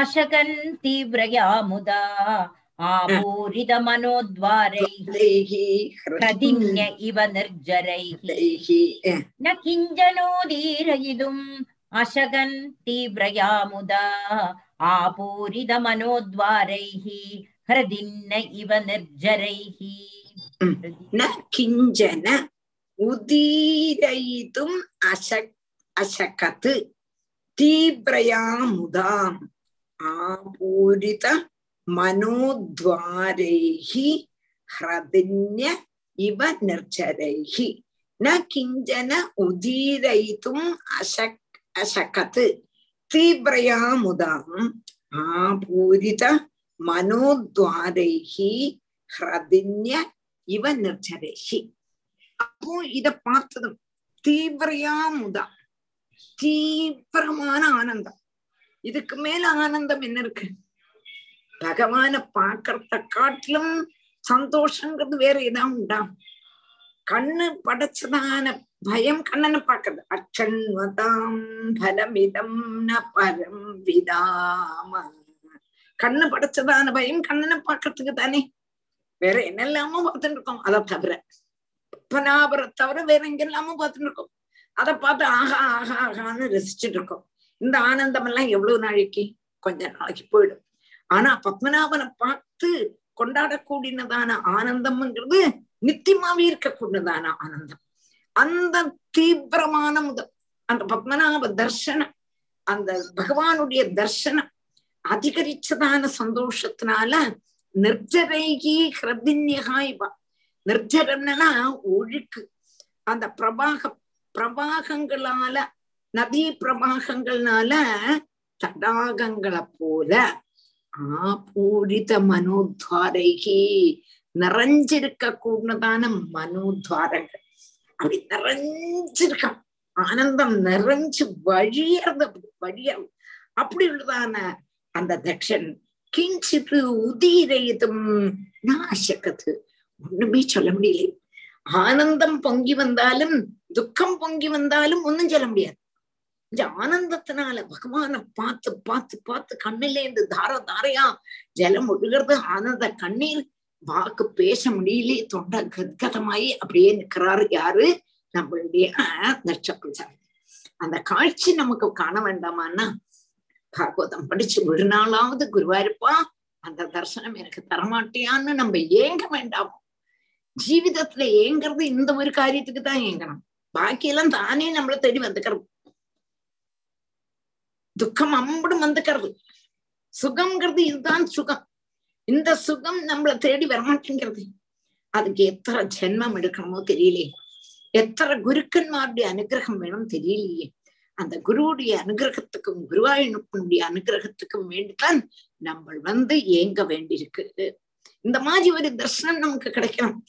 अशकन् तीव्रया मुदा आपूरितमनोद्वारैः हृदिन्य इव निर्जरैः न किञ्जनोदीरयितुम् अशकन् तीव्रया मुदा आपूरितमनोद्वारैः हृदिन्न इव निर्जरैः न किञ्चन उदीरयितुम् अशक् अशकत् तीव्रया मुदाम् ആപൂരിത മനോദ്വാരൈഹി ഹ്രദിന്യ ഇവ നിർജരൈഹി ന കിഞ്ചന ഉദീരയിതും അശക് അശകത് തീവ്രയാമുദാം ആപൂരിത മനോദ്വാരൈഹി ஹ்ரதின்ய இவ நிர்ஜரேஷி அப்போ இத பார்த்ததும் தீவிரையா முதா தீவிரமான ஆனந்தம் இதுக்கு மேல ஆனந்தம் என்ன இருக்கு? பகவான பாக்கிறத காட்டிலும் சந்தோஷங்கிறது வேற ஏதாவது உண்டா? கண்ணு படைச்சதான பயம் கண்ணனை பார்க்கறது. அச்சன்வதாம் பலமிதம் ந பரம் விதாம. கண்ணு படைச்சதான பயம் கண்ணனை பாக்குறதுக்கு தானே? வேற என்னெல்லாமோ பார்த்துட்டு இருக்கோம் அதை தவிர பனாபரை தவிர வேற எங்கெல்லாமோ பார்த்துட்டு இருக்கோம் அதை பார்த்து ஆகா ஆகா ஆகான்னு ரசிச்சுட்டு இருக்கோம் இந்த ஆனந்தம் எல்லாம் எவ்வளவு நாளைக்கு? கொஞ்ச நாளைக்கு போயிடும். ஆனா பத்மநாபனை பார்த்து கொண்டாடக்கூடியதான ஆனந்தம்ங்கிறது நித்தியமாவே இருக்கக்கூடியதான ஆனந்தம். அந்த தீவிரமான முதல் அந்த பத்மநாப தர்சனம் அந்த பகவானுடைய தர்சனம் அதிகரிச்சதான சந்தோஷத்தினால நிர்ஜரைகி ஹிரதின்யகா இவ நிர்ஜரம்னா ஒழுக்கு. அந்த பிரபாக பிரபாகங்களால நதி பிரபாகங்கள்னால தடாகங்களை போல ஆபூரித மனோத்வாரைகி நிறைஞ்சிருக்க கூடதான மனோத்வாரங்கள். அப்படி நிறைஞ்சிருக்கான் ஆனந்தம் நிறைஞ்சு வழியறது வழிய அப்படி உள்ளதான அந்த தக்ஷன் கிஞ்சிட்டு உதீரயதும் நாசக்கது. ஒண்ணுமே சொல்ல முடியல. ஆனந்தம் பொங்கி வந்தாலும் துக்கம் பொங்கி வந்தாலும் ஒன்னும் சொல்ல முடியாது. இந்த ஆனந்தத்தினால பகவான பார்த்து பார்த்து பார்த்து கண்ணில இருந்து தார தாரையா ஜலம் ஒழுகிறது ஆனந்த கண்ணீர் வாக்கு பேச முடியலே தொண்டை கத்கதமாயி அப்படியே நிக்கிறாரு யாரு? நம்மளுடைய நட்சப்பிரசார் அந்த காட்சி நமக்கு காண வேண்டாமான்னா பாகவதம் படிச்சு ஒரு நாளாவது குருவாயிருப்பா. அந்த தர்சனம் எனக்கு தரமாட்டியான்னு நம்ம ஏங்க வேண்டாமோ. ஜீவிதத்துல ஏங்கிறது இந்த ஒரு காரியத்துக்கு தான் ஏங்கணும். பாக்கியெல்லாம் தானே நம்மளை தேடி வந்துக்கிறது துக்கம் அம்படும் வந்துக்கிறது சுகம்ங்கிறது இதுதான் சுகம். இந்த சுகம் நம்மளை தேடி வரமாட்டேங்கிறது. அதுக்கு எத்தனை ஜென்மம் எடுக்கணுமோ தெரியலையே. எத்தனை குருக்கன்மாருடைய அனுகிரகம் வேணும் தெரியலையே. அந்த குருவுடைய அனுகிரகத்துக்கும் குருவாயினுப்பனுடைய அனுகிரகத்துக்கும் வேண்டித்தான் நம்ம வந்து ஏங்க வேண்டியிருக்கு. இந்த மாதிரி ஒரு தர்சனம் நமக்கு கிடைக்கணும்.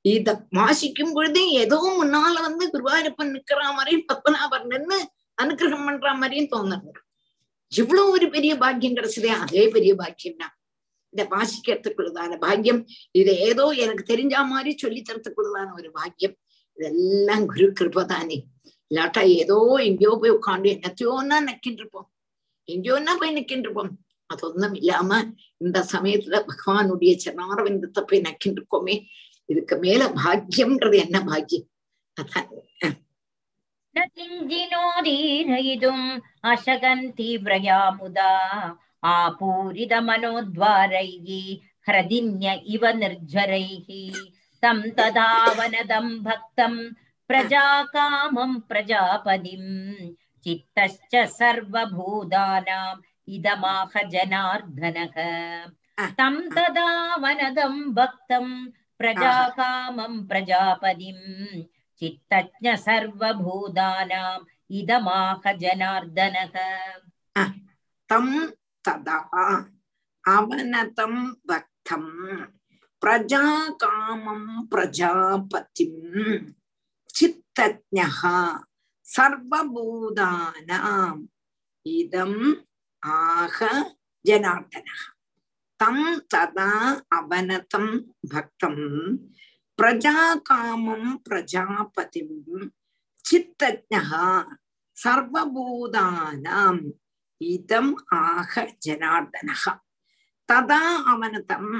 இத வாசிக்கும் பொழுதே ஏதோ முன்னால வந்து குருவாயூரப்பன் நிக்கிற மாதிரியும் பத்மநாபன் நின்று அனுகிரகம் பண்ற மாதிரியும் தோணுது. இவ்வளவு ஒரு பெரிய பாக்கியம் கிடைச்சதே அதே பெரிய பாக்கியம் தான். இத வாசிக்கிறதுக்குள்ளதான பாக்கியம். இது ஏதோ எனக்கு தெரிஞ்ச மாதிரி சொல்லி தரத்துக்குள்ளதான ஒரு பாக்கியம். இதெல்லாம் குரு கிருபதானே இல்லாட்டா ஏதோ எங்கேயோ போய் உட்காந்து என்னத்தையோன்னா நிக்கின்றிருப்போம் எங்கேயோன்னா போய் நிக்கின்றிருப்போம் அதொன்னும் இல்லாம இந்த சமயத்துல பகவானுடைய சரணாரவிந்தத்தை போய் நக்கின்றிருக்கோமே இதுக்கு மேல பாக்கியம்ன்றது என்ன பாக்கியம்? அதான் न किञ्चिनोदीरयितुम् अशगन् तीव्रया मुदा आपूरितमनोद्वारैः ह्रदिन्य इव निर्झरैः तं तदा वनदं भक्तं प्रजाकामं प्रजापदिम् चित्तश्च सर्वभूतानाम् इदमाह जनार्दनः तं तदा वनदं भक्तं प्रजाकामं प्रजापदिम् சித்தஜ சர்வபூதானாம் இதமாக ஜனார்தனக. தம் ததா அவனதம் பக்தம் பிரஜா காமம் பிரஜாபதிம் சித்தஜா சர்வபூதானாம் இதம் ஆக ஜனார்தனக. தம் ததா அவனதம் பக்தம் பிரஜாகாமம் பிரஜாபதிம் சித்தஜ்ஞः சர்வபூதானாம் இதம் ஆக ஜனார்தனகா ததா அவனதம்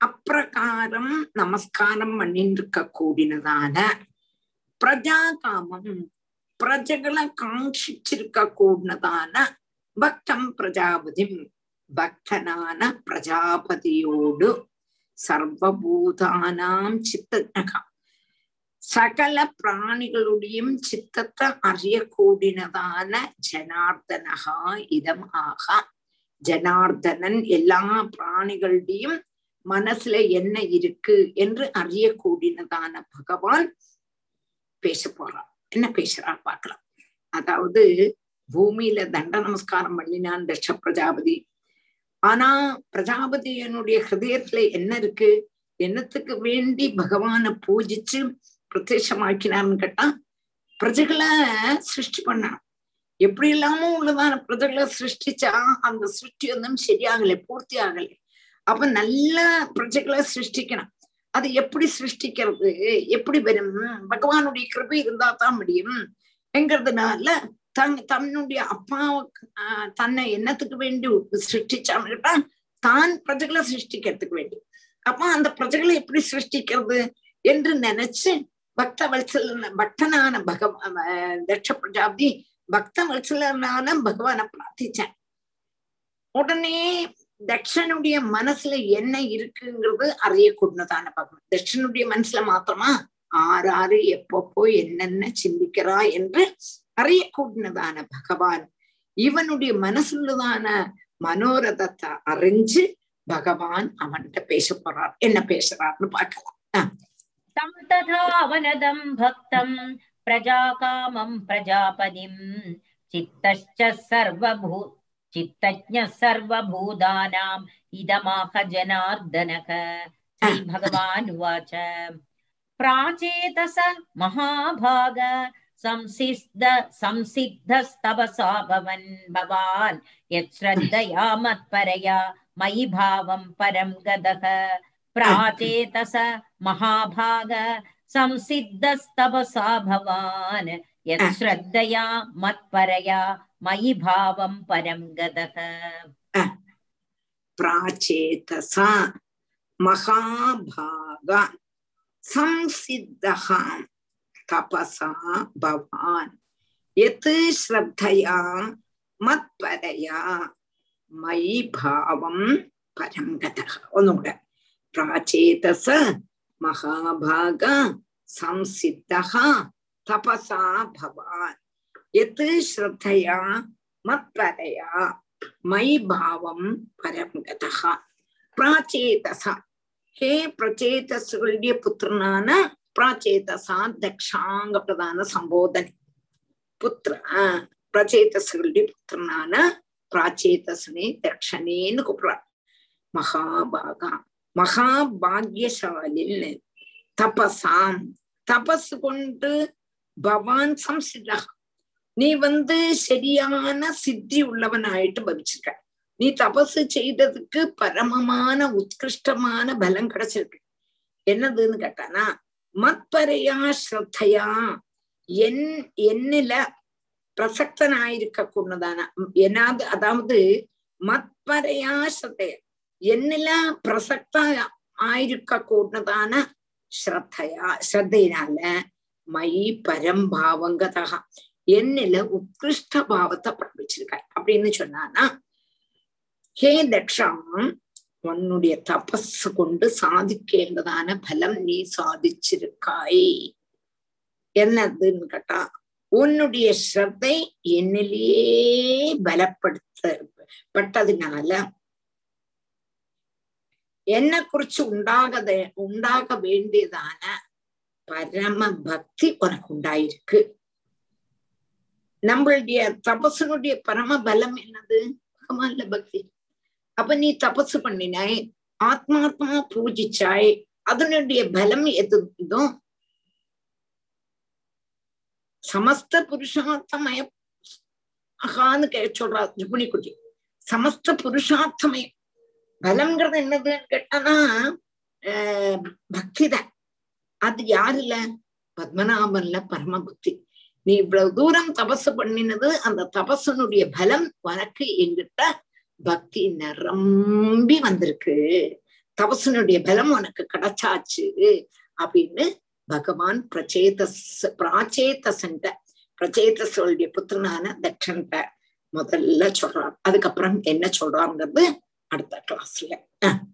அப்பிரகாரம் நமஸ்காரம் பண்ணிருக்க கூடினதான பிரஜாகாமம் பிரஜகளை காங்கிச்சிருக்க கூடினதான பக்தம் பிரஜாபதிம் பக்தனான பிரஜாபதியோடு சர்வபூதானாம் சித்தஜகா சகல பிராணிகளுடையும் சித்தத்தை அறியக்கூடினதான ஜனார்தனகா இதம் ஆகா. ஜனார்தனன் எல்லா பிராணிகளுடையும் மனசுல என்ன இருக்கு என்று அறியக்கூடினதான பகவான் பேச போறான் என்ன பேசுறான் பார்க்கலாம். அதாவது பூமியில தண்ட நமஸ்காரம் பண்ணினான் தட்ச பிரஜாபதி. ஆனா பிரஜாபதியனுடைய ஹிருதயத்துல என்ன இருக்கு? என்னத்துக்கு வேண்டி பகவான பூஜிச்சு பிரத்யட்சமாக்கினார்னு கேட்டா பிரஜைகளை சிருஷ்டி பண்ணான் எப்படி இல்லாம உள்ளதான பிரஜைகளை சிருஷ்டிச்சா அந்த சிருஷ்டி ஒன்றும் சரியாகலை பூர்த்தி ஆகலை அப்ப நல்ல பிரஜைகளை சிருஷ்டிக்கணும். அது எப்படி சிருஷ்டிக்கிறது? எப்படி வரும்? பகவானுடைய கிருபை இருந்தா தான் முடியும். என்கிறதுனால தன் தன்னுடைய அப்பாவுக்கு தன்னை என்னத்துக்கு வேண்டி சிருஷ்டிச்சான்னு தான் பிரஜைகளை சிருஷ்டிக்கிறதுக்கு வேண்டி. அப்ப அந்த பிரஜைகளை எப்படி சிருஷ்டிக்கிறது என்று நினைச்சு பக்த வல்சலன பக்தனான பகவ தட்ச பிரஜாபதி பக்த வல்சலனான பகவான பிரார்த்திச்சேன். உடனே தட்சனுடைய மனசுல என்ன இருக்குங்கிறது அறியக்கூடியதான பகவான். தட்சனுடைய மனசுல மாத்திரமா ஆறாறு எப்பப்போ என்னென்ன சிந்திக்கிறா என்று அறியக்கூடியதான பகவான். இவனுடைய மனசுள்ளதான மனோரதத்தை அறிஞ்சு பகவான் அவன்கிட்ட பேச போறார் என்ன பேசுறார்னு பார்க்கலாம். தம் ததா அவனதம் பக்தம் பிரஜாகாமம் பிரஜாபதிம். சித்தச்ச சர்வபூ சித்தஜ சர்வபூதானாம் இதமாக ஜனார்தனக. ஸ்ரீ பகவான் உவாச்ச. பிராச்சேதச மகாபாக. संसिद्ध संसिद्धस्तपसा भवन् भवान् यच्छ्रद्धया मत्परया मयि भावं परं गतः प्राचेतस महाभाग संसिद्धस्तपसा भवान् यच्छ्रद्धया मत्परया मयि भावं परं गतः प्राचेतसा महाभाग संसिद्धः தபசா பவான். எத்து ஸ்ரத்தையா மத்பரையா மை பாவம் பரங்கத ஒன்னும் பிராச்சேதச மகாபாக சம்சித்தகா தபசா பவான். எத்து ஸ்ரத்தையா மத்பரையா மை பாவம் பரங்கதா பிராச்சேதசா. ஹே பிரச்சேதசுடைய புத்திரனான பிரச்சேதசா தக்ஷாங்க பிரதான சம்போதனை. புத்திர பிரச்சேதசுகளுடைய புத்திரனான பிராச்சேதசனே தக்ஷனேன்னு கூப்பிடுறார். மகாபாகா மகாபாகியசாலின்னு தபசாம் தபஸ் கொண்டு பவான் சம்சிதா நீ வந்து சரியான சித்தி உள்ளவன் ஆயிட்டு பவிச்சிருக்க. நீ தபஸ் செய்ததுக்கு பரமமான உத்கிருஷ்டமான பலம் கிடைச்சிருக்கு. என்னதுன்னு கேட்டானா மத்பரையா ஸ்ரத்தையா. என் என்னில பிரசக்தனாயிருக்க கூடதான? என்னாது அதாவது மத்பரையா ஸ்ரத்தைய. என்னில பிரசக்த ஆயிருக்க கூடதான? ஸ்ரத்தையா. ஸ்ரத்தையினால மை பரம்பாவங்கதா என்னில உத்கிருஷ்ட பாவத்தை படிச்சிருக்க அப்படின்னு சொன்னானா ஹே தக்ஷம் உன்னுடைய தபஸ் கொண்டு சாதிக்கேண்டதான பலம் நீ சாதிச்சிருக்காய். என்னதுன்னு கேட்டா உன்னுடைய ஸ்ரத்தை என்னிலேயே பலப்படுத்த பட்டதுனால என்னை குறிச்சு உண்டாகத உண்டாக வேண்டியதான பரம பக்தி உனக்கு உண்டாயிருக்கு. நம்மளுடைய தபசனுடைய பரம பலம் என்னது? பகவான்ல பக்தி. அப்ப நீ தபசு பண்ணினாய் ஆத்மாத்மா பூஜிச்சாய் அதனுடைய பலம் எது? இதோ சமஸ்த புருஷார்த்தமய ஆகான்னு கே சொல்றா ருக்மிணி சமஸ்த புருஷார்த்தமயம் பலம்ங்கிறது என்னதுன்னு கேட்டானா ஆஹ் பக்திதான். அது யாருல பத்மநாபன்ல பரம பக்தி நீ இவ்வளவு தூரம் தபசு பண்ணினது அந்த தபசனுடைய பலம் உனக்கு எங்கிட்ட பக்தி நிரம்பி வந்திருக்கு தபசனுடைய பலம் உனக்கு கிடைச்சாச்சு அப்படின்னு பகவான் பிரச்சேதஸ் பிராச்சேதசன்ட பிரச்சேதசோடைய புத்திரனான தட்சன்ட்ட முதல்ல சொல்றார் அதுக்கப்புறம் என்ன சொல்றாங்கிறது அடுத்த கிளாஸ்ல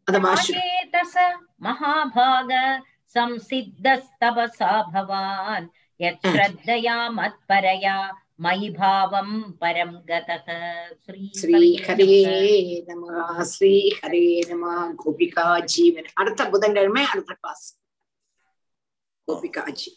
அத வாசி प्राचेतस महाभाग संसिद्धस्तपसा भवान् यत् श्रद्धया मत्परया मयि भावं परं गतः ஸ்ரீஹரே நம ஸ்ரீஹரே நம கோபிகா ஜீவன் அடுத்த புதன்கிழமை அடுத்த கிளாஸ் கோபிகாஜி